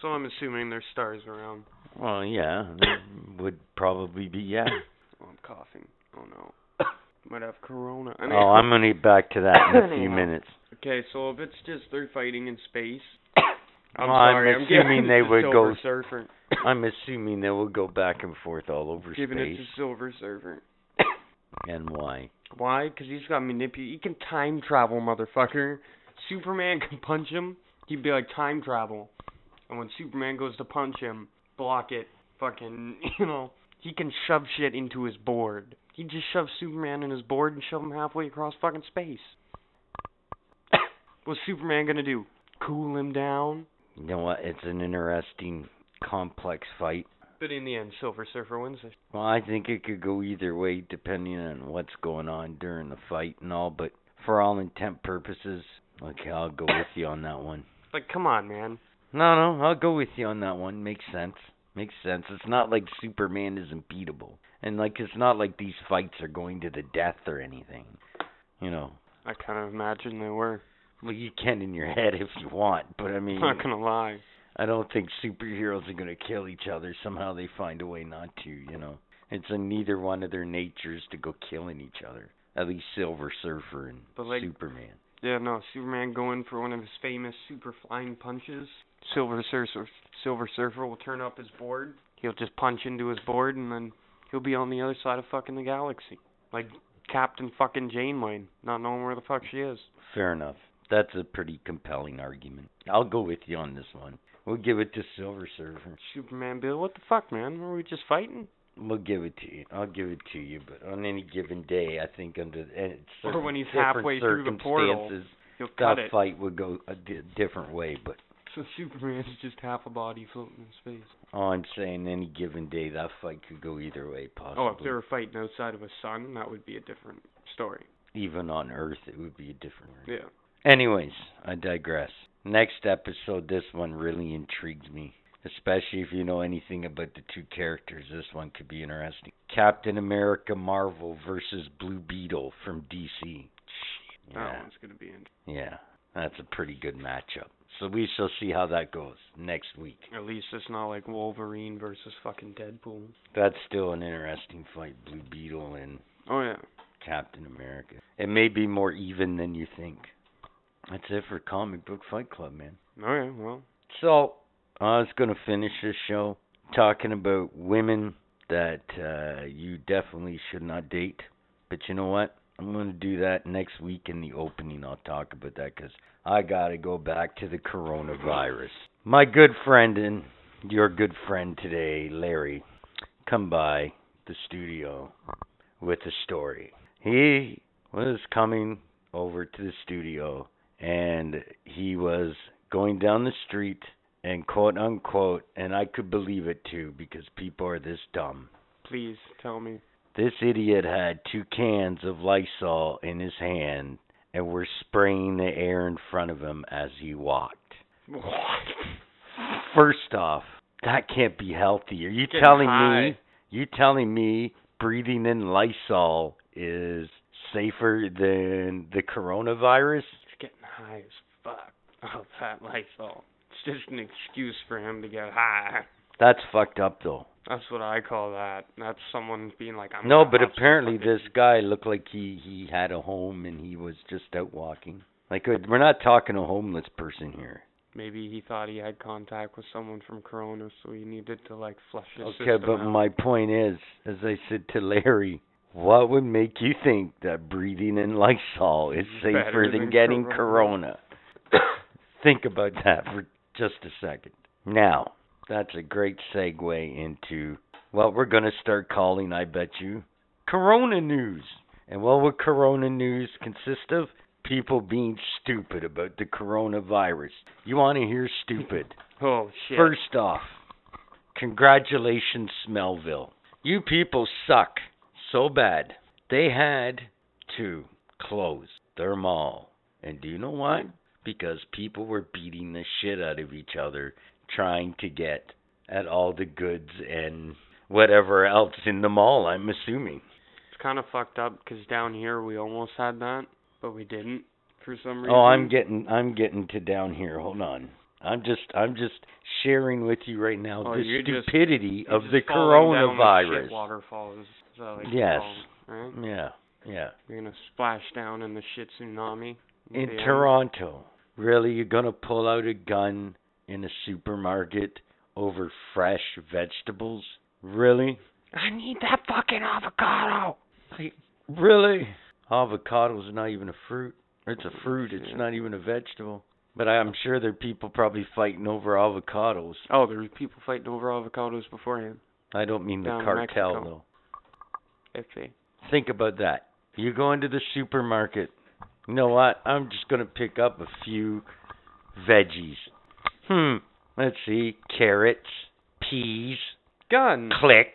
So I'm assuming there's stars around. Well, yeah, would probably be yeah. Oh, I'm coughing. Oh no. Might have corona. I mean, Oh, I'm gonna get back to that in a few minutes. Okay, so if it's just they're fighting in space. I'm Well, I'm sorry, I'm assuming giving they would go- Surfer. I'm assuming they will go back and forth all over Giving it to Silver Surfer. And why? Why? Because he's got manipulate. He can time travel, motherfucker. Superman can punch him. He'd be like time travel. And when Superman goes to punch him, block it. Fucking, you know, he can shove shit into his board. He just shoves Superman in his board and shove him halfway across fucking space. What's Superman gonna do? Cool him down? You know what? It's an interesting, complex fight. But in the end, Silver Surfer wins it. Well, I think it could go either way depending on what's going on during the fight and all, but for all intent purposes, okay, I'll go with you on that one. Like, come on, man. No, no, I'll go with you on that one. Makes sense. Makes sense. It's not like Superman is unbeatable. And like it's not like these fights are going to the death or anything. You know. I kind of imagine they were. Well you can in your head if you want, but I mean I'm Not gonna lie. I don't think superheroes are gonna kill each other. Somehow they find a way not to, you know. It's in neither one of their natures to go killing each other. At least Silver Surfer and like- Superman. Yeah, no, Superman going for one of his famous super flying punches. Silver Surfer, Silver Surfer will turn up his board. He'll just punch into his board, and then he'll be on the other side of fucking the galaxy, like Captain fucking Janeway, not knowing where the fuck she is. Fair enough. That's a pretty compelling argument. I'll go with you on this one. We'll give it to Silver Surfer. Superman, Bill, what the fuck, man? Were we just fighting? We'll give it to you. I'll give it to you, but on any given day, I think under and Or when he's halfway through the portal, He'll cut that it. fight would go a different way. But So Superman is just half a body floating in space. all I'm saying, any given day, that fight could go either way, possibly. Oh, if they were fighting outside of a sun, that would be a different story. Even on Earth, it would be a different. Yeah. Anyways, I digress. Next episode, this one really intrigues me, especially if you know anything about the two characters. This one could be interesting. Captain America Marvel versus Blue Beetle from DC. That Yeah, one's gonna be in. yeah, that's a pretty good matchup. So we shall see how that goes next week. At least it's not like Wolverine versus fucking Deadpool. That's still an interesting fight, Blue Beetle and Oh yeah. Captain America. It may be more even than you think. That's it for Comic Book Fight Club, man. Oh yeah. Well, So, I was going to finish this show talking about women that uh, you definitely should not date. But you know what? I'm going to do that next week in the opening. I'll talk about that because I got to go back to the coronavirus. My good friend and your good friend today, Larry, come by the studio with a story. He was coming over to the studio and he was going down the street and quote unquote and I could believe it too because people are this dumb. please tell me. This idiot had two cans of Lysol in his hand and were spraying the air in front of him as he walked. What? First off, that can't be healthy. Are you Getting telling high. me you telling me breathing in Lysol is safer than the coronavirus? He's getting high as fuck. Oh, that Lysol. It's just an excuse for him to get high. That's fucked up though. That's what I call that. That's someone being like, I'm no, but apparently this guy looked like he he had a home and he was just out walking. Like uh, we're not talking a homeless person here. Maybe he thought he had contact with someone from Corona, so he needed to like flush his Okay, system but out. my point is, as I said to Larry, what would make you think that breathing in Lysol is safer than than getting Corona. corona? think about that for just a second. Now, that's a great segue into what we're going to start calling, I bet you, Corona news. And what would Corona news consist of? people being stupid about the coronavirus. You want to hear stupid? Oh shit. First off, congratulations, Smellville. You people suck so bad. They had to close their mall. And do you know why? Because people were beating the shit out of each other trying to get at all the goods and whatever else in the mall, I'm assuming. It's kind of fucked up because down here we almost had that, but we didn't for some reason. Oh, I'm getting I'm getting to down here. Hold on. I'm just I'm just sharing with you right now Oh, the you're just- stupidity of the falling down the coronavirus. shit waterfall is is that like Yes. Right? Yeah, yeah. You're gonna splash down in the shit tsunami. In. Toronto, really, you're gonna pull out a gun in a supermarket over fresh vegetables? Really? I need that fucking avocado. Like, really? Avocado's not even a fruit. It's a fruit. It's not even a vegetable. But I'm sure there are people probably fighting over avocados. Oh, there were people fighting over avocados beforehand. I don't mean the Down cartel though. Iffy. Think about that. You go into the supermarket. You know what? I'm just gonna pick up a few veggies. Hmm. Let's see. Carrots, peas. Gun. Click.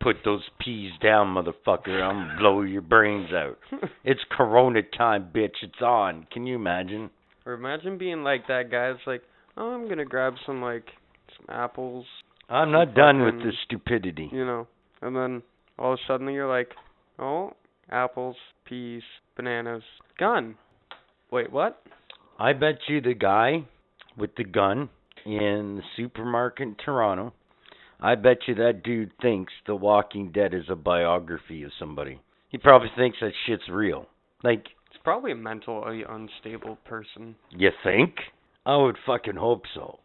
Put those peas down, motherfucker. I'm gonna blow your brains out. It's Corona time, bitch. It's on. Can you imagine? or imagine being like that guy. It's like, oh, I'm gonna grab some like some apples, I'm not done with fucking- the stupidity. you know, and then all of a sudden you're like, oh, apples, peas, bananas, gun. Wait, what? I bet you the guy with the gun in the supermarket in Toronto, I bet you that dude thinks The Walking Dead is a biography of somebody. He probably thinks that shit's real. Like, It's probably a mentally unstable person. you think? I would fucking hope so.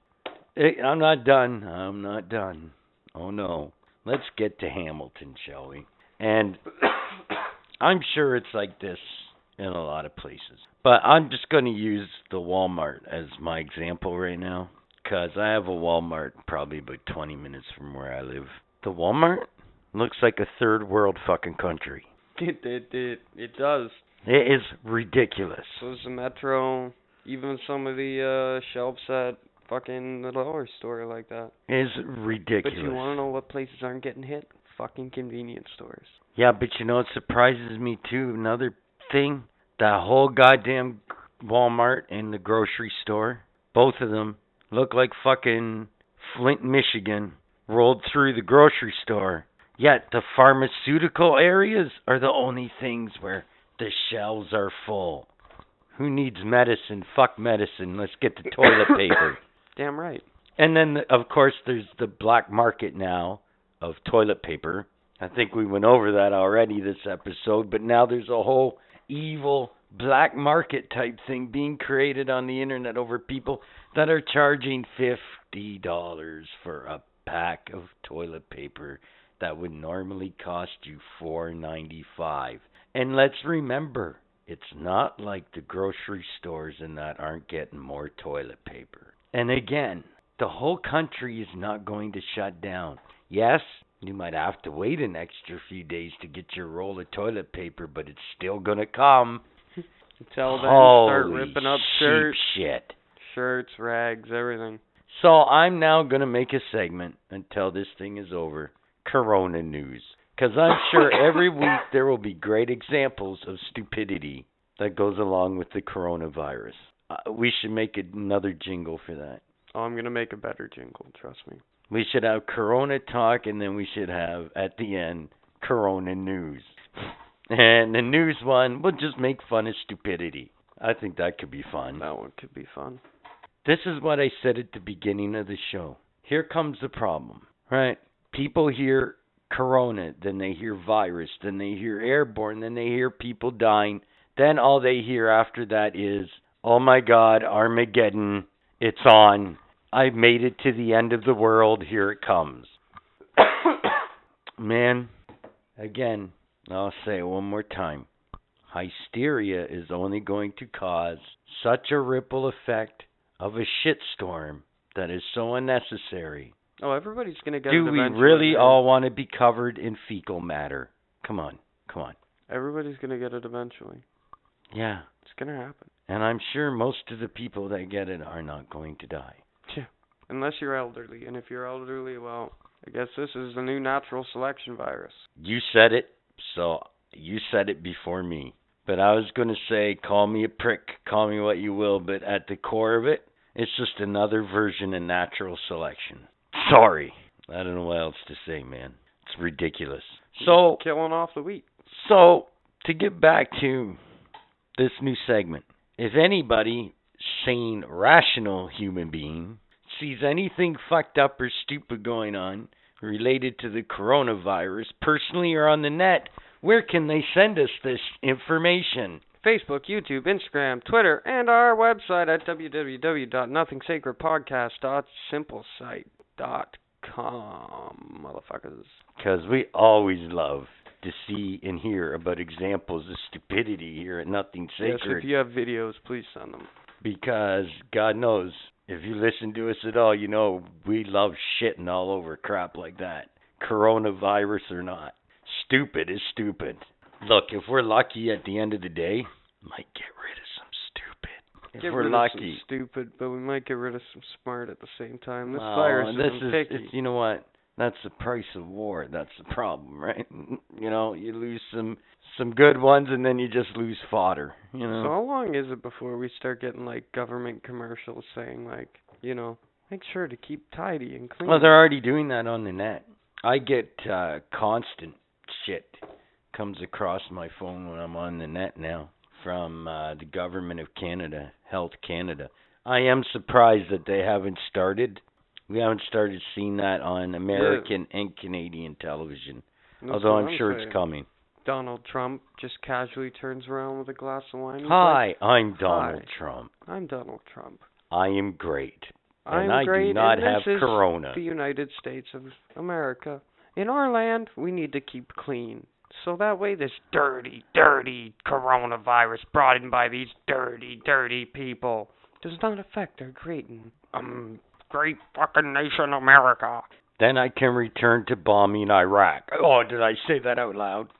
Eh, I'm not done. I'm not done. Oh no. Let's get to Hamilton, shall we? And I'm sure it's like this in a lot of places. But I'm just going to use the Walmart as my example right now cuz I have a Walmart probably about 20 minutes from where I live. The Walmart looks like a third world fucking country. It it it it does. It is ridiculous. So is the Metro, even some of the uh shelves at fucking the dollar store like that. It is ridiculous. But you want to know what places aren't getting hit? Fucking convenience stores. Yeah, but you know it surprises me too? Another thing, that whole goddamn Walmart and the grocery store, both of them look like fucking Flint, Michigan rolled through the grocery store. Yet the pharmaceutical areas are the only things where the shelves are full. Who needs medicine? Fuck medicine. Let's get the toilet paper. Damn right. And then, of course, there's the black market now of toilet paper. I think we went over that already this episode, but now there's a whole evil black market type thing being created on the internet over people that are charging $50 for a pack of toilet paper that would normally cost you 4.95. And let's remember, it's not like the grocery stores and that aren't getting more toilet paper. And again, the whole country is not going to shut down. Yes, you might have to wait an extra few days to get your roll of toilet paper, but it's still gonna come. Until then, start ripping up shirts, shit. shirts, rags, everything. So I'm now gonna make a segment until this thing is over. Corona news, because I'm sure every week there will be great examples of stupidity that goes along with the coronavirus. Uh, we should make another jingle for that. Oh, I'm gonna make a better jingle. Trust me. We should have Corona talk, and then we should have at the end Corona news. And the news one, we'll just make fun of stupidity. I think that could be fun. That one could be fun. This is what I said at the beginning of the show. Here comes the problem, right? People hear corona, then they hear virus, then they hear airborne, then they hear people dying. Then all they hear after that is, oh my god, Armageddon, it's on. I've made it to the end of the world, here it comes. Man, again, I'll say it one more time. Hysteria is only going to cause such a ripple effect of a shitstorm that is so unnecessary. Oh, everybody's gonna get Do we really all want to be covered in fecal matter? Come on, come on. Everybody's gonna get it eventually. Yeah, It's gonna happen. And I'm sure most of the people that get it are not going to die. Unless you're elderly, and if you're elderly, well, I guess this is the new natural selection virus. You said it, so you said it before me. But I was going to say, call me a prick, call me what you will, but at the core of it, it's just another version of natural selection. Sorry. I don't know what else to say, man. It's ridiculous. So, killing off the wheat. so to get back to this new segment, if anybody, sane, rational human being, sees anything fucked up or stupid going on related to the coronavirus, personally or on the net, where can they send us this information? Facebook, YouTube, Instagram, Twitter, and our website at www.nothing.sacredpodcast.simplesite.com. Motherfuckers. Because we always love to see and hear about examples of stupidity here at Nothing Sacred. Yes, Sacred. if you have videos, please send them. because God knows if you listen to us at all, you know we love shitting all over crap like that. Coronavirus or not. Stupid is stupid. Look, if we're lucky at the end of the day, might get rid of some stupid. If get we're rid lucky. of some stupid, but we might get rid of some smart at the same time. This Well, virus is this is picky. you know what? That's the price of war. That's the problem, right? You know, you lose some some good ones and then you just lose fodder, you know. So how long is it before we start getting like government commercials saying like, you know, make sure to keep tidy and clean? Well, they're already doing that on the net. I get uh constant shit comes across my phone when I'm on the net now from uh the government of Canada, Health Canada. I am surprised that they haven't started. We haven't started seeing that on American and Canadian television. That's although what I'm sure it's coming. Donald Trump just casually turns around with a glass of wine. Hi, I'm Hi. Donald Trump. I'm Donald Trump. I am great. I'm and I great, do not have corona. The United States of America. In our land, we need to keep clean. So that way, this dirty, dirty coronavirus brought in by these dirty, dirty people does not affect our great, and, um, great fucking nation, America. Then I can return to bombing Iraq. Oh, did I say that out loud?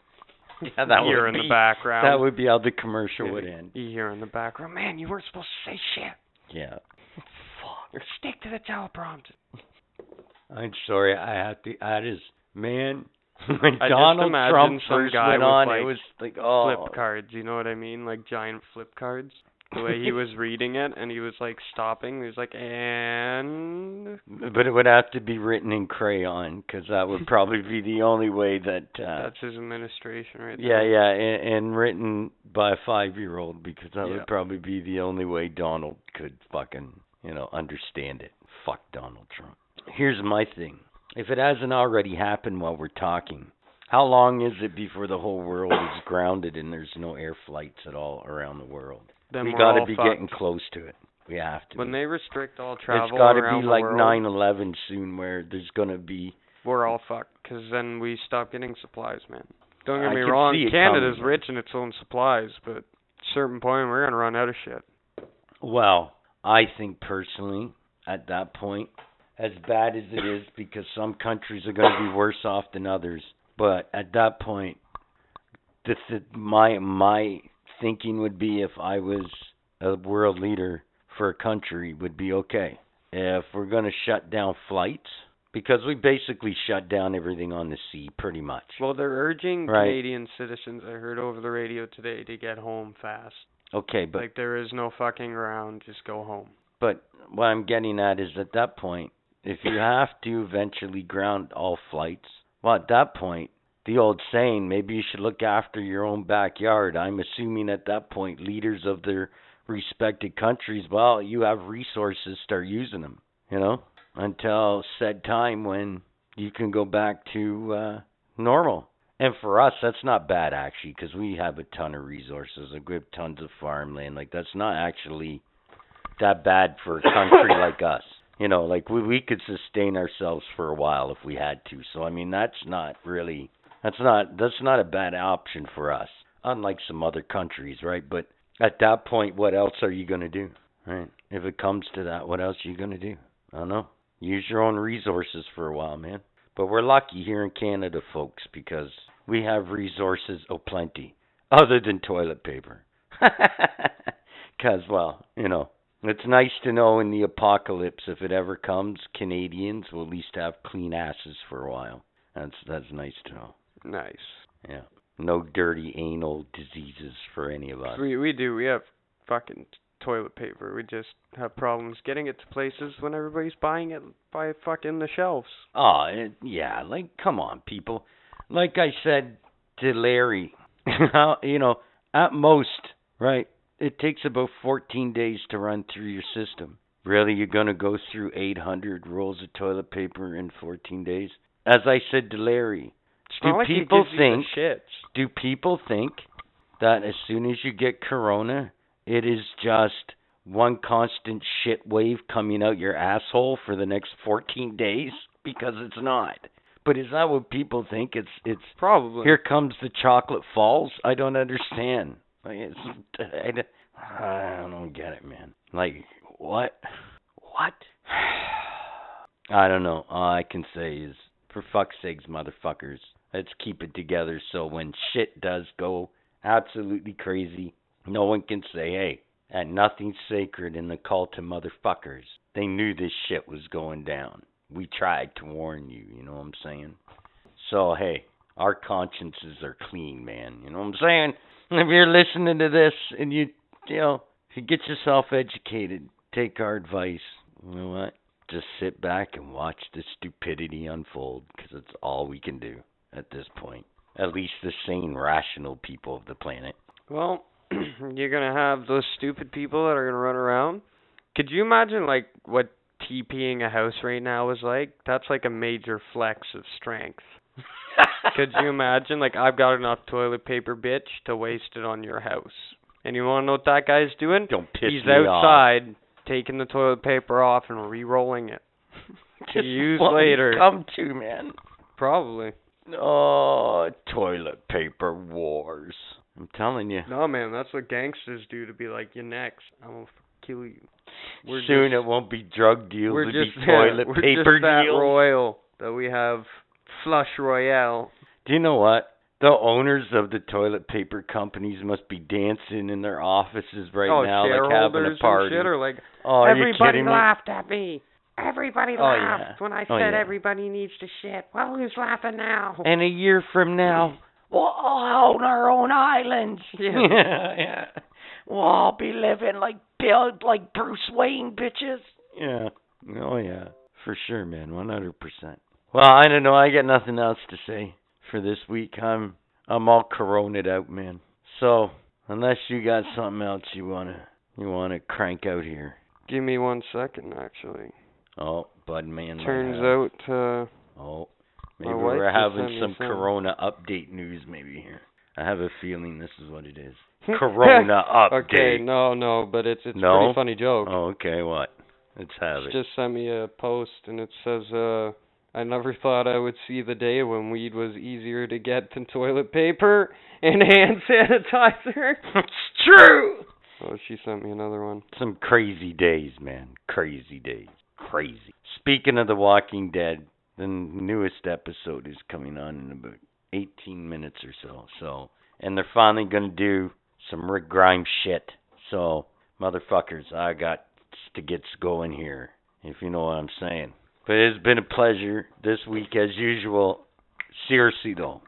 Yeah, that you hear would in be, the background. That would be how the commercial would end. You hear in the background, man, you weren't supposed to say shit. Yeah. Fuck. Stick to the teleprompter. I'm sorry. I have to. That is, man. When I Donald imagine Trump some first guy went on, like, it was like, oh, Flip cards, you know what I mean? Like giant flip cards. The way he was reading it, and he was like stopping. He was like, and but it would have to be written in crayon because that would probably be the only way that. uh that's his administration right Yeah, there. yeah, and, and written by a five-year-old because that Yeah. would probably be the only way Donald could fucking, you know, understand it. Fuck Donald Trump. Here's my thing: if it hasn't already happened while we're talking, how long is it before the whole world is grounded and there's no air flights at all around the world? Then we got to be fucked. getting close to it. We have to. When be. they restrict all travel it's got to be like nine eleven soon, where there's gonna be. we're all fucked. Because then we stop getting supplies, man. Don't get I me wrong, Canada's coming. rich in its own supplies, but at a certain point we're gonna run out of shit. Well, I think personally, at that point, as bad as it is, because some countries are going to be worse off than others, but at that point, the th- my my thinking would be if I was a world leader for a country would be okay if we're going to shut down flights because we basically shut down everything on the sea pretty much. Well, they're urging Right. Canadian citizens. I heard over the radio today to get home fast. Okay, but like there is no fucking around. Just go home. But what I'm getting at is at that point, if you have to eventually ground all flights, well, at that point, the old saying, maybe you should look after your own backyard. I'm assuming at that point, leaders of their respected countries, well, you have resources, start using them, you know, until said time when you can go back to uh normal. And for us, that's not bad actually, because we have a ton of resources. We have tons of farmland. Like that's not actually that bad for a country like us. You know, like we we could sustain ourselves for a while if we had to. So I mean, that's not really that's not that's not a bad option for us. Unlike some other countries, right? But at that point, what else are you going to do? Right? If it comes to that, what else are you going to do? I don't know. Use your own resources for a while, man. But we're lucky here in Canada, folks, because we have resources aplenty, other than toilet paper. Because, well, you know, it's nice to know in the apocalypse, if it ever comes, Canadians will at least have clean asses for a while. That's that's nice to know. Nice. Yeah. No dirty anal diseases for any of us. We we do. We have fucking toilet paper. We just have problems getting it to places when everybody's buying it by fucking the shelves. Oh, eh, it, yeah, like come on, people. Like I said to Larry, you know, at most, right? It takes about 14 days to run through your system. Really, you're going to go through 800 rolls of toilet paper in 14 days? As I said to Larry, It's do like people gives you the think do people think that as soon as you get corona, it is just one constant shit wave coming out your asshole for the next 14 days? Because it's not. But is that what people think? It's it's Probably. here comes the chocolate falls. I don't understand. Like it's I, don't- I don't get it, man. Like what? What? I don't know. All I can say is, for fuck's sakes, motherfuckers, let's keep it together. So when shit does go absolutely crazy, no one can say, "Hey, that nothing's sacred in the cult of motherfuckers." They knew this shit was going down. We tried to warn you. You know what I'm saying? So hey, our consciences are clean, man. You know what I'm saying? If you're listening to this and you, you know, you get yourself educated, take our advice. You know what? Just sit back and watch the stupidity unfold because it's all we can do at this point. At least the sane, rational people of the planet. Well, you're gonna have those stupid people that are gonna run around. Could you imagine like what TPing a house right now is like? That's like a major flex of strength. Could you imagine? Like I've got enough toilet paper, bitch, to waste it on your house. And you wanna know what that guy's doing? Don't piss He's me off. outside taking the toilet paper off and re-rolling it. To use later. Come to man. Probably. Oh, toilet paper wars. I'm telling you. No man, that's what gangsters do to be like, you're next. I'm gonna f- kill you. We're Soon just- it won't be drug deals. We're it'll just be toilet we're paper just that deals. royal that we have flush royale. Do you know what? The owners of the toilet paper companies must be dancing in their offices right oh, now, like having a party. and shit are like oh, Everybody laughed at me. Everybody Oh, laughed yeah. when I Oh, said yeah. everybody needs to shit. Well, who's laughing now? And a year from now, we'll all own our own islands. Yeah. yeah, yeah. We'll all be living like Bill, like Bruce Wayne, bitches. Yeah. Oh yeah, for sure, man, one hundred percent. Well, I don't know. I got nothing else to say for this week. I'm I'm all coroned out, man. So unless you got something else you wanna you wanna crank out here. Give me one second actually. Oh, Budman. Turns out uh Oh, maybe we're having some. Corona update news maybe here. I have a feeling this is what it is. Corona update. Okay, no, no, but it's it's a pretty funny joke. Oh, okay, what? Let's have She it. just sent me a post and it says uh I never thought I would see the day when weed was easier to get than toilet paper and hand sanitizer. it's true. Oh, she sent me another one. Some crazy days, man. Crazy days. Crazy. Speaking of The Walking Dead, the newest episode is coming on in about 18 minutes or so. So, and they're finally gonna do some Rick Grimes shit. So, motherfuckers, I got to get going here, if you know what I'm saying. But it's been a pleasure this week as usual. Seriously though,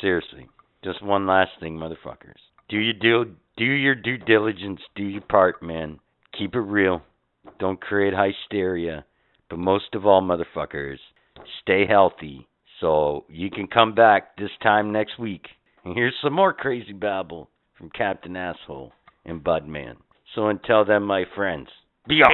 seriously, just one last thing, motherfuckers. Do your do do your due diligence, do your part, man. Keep it real. Don't create hysteria. But most of all, motherfuckers, stay healthy so you can come back this time next week. And here's some more crazy babble from Captain Asshole and Budman. So until then, my friends, be off.